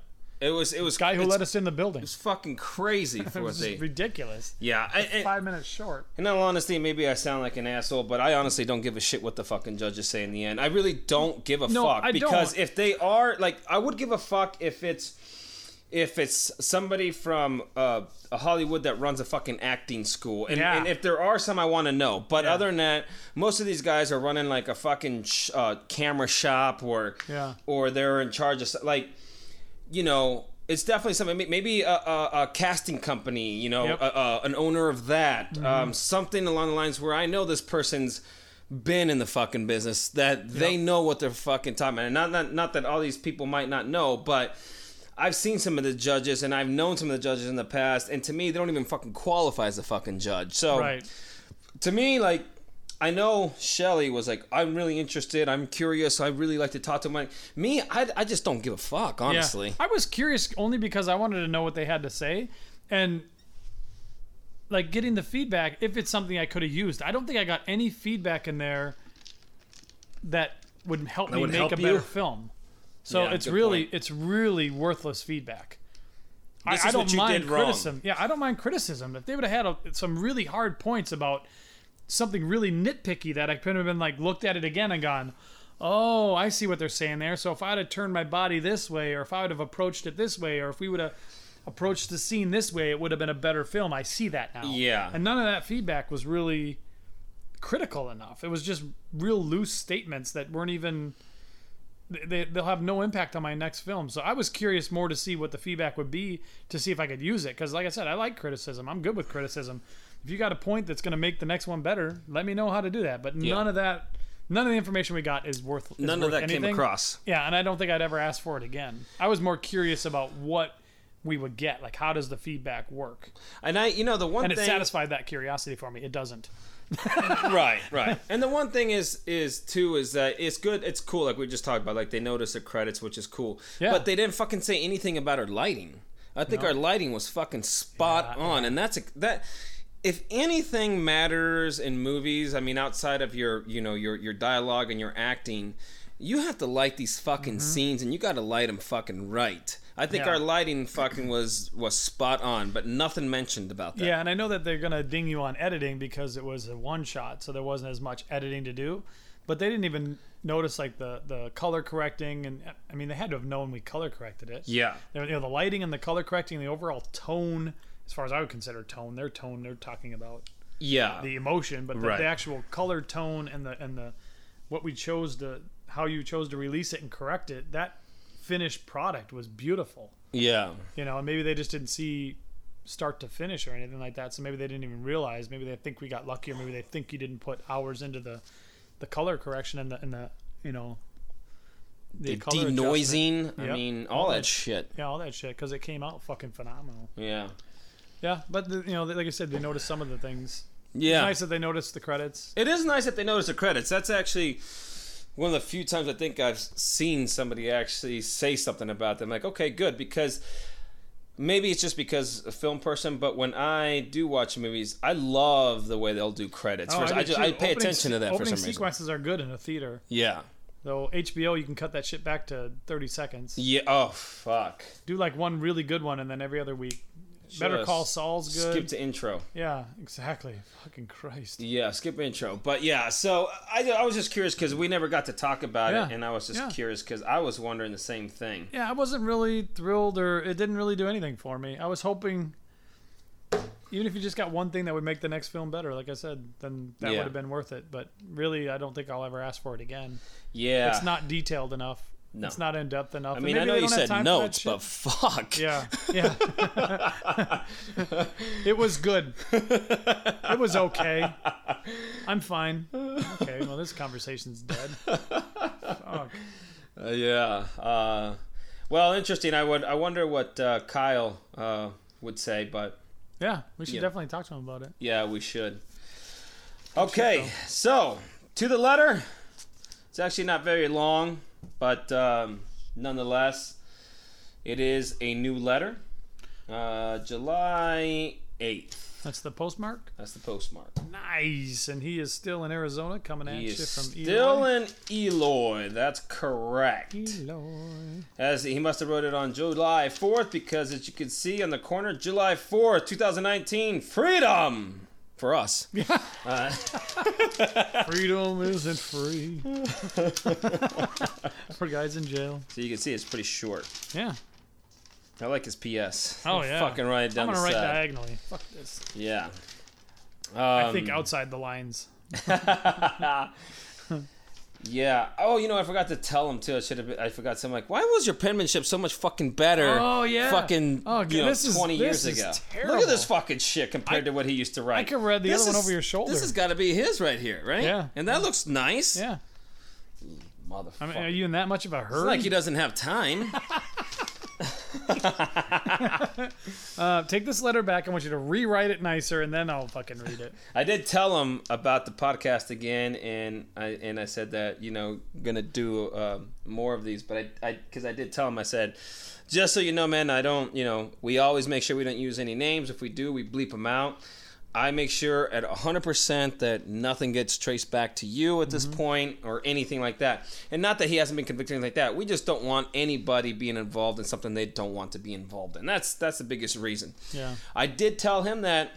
[SPEAKER 3] It was. It was.
[SPEAKER 2] guy who let us in the building
[SPEAKER 3] It's fucking crazy for what
[SPEAKER 2] was
[SPEAKER 3] they.
[SPEAKER 2] ridiculous
[SPEAKER 3] Yeah. I, I,
[SPEAKER 2] five minutes short
[SPEAKER 3] In all honesty, maybe I sound like an asshole, but I honestly don't give a shit what the fucking judges say in the end. I really don't give a
[SPEAKER 2] No,
[SPEAKER 3] fuck
[SPEAKER 2] I
[SPEAKER 3] because
[SPEAKER 2] don't.
[SPEAKER 3] if they are like, I would give a fuck if it's if it's somebody from uh, a Hollywood that runs a fucking acting school, and,
[SPEAKER 2] Yeah.
[SPEAKER 3] and if there are some, I want to know. But
[SPEAKER 2] Yeah.
[SPEAKER 3] other than that, most of these guys are running like a fucking sh- uh, camera shop, or
[SPEAKER 2] Yeah.
[SPEAKER 3] or they're in charge of like, you know. It's definitely something. Maybe a, a, a casting company, you know,
[SPEAKER 2] Yep.
[SPEAKER 3] a, an owner of that, um, something along the lines where I know this person's been in the fucking business, that they know what they're fucking talking about. And not, not not that all these people might not know, but I've seen some of the judges and I've known some of the judges in the past, and to me, they don't even fucking qualify as a fucking judge. So
[SPEAKER 2] Right.
[SPEAKER 3] to me, like. I know Shelly was like, I'm really interested. I'm curious. I really like to talk to my me. I, I just don't give a fuck, honestly.
[SPEAKER 2] Yeah. I was curious only because I wanted to know what they had to say and like getting the feedback if it's something I could have used. I don't think I got any feedback in there that would help me
[SPEAKER 3] would
[SPEAKER 2] make
[SPEAKER 3] help
[SPEAKER 2] a better
[SPEAKER 3] you?
[SPEAKER 2] film. So
[SPEAKER 3] Yeah,
[SPEAKER 2] it's really
[SPEAKER 3] point.
[SPEAKER 2] it's really worthless feedback. I,
[SPEAKER 3] This
[SPEAKER 2] I
[SPEAKER 3] is
[SPEAKER 2] don't
[SPEAKER 3] what you
[SPEAKER 2] mind
[SPEAKER 3] did wrong.
[SPEAKER 2] criticism. Yeah, I don't mind criticism. If they would have had a, some really hard points about something really nitpicky that I could have been like looked at it again and gone, oh, I see what they're saying there. So if I'd have turned my body this way, or if I would have approached it this way, or if we would have approached the scene this way, it would have been a better film. I see that now.
[SPEAKER 3] Yeah.
[SPEAKER 2] And none of that feedback was really critical enough. It was just real loose statements that weren't even. They, they'll have no impact on my next film. So I was curious more to see what the feedback would be to see if I could use it. Because, like I said, I like criticism. I'm good with criticism. If you got a point that's going to make the next one better, let me know how to do that. But
[SPEAKER 3] Yeah.
[SPEAKER 2] none of that, none of the information we got is worth. Is
[SPEAKER 3] None
[SPEAKER 2] worth
[SPEAKER 3] of that came
[SPEAKER 2] anything.
[SPEAKER 3] across.
[SPEAKER 2] Yeah, and I don't think I'd ever ask for it again. I was more curious about what we would get. Like, how does the feedback work?
[SPEAKER 3] And I, you know, the one thing
[SPEAKER 2] And it
[SPEAKER 3] thing,
[SPEAKER 2] satisfied that curiosity for me. It doesn't.
[SPEAKER 3] right, right. And the one thing is, is too, is that it's good. It's cool. Like we just talked about, like they noticed the credits, which is cool.
[SPEAKER 2] Yeah.
[SPEAKER 3] But they didn't fucking say anything about our lighting. I think our lighting was fucking spot
[SPEAKER 2] Yeah,
[SPEAKER 3] on, and that's a, that. If anything matters in movies, I mean, outside of your, you know, your your dialogue and your acting, you have to light these fucking scenes, and you got to light them fucking right. I think
[SPEAKER 2] Mm-hmm. Yeah.
[SPEAKER 3] our lighting fucking was was spot on, but nothing mentioned about that.
[SPEAKER 2] Yeah, and I know that they're gonna ding you on editing because it was a one shot, so there wasn't as much editing to do. But they didn't even notice like the the color correcting, and I mean they had to have known we color corrected it.
[SPEAKER 3] Yeah.
[SPEAKER 2] you know the lighting and the color correcting, the overall tone, as far as I would consider tone, their tone they're talking about
[SPEAKER 3] Yeah.
[SPEAKER 2] the emotion, but the,
[SPEAKER 3] Right.
[SPEAKER 2] the actual color tone and the and the what we chose to how you chose to release it and correct it, that finished product was beautiful
[SPEAKER 3] yeah.
[SPEAKER 2] you know, and maybe they just didn't see start to finish or anything like that. So maybe they didn't even realize. Maybe they think we got lucky, or maybe they think you didn't put hours into the the color correction and the and the you know
[SPEAKER 3] the
[SPEAKER 2] adjustment.
[SPEAKER 3] denoising. I
[SPEAKER 2] Yep.
[SPEAKER 3] mean, all
[SPEAKER 2] All
[SPEAKER 3] that
[SPEAKER 2] that-
[SPEAKER 3] shit.
[SPEAKER 2] Yeah, all that shit because it came out fucking phenomenal.
[SPEAKER 3] Yeah.
[SPEAKER 2] Yeah, but the, you know, like I said, they noticed some of the things.
[SPEAKER 3] Yeah.
[SPEAKER 2] It's nice that they noticed the credits.
[SPEAKER 3] It is nice that they notice the credits. That's actually one of the few times I think I've seen somebody actually say something about them. Like, okay, good, because maybe it's just because a film person, but when I do watch movies, I love the way they'll do credits.
[SPEAKER 2] Oh,
[SPEAKER 3] First, I,
[SPEAKER 2] did
[SPEAKER 3] just. I pay
[SPEAKER 2] Opening
[SPEAKER 3] attention to that for
[SPEAKER 2] Opening
[SPEAKER 3] some reason.
[SPEAKER 2] sequences are good in a theater.
[SPEAKER 3] Yeah.
[SPEAKER 2] Though HBO, you can cut that shit back to 30 seconds.
[SPEAKER 3] Yeah. Oh fuck.
[SPEAKER 2] Do like one really good one, and then every other week. Better Call Saul's good.
[SPEAKER 3] Skip to intro.
[SPEAKER 2] Yeah, exactly. Fucking Christ.
[SPEAKER 3] Yeah, skip intro. But yeah, so I, I was just curious because we never got to talk about
[SPEAKER 2] Yeah.
[SPEAKER 3] it, and I was just
[SPEAKER 2] Yeah.
[SPEAKER 3] curious because I was wondering the same thing.
[SPEAKER 2] Yeah, I wasn't really thrilled, or it didn't really do anything for me. I was hoping, even if you just got one thing that would make the next film better, like I said, then that
[SPEAKER 3] Yeah.
[SPEAKER 2] would have been worth it. But really, I don't think I'll ever ask for it again.
[SPEAKER 3] Yeah.
[SPEAKER 2] It's not detailed enough.
[SPEAKER 3] No.
[SPEAKER 2] It's not in depth enough.
[SPEAKER 3] I mean, I know you said notes, but fuck.
[SPEAKER 2] Yeah, yeah. it was good. It was okay. I'm fine. Okay, well, this conversation's dead. Fuck.
[SPEAKER 3] Uh, yeah. Uh, well, interesting. I would. I wonder what uh, Kyle uh, would say, but
[SPEAKER 2] Yeah, we should definitely talk to him about it.
[SPEAKER 3] yeah, we should. Okay, so to the letter. It's actually not very long, but um, nonetheless, it is a new letter. Uh, July eighth.
[SPEAKER 2] That's the postmark.
[SPEAKER 3] That's the postmark.
[SPEAKER 2] Nice, and he is still in Arizona, coming at
[SPEAKER 3] He
[SPEAKER 2] you from
[SPEAKER 3] still
[SPEAKER 2] Eloy.
[SPEAKER 3] Still in Eloy. That's correct.
[SPEAKER 2] Eloy.
[SPEAKER 3] As he must have wrote it on July 4th because as you can see on the corner, July 4th, 2019, freedom for us. Uh,
[SPEAKER 2] Freedom isn't free for guys in jail.
[SPEAKER 3] so you can see it's pretty short.
[SPEAKER 2] Yeah,
[SPEAKER 3] I like his PS.
[SPEAKER 2] Oh
[SPEAKER 3] I'll
[SPEAKER 2] yeah.
[SPEAKER 3] Fucking write it down
[SPEAKER 2] I'm gonna write
[SPEAKER 3] side.
[SPEAKER 2] diagonally. Fuck this.
[SPEAKER 3] Yeah.
[SPEAKER 2] I think
[SPEAKER 3] Um,
[SPEAKER 2] outside the lines.
[SPEAKER 3] Yeah. Oh, you know, I forgot to tell him too. I should have. I forgot. So I'm like, why was your penmanship so much fucking better?
[SPEAKER 2] Oh, yeah.
[SPEAKER 3] Fucking.
[SPEAKER 2] Oh,
[SPEAKER 3] you know,
[SPEAKER 2] this is-
[SPEAKER 3] 20
[SPEAKER 2] this
[SPEAKER 3] years
[SPEAKER 2] is
[SPEAKER 3] ago.
[SPEAKER 2] terrible.
[SPEAKER 3] Look at this fucking shit compared to what he used to write.
[SPEAKER 2] I could read the
[SPEAKER 3] This
[SPEAKER 2] other one over your shoulder.
[SPEAKER 3] This has got to be his right here, right?
[SPEAKER 2] Yeah.
[SPEAKER 3] And that looks nice.
[SPEAKER 2] yeah.
[SPEAKER 3] Motherfucker.
[SPEAKER 2] I mean, are you in that much of a
[SPEAKER 3] it's
[SPEAKER 2] hurry?
[SPEAKER 3] like he doesn't have time.
[SPEAKER 2] uh, take this letter back. I want you to rewrite it nicer, and then I'll fucking read it.
[SPEAKER 3] I did tell him about the podcast again, and I and I said that you know gonna do um, more of these, but I I because I did tell him I said just so you know, man, I don't you know we always make sure we don't use any names. If we do, we bleep them out. I make sure at 100% that nothing gets traced back to you at this point or anything like that. And not that he hasn't been convicted like that. We just don't want anybody being involved in something they don't want to be involved in. That's that's the biggest reason.
[SPEAKER 2] Yeah.
[SPEAKER 3] I did tell him that.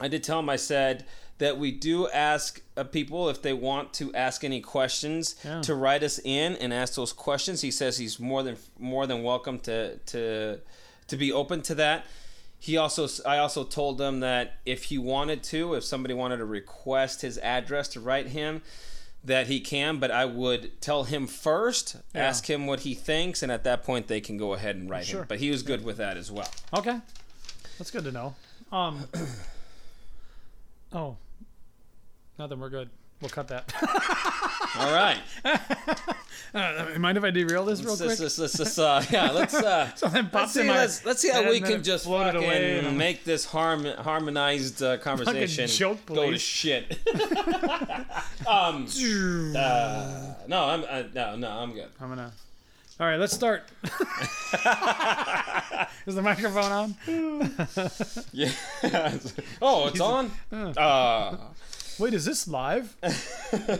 [SPEAKER 3] I did tell him. I said that we do ask uh, people if they want to ask any questions
[SPEAKER 2] Yeah.
[SPEAKER 3] to write us in and ask those questions. He says he's more than more than welcome to to to be open to that. He also I also told him that if he wanted to, if somebody wanted to request his address to write him, that he can, but I would tell him first,
[SPEAKER 2] Yeah.
[SPEAKER 3] ask him what he thinks, and at that point they can go ahead and write
[SPEAKER 2] Sure.
[SPEAKER 3] him. But he was good with that as well.
[SPEAKER 2] Okay. That's good to know. Um. Oh. Nothing. We're good. We'll cut that.
[SPEAKER 3] All right.
[SPEAKER 2] uh, mind if I derail this real
[SPEAKER 3] let's,
[SPEAKER 2] quick?
[SPEAKER 3] let's, let's, let's, uh, yeah, let's, uh,
[SPEAKER 2] Something
[SPEAKER 3] let's, see,
[SPEAKER 2] in my
[SPEAKER 3] let's, let's see how we can just fucking
[SPEAKER 2] away and
[SPEAKER 3] make this harm, harmonized uh, conversation
[SPEAKER 2] joke
[SPEAKER 3] go to shit. um, uh, no, I'm uh, no, no, I'm good.
[SPEAKER 2] I'm gonna. All right, let's start. Is the microphone on?
[SPEAKER 3] Yeah. oh, it's on. Uh,
[SPEAKER 2] Wait, is this live?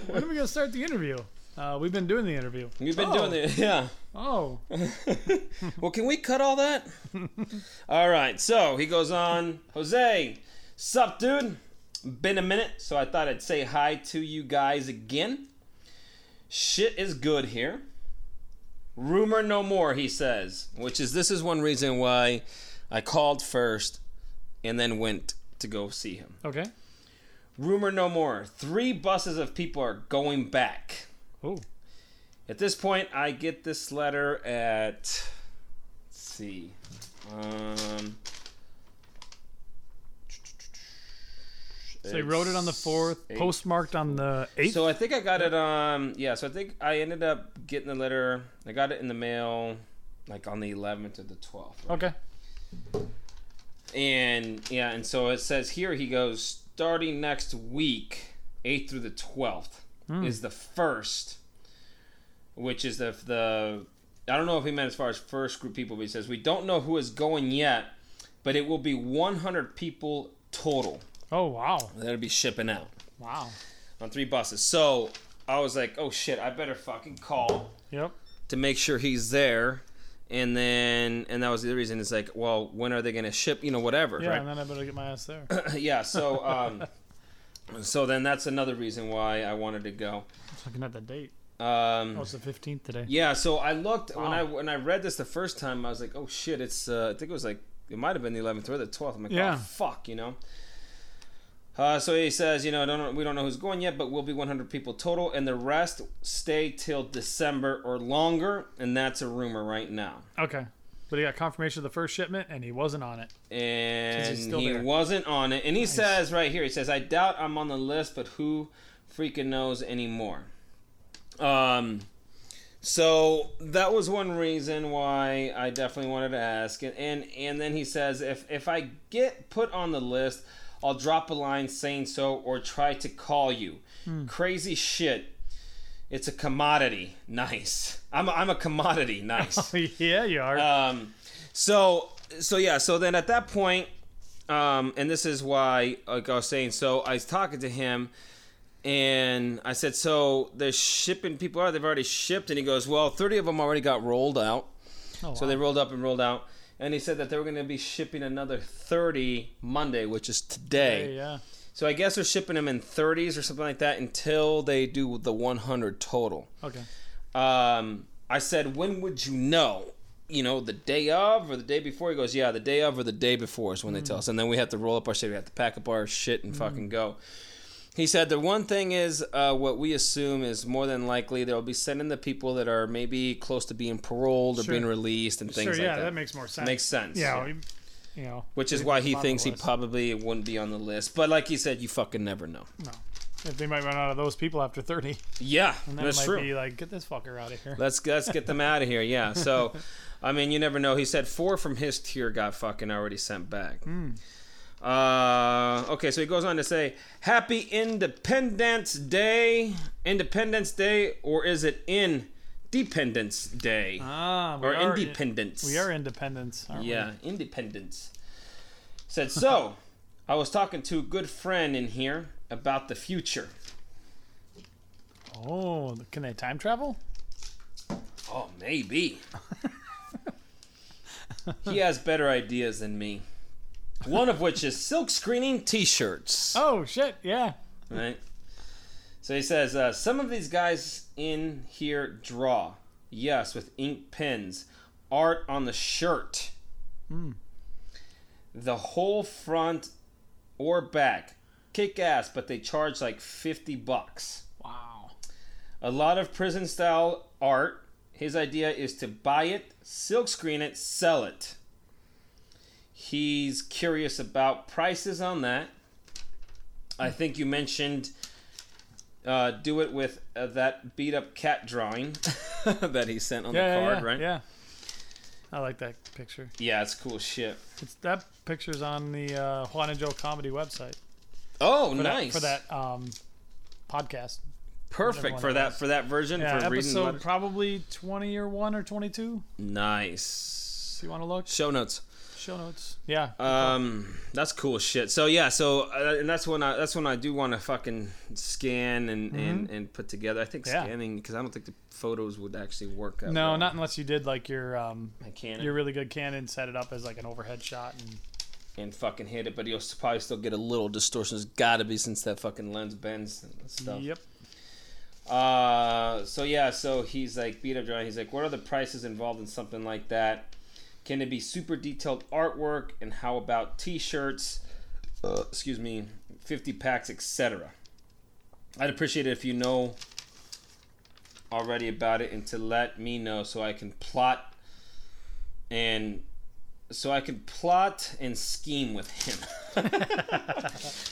[SPEAKER 2] when are we gonna start the interview? Uh, we've been doing the interview.
[SPEAKER 3] we've been
[SPEAKER 2] Oh.
[SPEAKER 3] doing the yeah.
[SPEAKER 2] Oh,
[SPEAKER 3] Well, can we cut all that? all right. So he goes on. Jose, sup, dude? Been a minute, so I thought I'd say hi to you guys again. Shit is good here. Rumor no more, he says. Which is this is one reason why I called first and then went to go see him.
[SPEAKER 2] okay.
[SPEAKER 3] Rumor no more. Three buses of people are going back.
[SPEAKER 2] Oh,
[SPEAKER 3] At this point, I get this letter at. Let's see. Um,
[SPEAKER 2] so they wrote it on the fourth,
[SPEAKER 3] Eight.
[SPEAKER 2] postmarked on the eighth.
[SPEAKER 3] So I think I got it. Um, yeah. So I think I ended up getting the letter. I got it in the mail, like on the 11th or the 12th. right?
[SPEAKER 2] okay.
[SPEAKER 3] And yeah, and so it says here he goes starting next week, 8th through the 12th hmm. is the first, which is the the I don't know if he meant as far as first group people, but he says we don't know who is going yet, but it will be 100 people total
[SPEAKER 2] Oh wow,
[SPEAKER 3] that'll be shipping out
[SPEAKER 2] wow.
[SPEAKER 3] on three buses. So I was like, oh shit, I better fucking call
[SPEAKER 2] Yep.
[SPEAKER 3] to make sure he's there. And then, and that was the other reason. It's like, well, when are they going to ship? You know, whatever,
[SPEAKER 2] Yeah,
[SPEAKER 3] right?
[SPEAKER 2] and then I better get my ass there.
[SPEAKER 3] yeah so um so then that's another reason why i wanted to go
[SPEAKER 2] Just looking at the date.
[SPEAKER 3] um
[SPEAKER 2] Oh, it's the fifteenth today.
[SPEAKER 3] yeah so i looked when i when i read this the first time i was like oh shit it's uh i think it was like it might have been the 11th or the 12th i'm like
[SPEAKER 2] Yeah.
[SPEAKER 3] oh fuck you know uh, so he says, you know, don't we don't know who's going yet, but we'll be 100 people total, and the rest stay till December or longer, and that's a rumor right now.
[SPEAKER 2] Okay. But he got confirmation of the first shipment, and he wasn't on it.
[SPEAKER 3] and he
[SPEAKER 2] there.
[SPEAKER 3] wasn't on it. And he says right here, he says, "I doubt I'm on the list, but who freaking knows anymore?" Um, so that was one reason why I definitely wanted to ask. And and, and then he says, if if I get put on the list, I'll drop a line saying so or try to call you. Crazy shit. It's a commodity. Nice. I'm a, I'm a commodity. Nice.
[SPEAKER 2] yeah, you are.
[SPEAKER 3] Um, so so yeah. So then at that point, um, and this is why, like I was saying, so I was talking to him, and I said, so they're shipping people out. They've already shipped, and he goes, well, thirty of them already got rolled out.
[SPEAKER 2] oh,
[SPEAKER 3] So
[SPEAKER 2] wow.
[SPEAKER 3] they rolled up and rolled out. And he said that they were going to be shipping another 30 Monday, which is today.
[SPEAKER 2] Hey, yeah.
[SPEAKER 3] So I guess they're shipping them in 30s or something like that until they do the 100 total.
[SPEAKER 2] Okay.
[SPEAKER 3] Um, I said, when would you know? you know, the day of or the day before? He goes, yeah, the day of or the day before is when they tell us. And then we have to roll up our shit. We have to pack up our shit and fucking go. He said the one thing is uh, what we assume is more than likely they'll be sending the people that are maybe close to being paroled or
[SPEAKER 2] Sure.
[SPEAKER 3] being released and things
[SPEAKER 2] sure,
[SPEAKER 3] like
[SPEAKER 2] yeah,
[SPEAKER 3] that.
[SPEAKER 2] that. makes more sense.
[SPEAKER 3] Makes sense.
[SPEAKER 2] Yeah,
[SPEAKER 3] yeah.
[SPEAKER 2] you know,
[SPEAKER 3] Which is why he
[SPEAKER 2] them on the
[SPEAKER 3] thinks he probably wouldn't be on the list. But like he said, you fucking never know.
[SPEAKER 2] no. If they might run out of those people after thirty,
[SPEAKER 3] Yeah,
[SPEAKER 2] and that
[SPEAKER 3] that's
[SPEAKER 2] might
[SPEAKER 3] true.
[SPEAKER 2] be like, get this fucker out of here.
[SPEAKER 3] Let's let's get them out of here. Yeah. So, I mean, you never know. He said four from his tier got fucking already sent back. Uh, okay, so he goes on to say, "Happy Independence Day, Independence Day, or is it Independence Day
[SPEAKER 2] Ah, we
[SPEAKER 3] or
[SPEAKER 2] are,
[SPEAKER 3] Independence?"
[SPEAKER 2] We are independence, aren't
[SPEAKER 3] Yeah, independence. Said so. I was talking to a good friend in here about the future.
[SPEAKER 2] Oh, can they time travel?
[SPEAKER 3] Oh, maybe. he has better ideas than me. One of which is silk screening T-shirts.
[SPEAKER 2] Oh shit, yeah.
[SPEAKER 3] Right. So he says uh, some of these guys in here draw, yes, with ink pens, art on the shirt, the whole front or back, kick ass, but they charge like fifty bucks.
[SPEAKER 2] Wow.
[SPEAKER 3] A lot of prison style art. His idea is to buy it, silk screen it, sell it. He's curious about prices on that. I think you mentioned uh, do it with uh, that beat up cat drawing that he sent on
[SPEAKER 2] Yeah,
[SPEAKER 3] the card,
[SPEAKER 2] yeah,
[SPEAKER 3] right?
[SPEAKER 2] Yeah. I like that picture.
[SPEAKER 3] Yeah, it's cool shit.
[SPEAKER 2] It's that picture's on the uh, Juan and Joe comedy website
[SPEAKER 3] Oh,
[SPEAKER 2] for
[SPEAKER 3] nice.
[SPEAKER 2] that for that um, podcast.
[SPEAKER 3] Perfect for
[SPEAKER 2] that
[SPEAKER 3] for that version
[SPEAKER 2] Yeah,
[SPEAKER 3] for
[SPEAKER 2] episode probably twenty or one or twenty two.
[SPEAKER 3] Nice.
[SPEAKER 2] Do you want to look?
[SPEAKER 3] Show notes.
[SPEAKER 2] Show notes. Yeah.
[SPEAKER 3] Um, that's cool shit. So yeah, so uh, and that's when I that's when I do want to fucking scan and, and and put together. I think
[SPEAKER 2] Mm-hmm. Yeah.
[SPEAKER 3] scanning because I don't think the photos would actually work. That
[SPEAKER 2] no,
[SPEAKER 3] well.
[SPEAKER 2] not unless you did like your um,
[SPEAKER 3] I can
[SPEAKER 2] your really good Canon, set it up as like an overhead shot, and
[SPEAKER 3] and fucking hit it, but you'll probably still get a little distortion. It's got to be since that fucking lens bends and stuff.
[SPEAKER 2] yep.
[SPEAKER 3] Uh, so yeah, so he's like beat up drawing. He's like, what are the prices involved in something like that? Can it be super detailed artwork? And how about T-shirts? Uh, excuse me, fifty packs, etc. I'd appreciate it if you know already about it and to let me know so I can plot and so I can plot and scheme with him.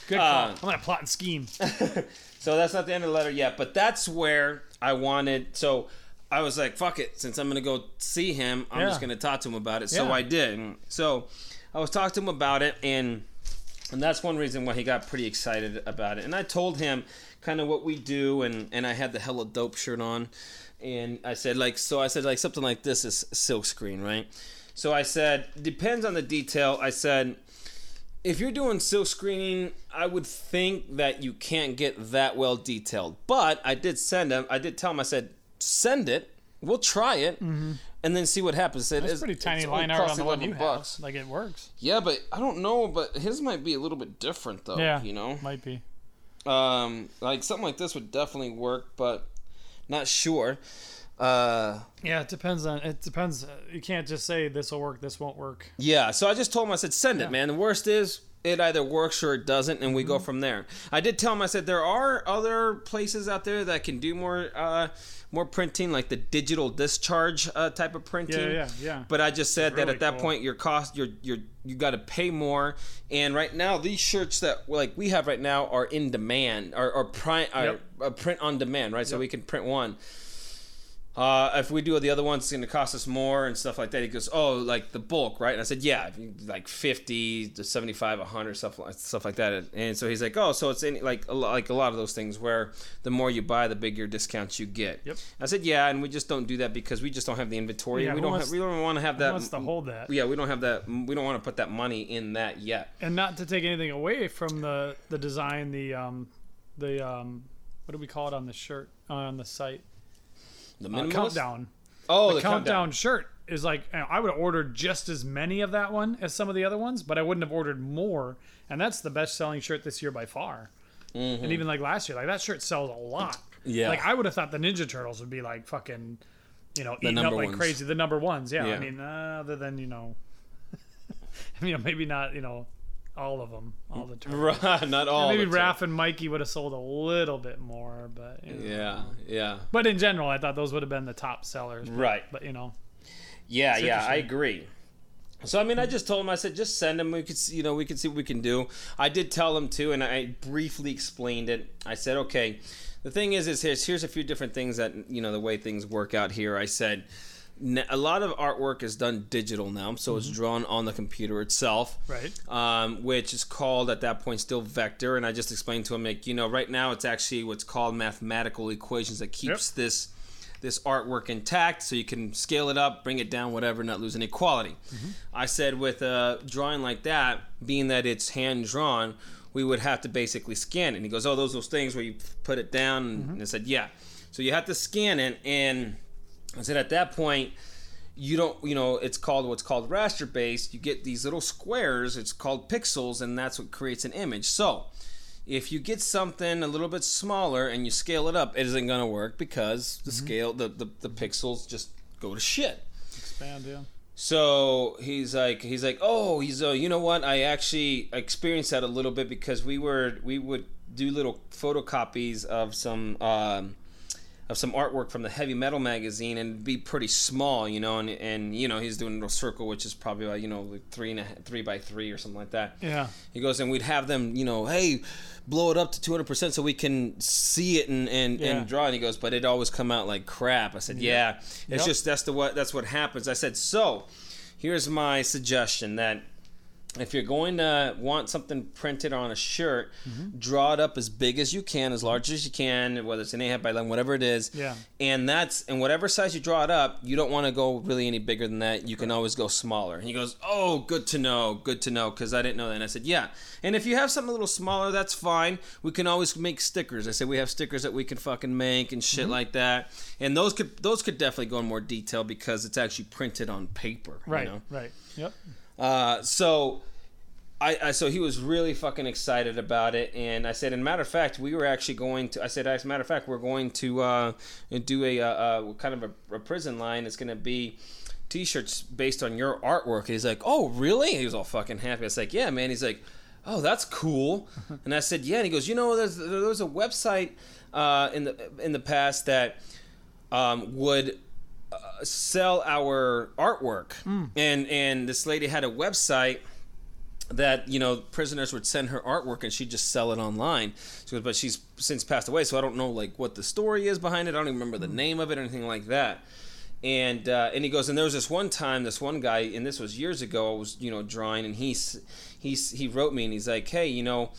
[SPEAKER 2] Good
[SPEAKER 3] Uh,
[SPEAKER 2] call. I'm gonna plot and scheme.
[SPEAKER 3] So that's not the end of the letter yet, but that's where I wanted. So I was like, "Fuck it!" Since I'm gonna go see him, I'm
[SPEAKER 2] Yeah.
[SPEAKER 3] just gonna talk to him about it. So
[SPEAKER 2] Yeah.
[SPEAKER 3] I did. So I was talking to him about it, and and that's one reason why he got pretty excited about it. And I told him kind of what we do, and and I had the hella dope shirt on, and I said like, so I said like something like this is silkscreen, right? So I said depends on the detail. I said if you're doing silk screening, I would think that you can't get that well detailed. But I did send him. I did tell him. I said, send it. We'll try it, and then see what happens. It
[SPEAKER 2] That's
[SPEAKER 3] is-
[SPEAKER 2] pretty tiny
[SPEAKER 3] it's
[SPEAKER 2] line art on the one
[SPEAKER 3] 11
[SPEAKER 2] you have.
[SPEAKER 3] bucks.
[SPEAKER 2] Like it works.
[SPEAKER 3] Yeah, but I don't know. But his might be a little bit different, though.
[SPEAKER 2] Yeah.
[SPEAKER 3] you know,
[SPEAKER 2] Might be.
[SPEAKER 3] um, like something like this would definitely work, but not sure. Uh,
[SPEAKER 2] Yeah, it depends on. It depends. You can't just say this will work, this won't work.
[SPEAKER 3] Yeah, so I just told him, I said, send it, man. The worst is it either works or it doesn't, and we go
[SPEAKER 2] Mm-hmm.
[SPEAKER 3] from there. I did tell him, I said, there are other places out there that can do more uh, more printing, like the digital discharge uh, type of printing.
[SPEAKER 2] Yeah, yeah, yeah.
[SPEAKER 3] But I just said that at that
[SPEAKER 2] cool.
[SPEAKER 3] point, your cost, your your you got to pay more. And right now, these shirts that like we have right now are in demand, are, or print,
[SPEAKER 2] Yep.
[SPEAKER 3] uh, print on demand, right? So we can print one. Uh, if we do the other ones, it's going to cost us more and stuff like that. He goes, "Oh, like the bulk, right?" And I said, "Yeah, like fifty to seventy-five, hundred, stuff like stuff like that." And so he's like, "Oh, so it's in like a, like a lot of those things where the more you buy, the bigger discounts you get."
[SPEAKER 2] Yep.
[SPEAKER 3] I said, "Yeah, and we just don't do that because we just don't have the inventory.
[SPEAKER 2] Yeah,
[SPEAKER 3] we don't
[SPEAKER 2] wants-
[SPEAKER 3] have, we don't want to have that.
[SPEAKER 2] wants to hold that?
[SPEAKER 3] Yeah, we don't have that. We don't want to put that money in that yet.
[SPEAKER 2] And not to take anything away from the the design, the um, the um, what do we call it on the shirt on the site?
[SPEAKER 3] The
[SPEAKER 2] Uh, countdown.
[SPEAKER 3] Oh,
[SPEAKER 2] the,
[SPEAKER 3] the,
[SPEAKER 2] countdown, shirt is like you know, I would have ordered just as many of that one as some of the other ones, but I wouldn't have ordered more. And that's the best selling shirt this year by far. And even like last year, like that shirt sells a lot.
[SPEAKER 3] Yeah.
[SPEAKER 2] Like I would have thought the Ninja Turtles would be like fucking you know,
[SPEAKER 3] The
[SPEAKER 2] eating up like
[SPEAKER 3] ones.
[SPEAKER 2] crazy. The number ones, yeah.
[SPEAKER 3] Yeah.
[SPEAKER 2] I mean, uh, other than you know, you know, maybe not you know all of them all the time.
[SPEAKER 3] Right, not all.
[SPEAKER 2] maybe. Raph and Mikey would have sold a little bit more, but you know.
[SPEAKER 3] Yeah, yeah,
[SPEAKER 2] But in general, I thought those would have been the top sellers. But,
[SPEAKER 3] Right.
[SPEAKER 2] But you know,
[SPEAKER 3] yeah, yeah. I agree. So I mean, I just told him. I said, just send them. We could, see, you know, we could see what we can do. I did tell him too, and I briefly explained it. I said, okay. The thing is, is here's here's a few different things that you know the way things work out here. I said. A lot of artwork is done digital now, so it's mm-hmm. drawn on the computer itself.
[SPEAKER 2] Right.
[SPEAKER 3] um, which is called at that point still vector. And I just explained to him, like, you know, right now it's actually what's called mathematical equations that keeps this this artwork intact, so you can scale it up, bring it down, whatever, not lose any quality. Mm-hmm. I said with a drawing like that, being that it's hand drawn, we would have to basically scan it. And he goes, "Oh, those those things where you put it down." And mm-hmm. I said, "Yeah." So you have to scan it, and I said at that point you don't you know it's called what's called raster based. You get these little squares. It's called pixels and that's what creates an image. So if you get something a little bit smaller and you scale it up it isn't going to work because the scale the, the the pixels just go to shit.
[SPEAKER 2] Expand, yeah.
[SPEAKER 3] so he's like, he's like, oh, he's, uh, you know what? I actually experienced that a little bit because we were, we would do little photocopies of some, um, of some artwork from the heavy metal magazine and be pretty small, you know, and, and you know he's doing a little circle, which is probably like, you know like three and a half, three by three or something like that.
[SPEAKER 2] Yeah.
[SPEAKER 3] He goes and we'd have them, you know, hey, blow it up to 200% so we can see it and, and,
[SPEAKER 2] Yeah.
[SPEAKER 3] and draw. And he goes, but it always come out like crap. I said, yeah, it's
[SPEAKER 2] Yep.
[SPEAKER 3] just that's the what that's what happens. I said, so here's my suggestion that if you're going to want something printed on a shirt,
[SPEAKER 2] Mm-hmm.
[SPEAKER 3] draw it up as big as you can, as large as you can, whether it's an 8 half by 11, whatever it is.
[SPEAKER 2] Yeah.
[SPEAKER 3] And that's and whatever size you draw it up, you don't want to go really any bigger than that. You can always go smaller. And he goes, "Oh, good to know, good to know," because I didn't know that. And I said, "Yeah." And if you have something a little smaller, that's fine. We can always make stickers. I said we have stickers that we can fucking make and
[SPEAKER 2] Mm-hmm.
[SPEAKER 3] shit like that. And those could those could definitely go in more detail because it's actually printed on paper. you
[SPEAKER 2] Right.
[SPEAKER 3] know?
[SPEAKER 2] Right. Yep.
[SPEAKER 3] Uh, so I, I so he was really fucking excited about it, and I said, and matter of fact, we were actually going to. I said, as a matter of fact, we're going to uh, do a, uh uh kind of a, a prison line. It's going to be t-shirts based on your artwork. And he's like, oh really? He was all fucking happy. I was like, yeah, man. He's like, oh that's cool. and I said, yeah. And he goes, you know, there's there was a website uh, in the in the past that um, would uh, sell our artwork, and and this lady had a website that you know prisoners would send her artwork and she'd just sell it online. She goes, but she's since passed away, so I don't know like what the story is behind it. I don't even remember the name of it or anything like that. And uh, and he goes, and there was this one time, this one guy, and this was years ago. I was you know drawing, and he's he's he wrote me and he's like, hey, you know.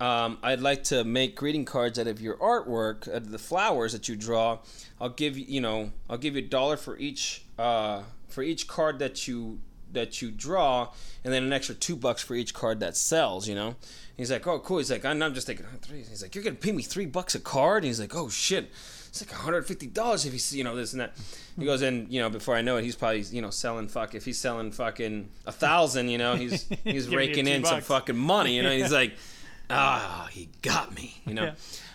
[SPEAKER 3] Um, I'd like to make greeting cards out of your artwork, out of the flowers that you draw. I'll give you, you know, I'll give you a dollar for each, uh, for each card that you that you draw, and then an extra two bucks for each card that sells. You know, he's like, oh, cool. He's like, I'm, I'm just thinking, oh, three. He's like, you're gonna pay me three bucks a card. And he's like, oh shit, it's like 150 dollars if he's, you know, this and that. He goes in, you know, before I know it, he's probably, you know, selling fuck. If he's selling fucking a thousand, you know, he's he's raking in some fucking money. You know, he's like, ah, he got me. You know,
[SPEAKER 2] Yeah.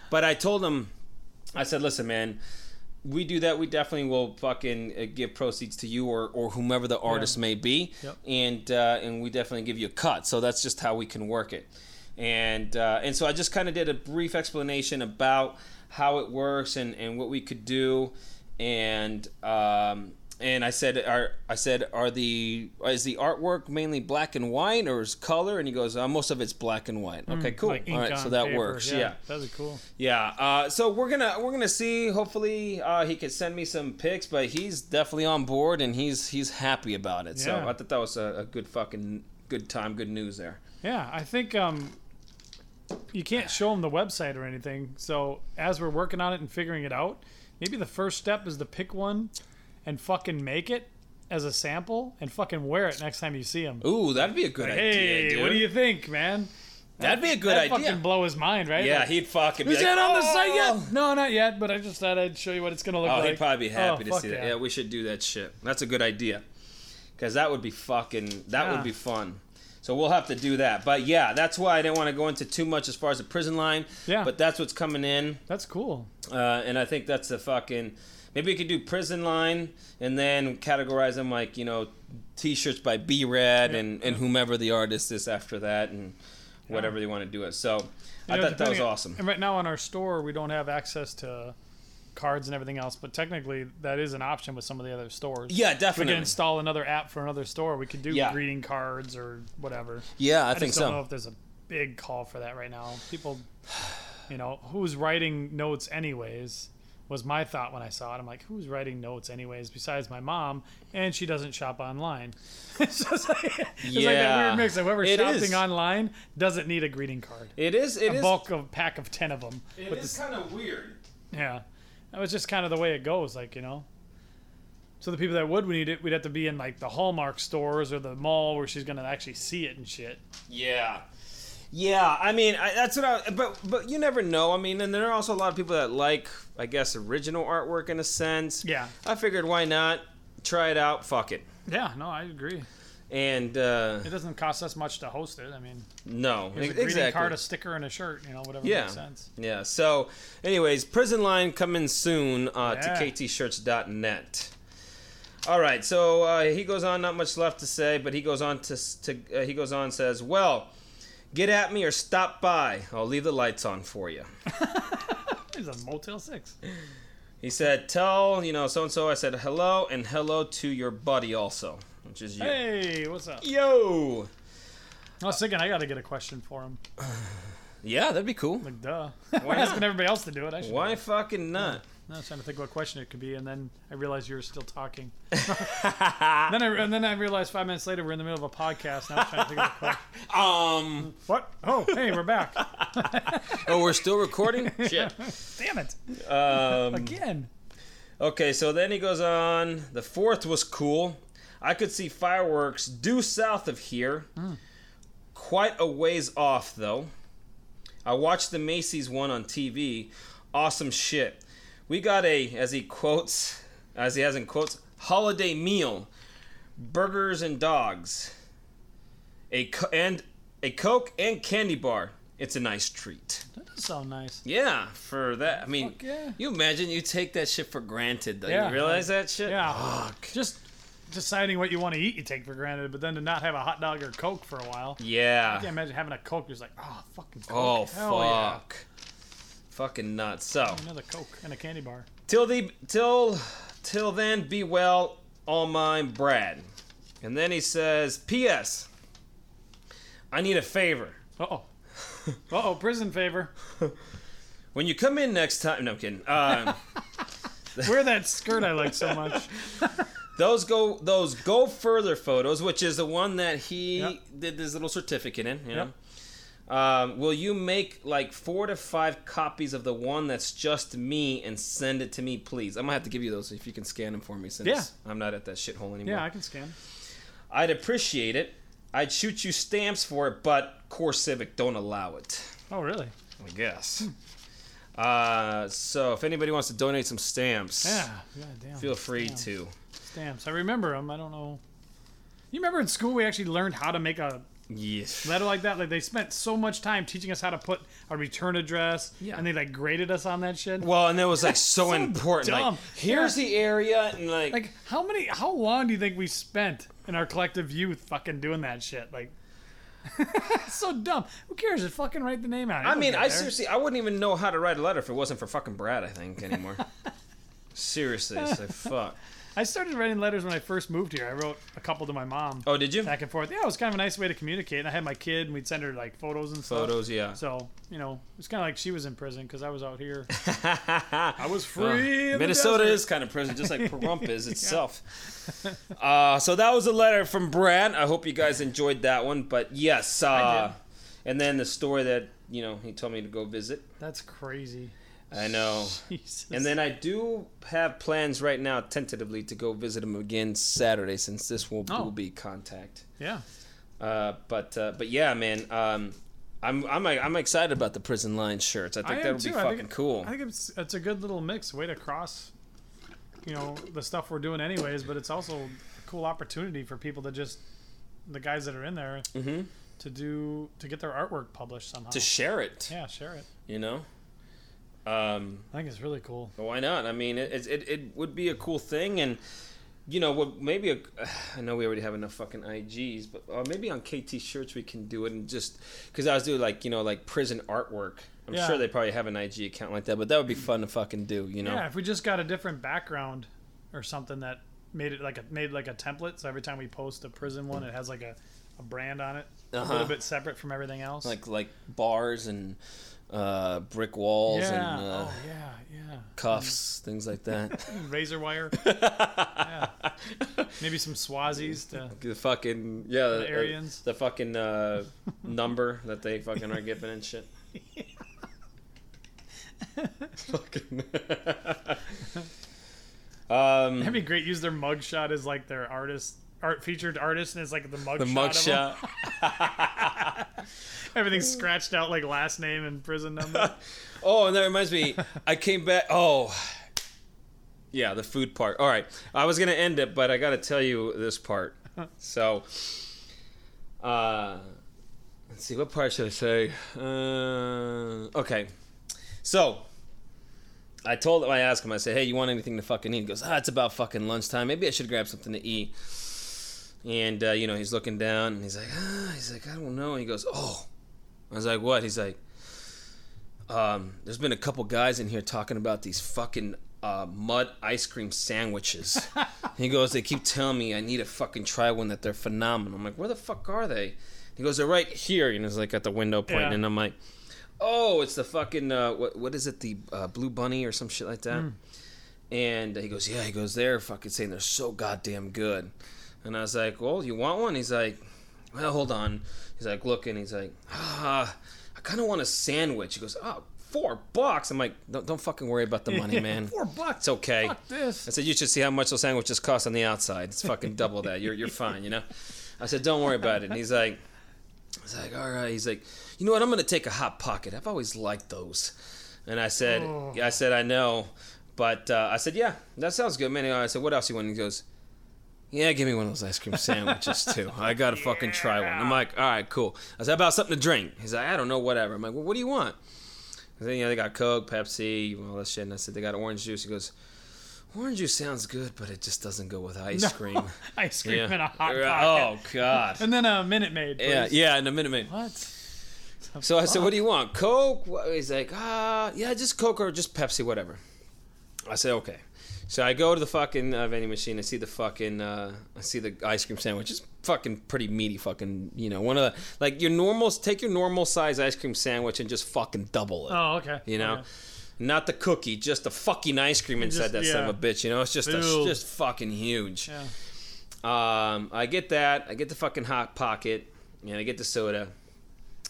[SPEAKER 3] but I told him, I said, listen, man we do that, we definitely will fucking uh, give proceeds to you or, or whomever the artist may be,
[SPEAKER 2] Yep.
[SPEAKER 3] and uh, and we definitely give you a cut. So that's just how we can work it, and uh, and so I just kind of did a brief explanation about how it works and, and what we could do, and um, and I said are I said are the is the artwork mainly black and white or is color? And he goes, uh, most of it's black and white. Okay, cool.
[SPEAKER 2] Like
[SPEAKER 3] All right, so that
[SPEAKER 2] paper.
[SPEAKER 3] works.
[SPEAKER 2] Yeah,
[SPEAKER 3] yeah.
[SPEAKER 2] Be cool.
[SPEAKER 3] Yeah. Uh, so we're gonna we're gonna see. Hopefully, uh, he could send me some pics, but he's definitely on board and he's he's happy about it. So I thought that was a, a good fucking good time, good news there.
[SPEAKER 2] Yeah, I think um, you can't show them the website or anything. So as we're working on it and figuring it out, maybe the first step is to pick one and fucking make it as a sample and fucking wear it next time you see him.
[SPEAKER 3] Ooh, that'd be a good
[SPEAKER 2] hey,
[SPEAKER 3] idea, dude.
[SPEAKER 2] what do you think, man?
[SPEAKER 3] That'd be a good idea.
[SPEAKER 2] That'd
[SPEAKER 3] idea.
[SPEAKER 2] fucking blow his mind, right?
[SPEAKER 3] yeah,
[SPEAKER 2] Like,
[SPEAKER 3] he'd fucking be
[SPEAKER 2] is
[SPEAKER 3] like,
[SPEAKER 2] that on the
[SPEAKER 3] "Oh!"
[SPEAKER 2] site yet? No, not yet. But I just thought I'd show you what it's gonna look
[SPEAKER 3] Oh,
[SPEAKER 2] like.
[SPEAKER 3] Oh, he'd probably be happy
[SPEAKER 2] Oh,
[SPEAKER 3] to see that.
[SPEAKER 2] yeah.
[SPEAKER 3] Yeah, we should do that shit. That's a good idea. Because that would be fucking. That
[SPEAKER 2] Yeah.
[SPEAKER 3] would be fun. So we'll have to do that. But yeah, that's why I didn't want to go into too much as far as the prison line.
[SPEAKER 2] Yeah.
[SPEAKER 3] But that's what's coming in.
[SPEAKER 2] That's cool.
[SPEAKER 3] Uh, and I think that's the fucking. Maybe we could do prison line and then categorize them like you know t-shirts by b rad and and whomever the artist is after that and whatever they want to do it so
[SPEAKER 2] You
[SPEAKER 3] i
[SPEAKER 2] know,
[SPEAKER 3] thought that was awesome
[SPEAKER 2] And right now on our store, we don't have access to cards and everything else, but technically that is an option with some of the other stores.
[SPEAKER 3] yeah
[SPEAKER 2] If we
[SPEAKER 3] definitely
[SPEAKER 2] can install another app for another store, we could do
[SPEAKER 3] Yeah.
[SPEAKER 2] greeting cards or whatever.
[SPEAKER 3] yeah i,
[SPEAKER 2] I,
[SPEAKER 3] think
[SPEAKER 2] just don't
[SPEAKER 3] so
[SPEAKER 2] know if there's a big call for that right now. People, you know, who's writing notes anyways? Was my thought when I saw it. I'm like, who's writing notes anyways? Besides my mom, and she doesn't shop online. it's just like, it's like that weird mix. Like whoever's
[SPEAKER 3] it
[SPEAKER 2] shopping
[SPEAKER 3] is.
[SPEAKER 2] online doesn't need a greeting card.
[SPEAKER 3] it is it
[SPEAKER 2] a
[SPEAKER 3] is
[SPEAKER 2] bulk of pack of ten of them.
[SPEAKER 3] it
[SPEAKER 2] with
[SPEAKER 3] is kind of weird
[SPEAKER 2] yeah, that was just kind of the way it goes. Like you know. So the people that would need it, we'd have to be in like the Hallmark stores or the mall where she's gonna actually see it and shit.
[SPEAKER 3] Yeah. Yeah, I mean I, that's what I. But but you never know. I mean, and there are also a lot of people that like, I guess, original artwork in a sense.
[SPEAKER 2] Yeah.
[SPEAKER 3] I figured why not try it out? Fuck it.
[SPEAKER 2] Yeah, no, I agree.
[SPEAKER 3] And uh,
[SPEAKER 2] It doesn't cost us much to host it. I mean,
[SPEAKER 3] no,
[SPEAKER 2] a greeting
[SPEAKER 3] exactly.
[SPEAKER 2] card, a sticker, and a shirt. You know, whatever
[SPEAKER 3] Yeah.
[SPEAKER 2] makes sense.
[SPEAKER 3] Yeah. So, anyways, prison line coming soon uh,
[SPEAKER 2] Yeah.
[SPEAKER 3] to ktshirts.net. All right. So uh, he goes on. Not much left to say, but he goes on to to uh, he goes on and says, "Well, get at me or stop by. I'll leave the lights on for you."
[SPEAKER 2] It's a Motel Six.
[SPEAKER 3] He said, "Tell you know so and so." I said, "Hello and hello to your buddy also, which is you."
[SPEAKER 2] Hey, what's up?
[SPEAKER 3] Yo.
[SPEAKER 2] I was thinking I got to get a question for him.
[SPEAKER 3] Yeah, that'd be cool.
[SPEAKER 2] Like, duh.
[SPEAKER 3] Why
[SPEAKER 2] asking everybody else to do it. I should.
[SPEAKER 3] Why fucking not?
[SPEAKER 2] I was trying to think what question it could be, and then I realized you were still talking. then I, and then I realized five minutes later we're in the middle of a podcast, and I was trying to think of a question.
[SPEAKER 3] Um.
[SPEAKER 2] What? Oh, hey, we're back.
[SPEAKER 3] Oh, we're still recording. Shit.
[SPEAKER 2] Damn it.
[SPEAKER 3] Um.
[SPEAKER 2] Again.
[SPEAKER 3] Okay, so then he goes on. The fourth was cool. I could see fireworks due south of here. Quite a ways off, though. I watched the Macy's one on TV. Awesome shit. We got a, as he quotes, as he has in quotes, holiday meal, burgers and dogs, a co- and a Coke and candy bar. It's a nice treat.
[SPEAKER 2] That does sound nice.
[SPEAKER 3] Yeah, for that. I mean,
[SPEAKER 2] yeah.
[SPEAKER 3] you imagine you take that shit for granted. Though.
[SPEAKER 2] Yeah.
[SPEAKER 3] You realize that shit?
[SPEAKER 2] Yeah. Fuck. Just deciding what you want to eat, you take for granted, but then to not have a hot dog or Coke for a while.
[SPEAKER 3] Yeah.
[SPEAKER 2] I can't imagine having a Coke. You're just like, oh, fucking Coke.
[SPEAKER 3] Oh
[SPEAKER 2] Hell yeah.
[SPEAKER 3] Fuck. Fucking nuts. So
[SPEAKER 2] Another Coke and a candy bar.
[SPEAKER 3] till the till till then, be well, all mine, Brad. And then he says, P.S. I need a favor.
[SPEAKER 2] Uh oh. Uh oh, prison favor.
[SPEAKER 3] When you come in next time, no I'm kidding. Um,
[SPEAKER 2] Wear that skirt I like so much.
[SPEAKER 3] those go those go further photos, which is the one that he
[SPEAKER 2] Yep.
[SPEAKER 3] did this little certificate in. You
[SPEAKER 2] Yep.
[SPEAKER 3] Um, will you make like four to five copies of the one that's just me and send it to me, please? I'm gonna have to give you those if you can scan them for me, since
[SPEAKER 2] Yeah.
[SPEAKER 3] I'm not at that shithole anymore.
[SPEAKER 2] Yeah, I can scan.
[SPEAKER 3] I'd appreciate it. I'd shoot you stamps for it, but CoreCivic don't allow it.
[SPEAKER 2] Oh, really?
[SPEAKER 3] I guess. Uh, so if anybody wants to donate some stamps,
[SPEAKER 2] Yeah. God damn.
[SPEAKER 3] feel free
[SPEAKER 2] Damn.
[SPEAKER 3] to.
[SPEAKER 2] Stamps. I remember them. I don't know. You remember in school we actually learned how to make a
[SPEAKER 3] Yes.
[SPEAKER 2] letter like that? Like they spent so much time teaching us how to put a return address,
[SPEAKER 3] Yeah.
[SPEAKER 2] and they like graded us on that shit.
[SPEAKER 3] Well, and it was like so,
[SPEAKER 2] So
[SPEAKER 3] important.
[SPEAKER 2] dumb.
[SPEAKER 3] Like, here's
[SPEAKER 2] Yeah.
[SPEAKER 3] the area, and like,
[SPEAKER 2] Like how many? How long do you think we spent in our collective youth fucking doing that shit? Like. so dumb. Who cares? Just fucking write the name out.
[SPEAKER 3] I mean, I seriously, I wouldn't even know how to write a letter if it wasn't for fucking Brad. I think anymore. seriously, it's like fuck.
[SPEAKER 2] I started writing letters when I first moved here. I wrote a couple to my mom.
[SPEAKER 3] Oh, did you?
[SPEAKER 2] back and forth. Yeah, it was kind of a nice way to communicate. And I had my kid, and we'd send her like photos and stuff.
[SPEAKER 3] Photos, yeah.
[SPEAKER 2] So you know, it's kind of like she was in prison because I was out here. I was free. in
[SPEAKER 3] Minnesota is kind of prison, just like Pahrump is itself. Uh, so that was a letter from Brad. I hope you guys enjoyed that one. But yes, uh,
[SPEAKER 2] did.
[SPEAKER 3] and then the story that you know he told me to go visit.
[SPEAKER 2] That's crazy.
[SPEAKER 3] I know.
[SPEAKER 2] Jesus.
[SPEAKER 3] And then I do have plans right now, tentatively, to go visit him again Saturday, since this will,
[SPEAKER 2] Oh.
[SPEAKER 3] will be contact.
[SPEAKER 2] yeah,
[SPEAKER 3] Uh, but uh, but yeah, man, um, I'm I'm I'm excited about the prison line shirts. I think
[SPEAKER 2] I
[SPEAKER 3] that would be fucking
[SPEAKER 2] think-
[SPEAKER 3] cool.
[SPEAKER 2] I think it's it's a good little mix, way to cross, you know, the stuff we're doing anyways. But it's also a cool opportunity for people to just the guys that are in there
[SPEAKER 3] hmm
[SPEAKER 2] to do to get their artwork published somehow.
[SPEAKER 3] To share it,
[SPEAKER 2] yeah, share it.
[SPEAKER 3] you know. Um,
[SPEAKER 2] I think it's really cool.
[SPEAKER 3] why not? I mean, it, it it would be a cool thing, and you know, what maybe a, I know we already have enough fucking IGs, but uh, maybe on KT shirts we can do it and just because I was doing like you know like prison artwork. I'm
[SPEAKER 2] Yeah.
[SPEAKER 3] sure they probably have an IG account like that, but that would be fun to fucking do. You know?
[SPEAKER 2] Yeah, if we just got a different background or something that made it like a made like a template, so every time we post a prison one, it has like a, a brand on it, a
[SPEAKER 3] Uh-huh.
[SPEAKER 2] little bit separate from everything else.
[SPEAKER 3] Like like bars and uh, brick walls
[SPEAKER 2] yeah,
[SPEAKER 3] and uh,
[SPEAKER 2] oh yeah, yeah.
[SPEAKER 3] cuffs, things like that.
[SPEAKER 2] Razor wire. yeah. Maybe some Swazis to
[SPEAKER 3] the fucking yeah, the,
[SPEAKER 2] The Aryans.
[SPEAKER 3] the fucking uh, number that they fucking are giving and shit. fucking. um,
[SPEAKER 2] That'd be great. Use their mugshot as like their artist, art featured artist, and it's like the mugshot.
[SPEAKER 3] the
[SPEAKER 2] mugshot. Everything's scratched out like last name and prison number.
[SPEAKER 3] Oh, and that reminds me, I came back. Oh, yeah, the food part. All right, I was gonna end it, but I got to tell you this part. So, uh, let's see, what part should I say? Uh, okay, so I told him, I asked him, I said, "Hey, you want anything to fucking eat?" He goes, "Ah, it's about fucking lunchtime. Maybe I should grab something to eat." And uh, you know, he's looking down, and he's like, ah, he's like, I don't know. And he goes, "Oh," I was like, "What?" He's like um, there's been a couple guys in here talking about these fucking uh, mud ice cream sandwiches. he goes, they keep telling me I need to fucking try one that they're phenomenal. I'm like, where the fuck are they? He goes, they're right here. And he's like at the window pointing,
[SPEAKER 2] Yeah.
[SPEAKER 3] and I'm like, oh, it's the fucking uh, what what is it? The uh, blue bunny or some shit like that. And he goes, yeah. He goes, they're fucking saying they're so goddamn good. And I was like, well, you want one? He's like, well, hold on. He's like, looking. He's like, ah, I kind of want a sandwich. He goes, oh, four bucks. I'm like, don't, don't fucking worry about the money, man.
[SPEAKER 2] Four bucks.
[SPEAKER 3] It's okay.
[SPEAKER 2] Fuck this.
[SPEAKER 3] I said, you should see how much those sandwiches cost on the outside. It's fucking double that. You're, you're fine, you know? I said, don't worry about it. And he's like, he's like, all right. He's like, you know what? I'm going to take a Hot Pocket. I've always liked those. And I said,
[SPEAKER 2] Oh.
[SPEAKER 3] I said, I know. But uh, I said, yeah, that sounds good, man. I said, what else you want? And he goes, yeah, give me one of those ice cream sandwiches too. I gotta fucking try one. I'm like, all right, cool. I said, about something to drink. He's like, I don't know, whatever. I'm like, well, what do you want? I said, you know, they got Coke, Pepsi, all that shit. And I said, they got orange juice. He goes, orange juice sounds good, but it just doesn't go with ice cream.
[SPEAKER 2] Ice cream
[SPEAKER 3] Yeah.
[SPEAKER 2] and a hot pocket.
[SPEAKER 3] Oh God.
[SPEAKER 2] And then a Minute Maid. Please.
[SPEAKER 3] Yeah, yeah. and a minute, man.
[SPEAKER 2] What?
[SPEAKER 3] So I said, "What do you want? Coke?" He's like, "Ah, yeah, just Coke or just Pepsi, whatever." I said, "Okay." So I go to the fucking uh, vending machine. I see the fucking, uh, I see the ice cream sandwich. It's fucking pretty meaty. Fucking, you know, one of the like your normal. Take your normal size ice cream sandwich and just fucking double it.
[SPEAKER 2] Oh, okay.
[SPEAKER 3] You know,
[SPEAKER 2] Okay.
[SPEAKER 3] not the cookie, just the fucking ice cream inside
[SPEAKER 2] Just-
[SPEAKER 3] that son of a bitch. You know, it's just a, just fucking huge.
[SPEAKER 2] Yeah.
[SPEAKER 3] Um, I get that. I get the fucking hot pocket, and I get the soda.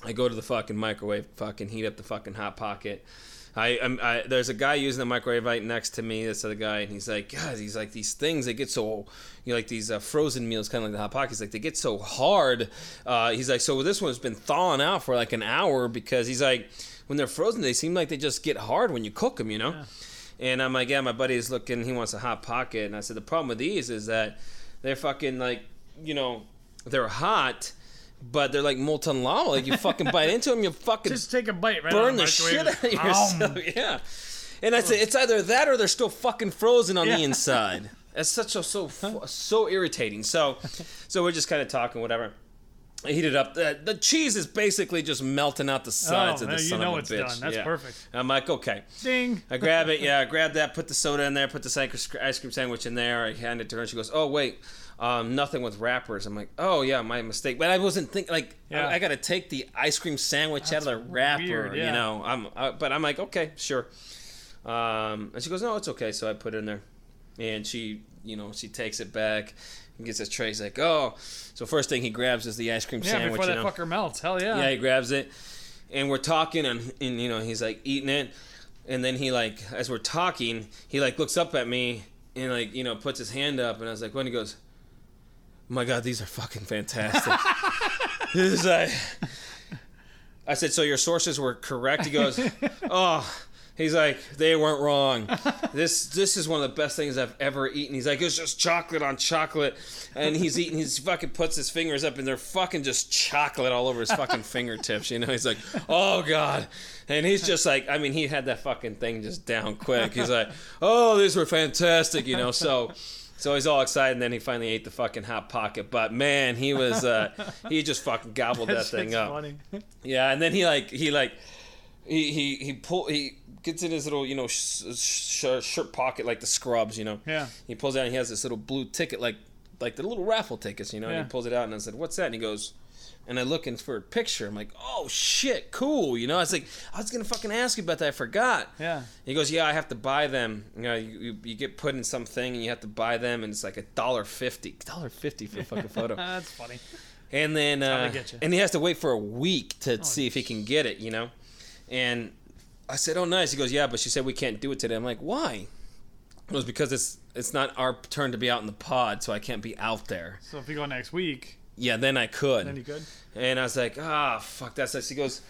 [SPEAKER 3] I go to the fucking microwave, fucking heat up the fucking hot pocket. I, I'm, I there's a guy using the microwave right next to me. This other guy, and he's like, God, he's like these things. They get so, you know, like these uh, frozen meals, kind of like the hot pockets. Like they get so hard. Uh, he's like, so this one's been thawing out for like an hour because he's like, when they're frozen, they seem like they just get hard when you cook them, you know. And I'm like, yeah, my buddy's looking. He wants a hot pocket, and I said the problem with these is that they're fucking like, you know, they're hot, but they're like molten lava. Like you fucking bite into them, you fucking
[SPEAKER 2] Just take a bite, right?
[SPEAKER 3] burn the
[SPEAKER 2] of
[SPEAKER 3] shit out of yourself.
[SPEAKER 2] Um,
[SPEAKER 3] Yeah. And I said it's either that or they're still fucking frozen on the inside. That's such a so so irritating. So, so we're just kind of talking whatever. I heat it up. The, the cheese is basically just melting out the sides
[SPEAKER 2] Oh,
[SPEAKER 3] of the
[SPEAKER 2] you
[SPEAKER 3] son
[SPEAKER 2] know
[SPEAKER 3] of a
[SPEAKER 2] it's
[SPEAKER 3] bitch.
[SPEAKER 2] done. That's
[SPEAKER 3] Yeah.
[SPEAKER 2] perfect.
[SPEAKER 3] I'm like, okay.
[SPEAKER 2] Ding.
[SPEAKER 3] I grab it, yeah, I grab that, put the soda in there, put the ice ice cream sandwich in there. I hand it to her, and she goes, "Oh wait, um, nothing with wrappers." I'm like, "Oh yeah, my mistake." But I wasn't thinking like
[SPEAKER 2] Yeah.
[SPEAKER 3] I, I got to take the ice cream sandwich out of the wrapper,
[SPEAKER 2] weird,
[SPEAKER 3] you know. I'm, uh, but I'm like, okay, sure. Um, and she goes, "No, it's okay." So I put it in there, and she, you know, she takes it back. And gets his tray. He's like, oh. So first thing he grabs is the ice cream
[SPEAKER 2] Yeah,
[SPEAKER 3] sandwich.
[SPEAKER 2] before
[SPEAKER 3] you
[SPEAKER 2] that
[SPEAKER 3] know?
[SPEAKER 2] fucker melts. Hell yeah.
[SPEAKER 3] Yeah, he grabs it, and we're talking, and, and you know he's like eating it, and then he like as we're talking, he like looks up at me and like you know puts his hand up, and I was like, when he goes, oh my god, these are fucking fantastic. He's like, I said, so your sources were correct. He goes, oh. He's like, they weren't wrong. this this is one of the best things I've ever eaten. He's like, it's just chocolate on chocolate, and he's eating. He's fucking puts his fingers up, and they're fucking just chocolate all over his fucking fingertips. You know, he's like, oh god, and he's just like, I mean, he had that fucking thing just down quick. He's like, oh, these were fantastic. You know, so. So he's all excited, and then he finally ate the fucking hot pocket. But man, he was uh, he just fucking gobbled that, thing
[SPEAKER 2] shit's
[SPEAKER 3] up.
[SPEAKER 2] funny.
[SPEAKER 3] Yeah, and then he like he like he he he pull he gets in his little you know sh- sh- shirt pocket like the scrubs, you know.
[SPEAKER 2] Yeah.
[SPEAKER 3] He pulls out and he has this little blue ticket like like the little raffle tickets, you know. And
[SPEAKER 2] Yeah.
[SPEAKER 3] he pulls it out and I said, "What's that?" And he goes. And I look looking for a picture. I'm like, oh shit, cool. You know, I was like, I was gonna fucking ask you about that. I forgot.
[SPEAKER 2] Yeah.
[SPEAKER 3] He goes, yeah, I have to buy them. You know, you, you, you get put in something and you have to buy them, and it's like a dollar fifty, dollar fifty for a fucking photo.
[SPEAKER 2] That's funny.
[SPEAKER 3] And then, uh,
[SPEAKER 2] they get you.
[SPEAKER 3] and he has to wait for a week to see if he can get it, you know. And I said, "Oh, nice." He goes, "Yeah, but she said we can't do it today." I'm like, "Why?" It was because it's it's not our turn to be out in the pod, so I can't be out there.
[SPEAKER 2] So if you go next week,
[SPEAKER 3] Yeah, then I could.
[SPEAKER 2] then you could.
[SPEAKER 3] And I was like, "Ah, fuck that." So he goes,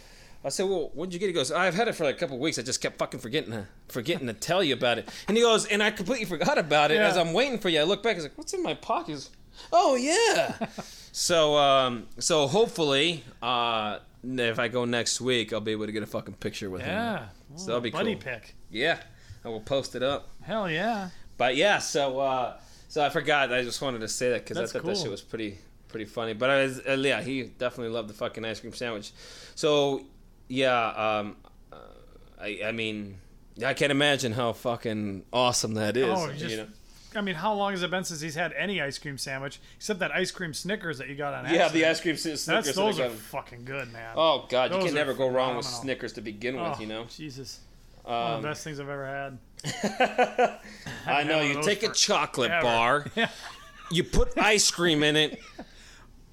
[SPEAKER 3] I said, "Well, when'd you get?" it?" He goes, "I've had it for like a couple weeks. I just kept fucking forgetting to forgetting to tell you about it." And he goes, "And I completely forgot about it
[SPEAKER 2] Yeah.
[SPEAKER 3] as I'm waiting for you." I look back. He's like, "What's in my pockets?" Oh yeah. so um, so hopefully, uh, if I go next week, I'll be able to get a fucking picture with him.
[SPEAKER 2] Yeah.
[SPEAKER 3] So that'll be
[SPEAKER 2] buddy
[SPEAKER 3] cool.
[SPEAKER 2] pick.
[SPEAKER 3] Yeah, I will post it up.
[SPEAKER 2] Hell yeah.
[SPEAKER 3] But yeah, so uh, so I forgot. I just wanted to say that because I thought that shit was pretty pretty funny. But I was, uh, yeah, he definitely loved the fucking ice cream sandwich. So yeah, um, uh, I I mean, I can't imagine how fucking awesome that is.
[SPEAKER 2] Oh,
[SPEAKER 3] you know?
[SPEAKER 2] I mean, how long has it been since he's had any ice cream sandwich except that ice cream Snickers that you got on
[SPEAKER 3] Yeah,
[SPEAKER 2] accident?
[SPEAKER 3] the ice cream Snickers.
[SPEAKER 2] That's those
[SPEAKER 3] I
[SPEAKER 2] are fucking good, man.
[SPEAKER 3] Oh god, you can never go wrong with. Snickers to begin with.
[SPEAKER 2] Oh,
[SPEAKER 3] You know.
[SPEAKER 2] Jesus. One of
[SPEAKER 3] Um,
[SPEAKER 2] the best things I've ever had.
[SPEAKER 3] I know. You
[SPEAKER 2] those
[SPEAKER 3] take a chocolate
[SPEAKER 2] ever.
[SPEAKER 3] bar,
[SPEAKER 2] Yeah.
[SPEAKER 3] you put ice cream in it.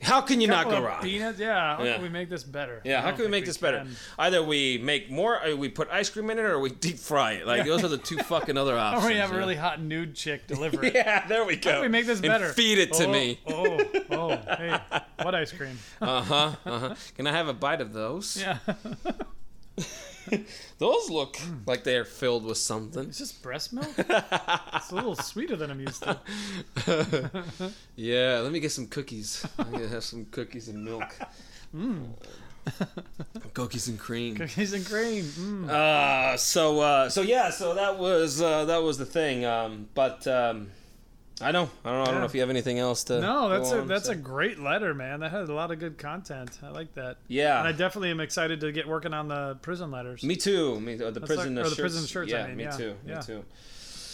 [SPEAKER 3] How can you not go wrong?
[SPEAKER 2] Peanuts. Yeah. How
[SPEAKER 3] Yeah.
[SPEAKER 2] can we make this better?
[SPEAKER 3] Yeah, how can we make this better? Either we make more, or we put ice cream in it, or we deep fry it. Like those are the two fucking other options.
[SPEAKER 2] Or we have a really hot nude chick deliver it.
[SPEAKER 3] Yeah, there we go.
[SPEAKER 2] How can we make this
[SPEAKER 3] And
[SPEAKER 2] better?
[SPEAKER 3] feed it to
[SPEAKER 2] oh,
[SPEAKER 3] me.
[SPEAKER 2] Oh, oh, hey, what ice cream?
[SPEAKER 3] Uh huh. Uh huh. Can I have a bite of those?
[SPEAKER 2] Yeah,
[SPEAKER 3] Those look like they're filled with something.
[SPEAKER 2] it's just breast milk. It's a little sweeter than I'm used to.
[SPEAKER 3] Yeah, let me get some cookies. I'm gonna have some cookies and milk. Cookies and cream.
[SPEAKER 2] Cookies and cream. Mm.
[SPEAKER 3] Uh, so uh, so yeah, so that was uh, that was the thing. Um, but um, I know I don't know, I don't know if you have anything else to.
[SPEAKER 2] No, that's a
[SPEAKER 3] on,
[SPEAKER 2] that's
[SPEAKER 3] so-
[SPEAKER 2] a great letter, man. That had a lot of good content. I like that.
[SPEAKER 3] yeah.
[SPEAKER 2] And I definitely am excited to get working on the prison letters.
[SPEAKER 3] Me too. Me the
[SPEAKER 2] That's
[SPEAKER 3] prison
[SPEAKER 2] like- or the
[SPEAKER 3] shirts.
[SPEAKER 2] prison shirts, I
[SPEAKER 3] Yeah,
[SPEAKER 2] mean,
[SPEAKER 3] me
[SPEAKER 2] yeah,
[SPEAKER 3] too.
[SPEAKER 2] yeah.
[SPEAKER 3] Me too.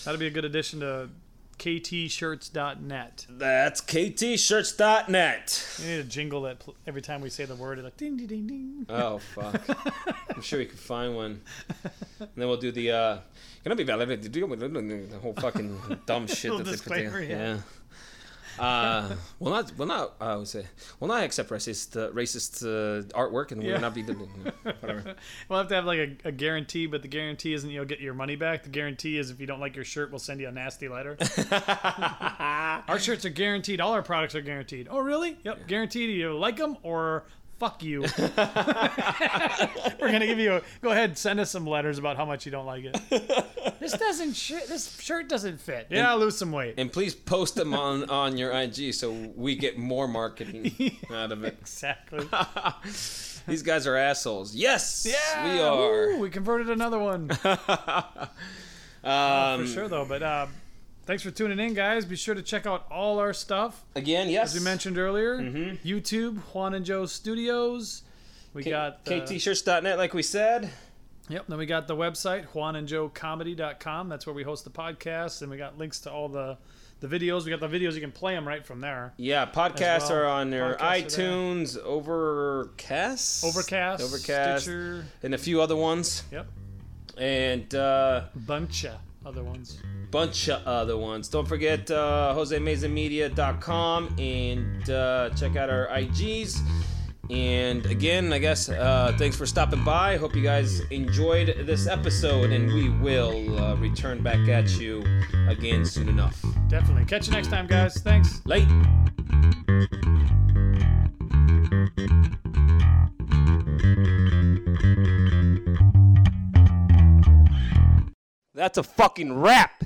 [SPEAKER 2] That'd be a good addition to ktshirts.net.
[SPEAKER 3] That's ktshirts.net.
[SPEAKER 2] We need a jingle that pl- every time we say the word, it's like ding ding ding ding.
[SPEAKER 3] Oh fuck! I'm sure we could find one. And then we'll do the. uh Can I be valid? The whole fucking dumb shit that they put together.
[SPEAKER 2] yeah.
[SPEAKER 3] Yeah. Uh, we'll not, we'll not, I would say, we'll not accept racist, uh, racist uh, artwork, and
[SPEAKER 2] Yeah.
[SPEAKER 3] we'll not be doing whatever.
[SPEAKER 2] We'll have to have like a, a guarantee, but the guarantee isn't you'll get your money back. The guarantee is if you don't like your shirt, we'll send you a nasty letter. our shirts are guaranteed. All our products are guaranteed. Oh, really? Yep, guaranteed. You like them or fuck you. We're gonna give you. A, go ahead, send us some letters about how much you don't like it. this doesn't. Sh- this shirt doesn't fit. Yeah, I'll lose some weight.
[SPEAKER 3] And please post them on on your IG so we get more marketing out of it.
[SPEAKER 2] Exactly.
[SPEAKER 3] These guys are assholes. Yes,
[SPEAKER 2] Yeah,
[SPEAKER 3] we are.
[SPEAKER 2] woo, we converted another one.
[SPEAKER 3] Um,
[SPEAKER 2] for sure though. But uh, thanks for tuning in, guys. Be sure to check out all our stuff
[SPEAKER 3] Again, yes.
[SPEAKER 2] as we mentioned earlier. YouTube, Juan and Joe Studios. We got the,
[SPEAKER 3] ktshirts.net, like we said.
[SPEAKER 2] Yep. Then we got the website juanandjoecomedy.com. That's where we host the podcast, and we got links to all the the videos. We got the videos. You can play them right from there.
[SPEAKER 3] Yeah, podcasts
[SPEAKER 2] well.
[SPEAKER 3] are on your iTunes, Overcast,
[SPEAKER 2] Overcast,
[SPEAKER 3] Overcast,
[SPEAKER 2] Stitcher.
[SPEAKER 3] and a few other ones,
[SPEAKER 2] Yep.
[SPEAKER 3] and uh,
[SPEAKER 2] Bunch of other ones.
[SPEAKER 3] Bunch of other ones. Don't forget uh, JoseMazaMedia.com and uh, check out our IGs. And again, I guess uh, thanks for stopping by. Hope you guys enjoyed this episode, and we will uh, return back at you again soon enough.
[SPEAKER 2] Definitely. Catch you next time, guys. Thanks.
[SPEAKER 3] Late. That's a fucking wrap.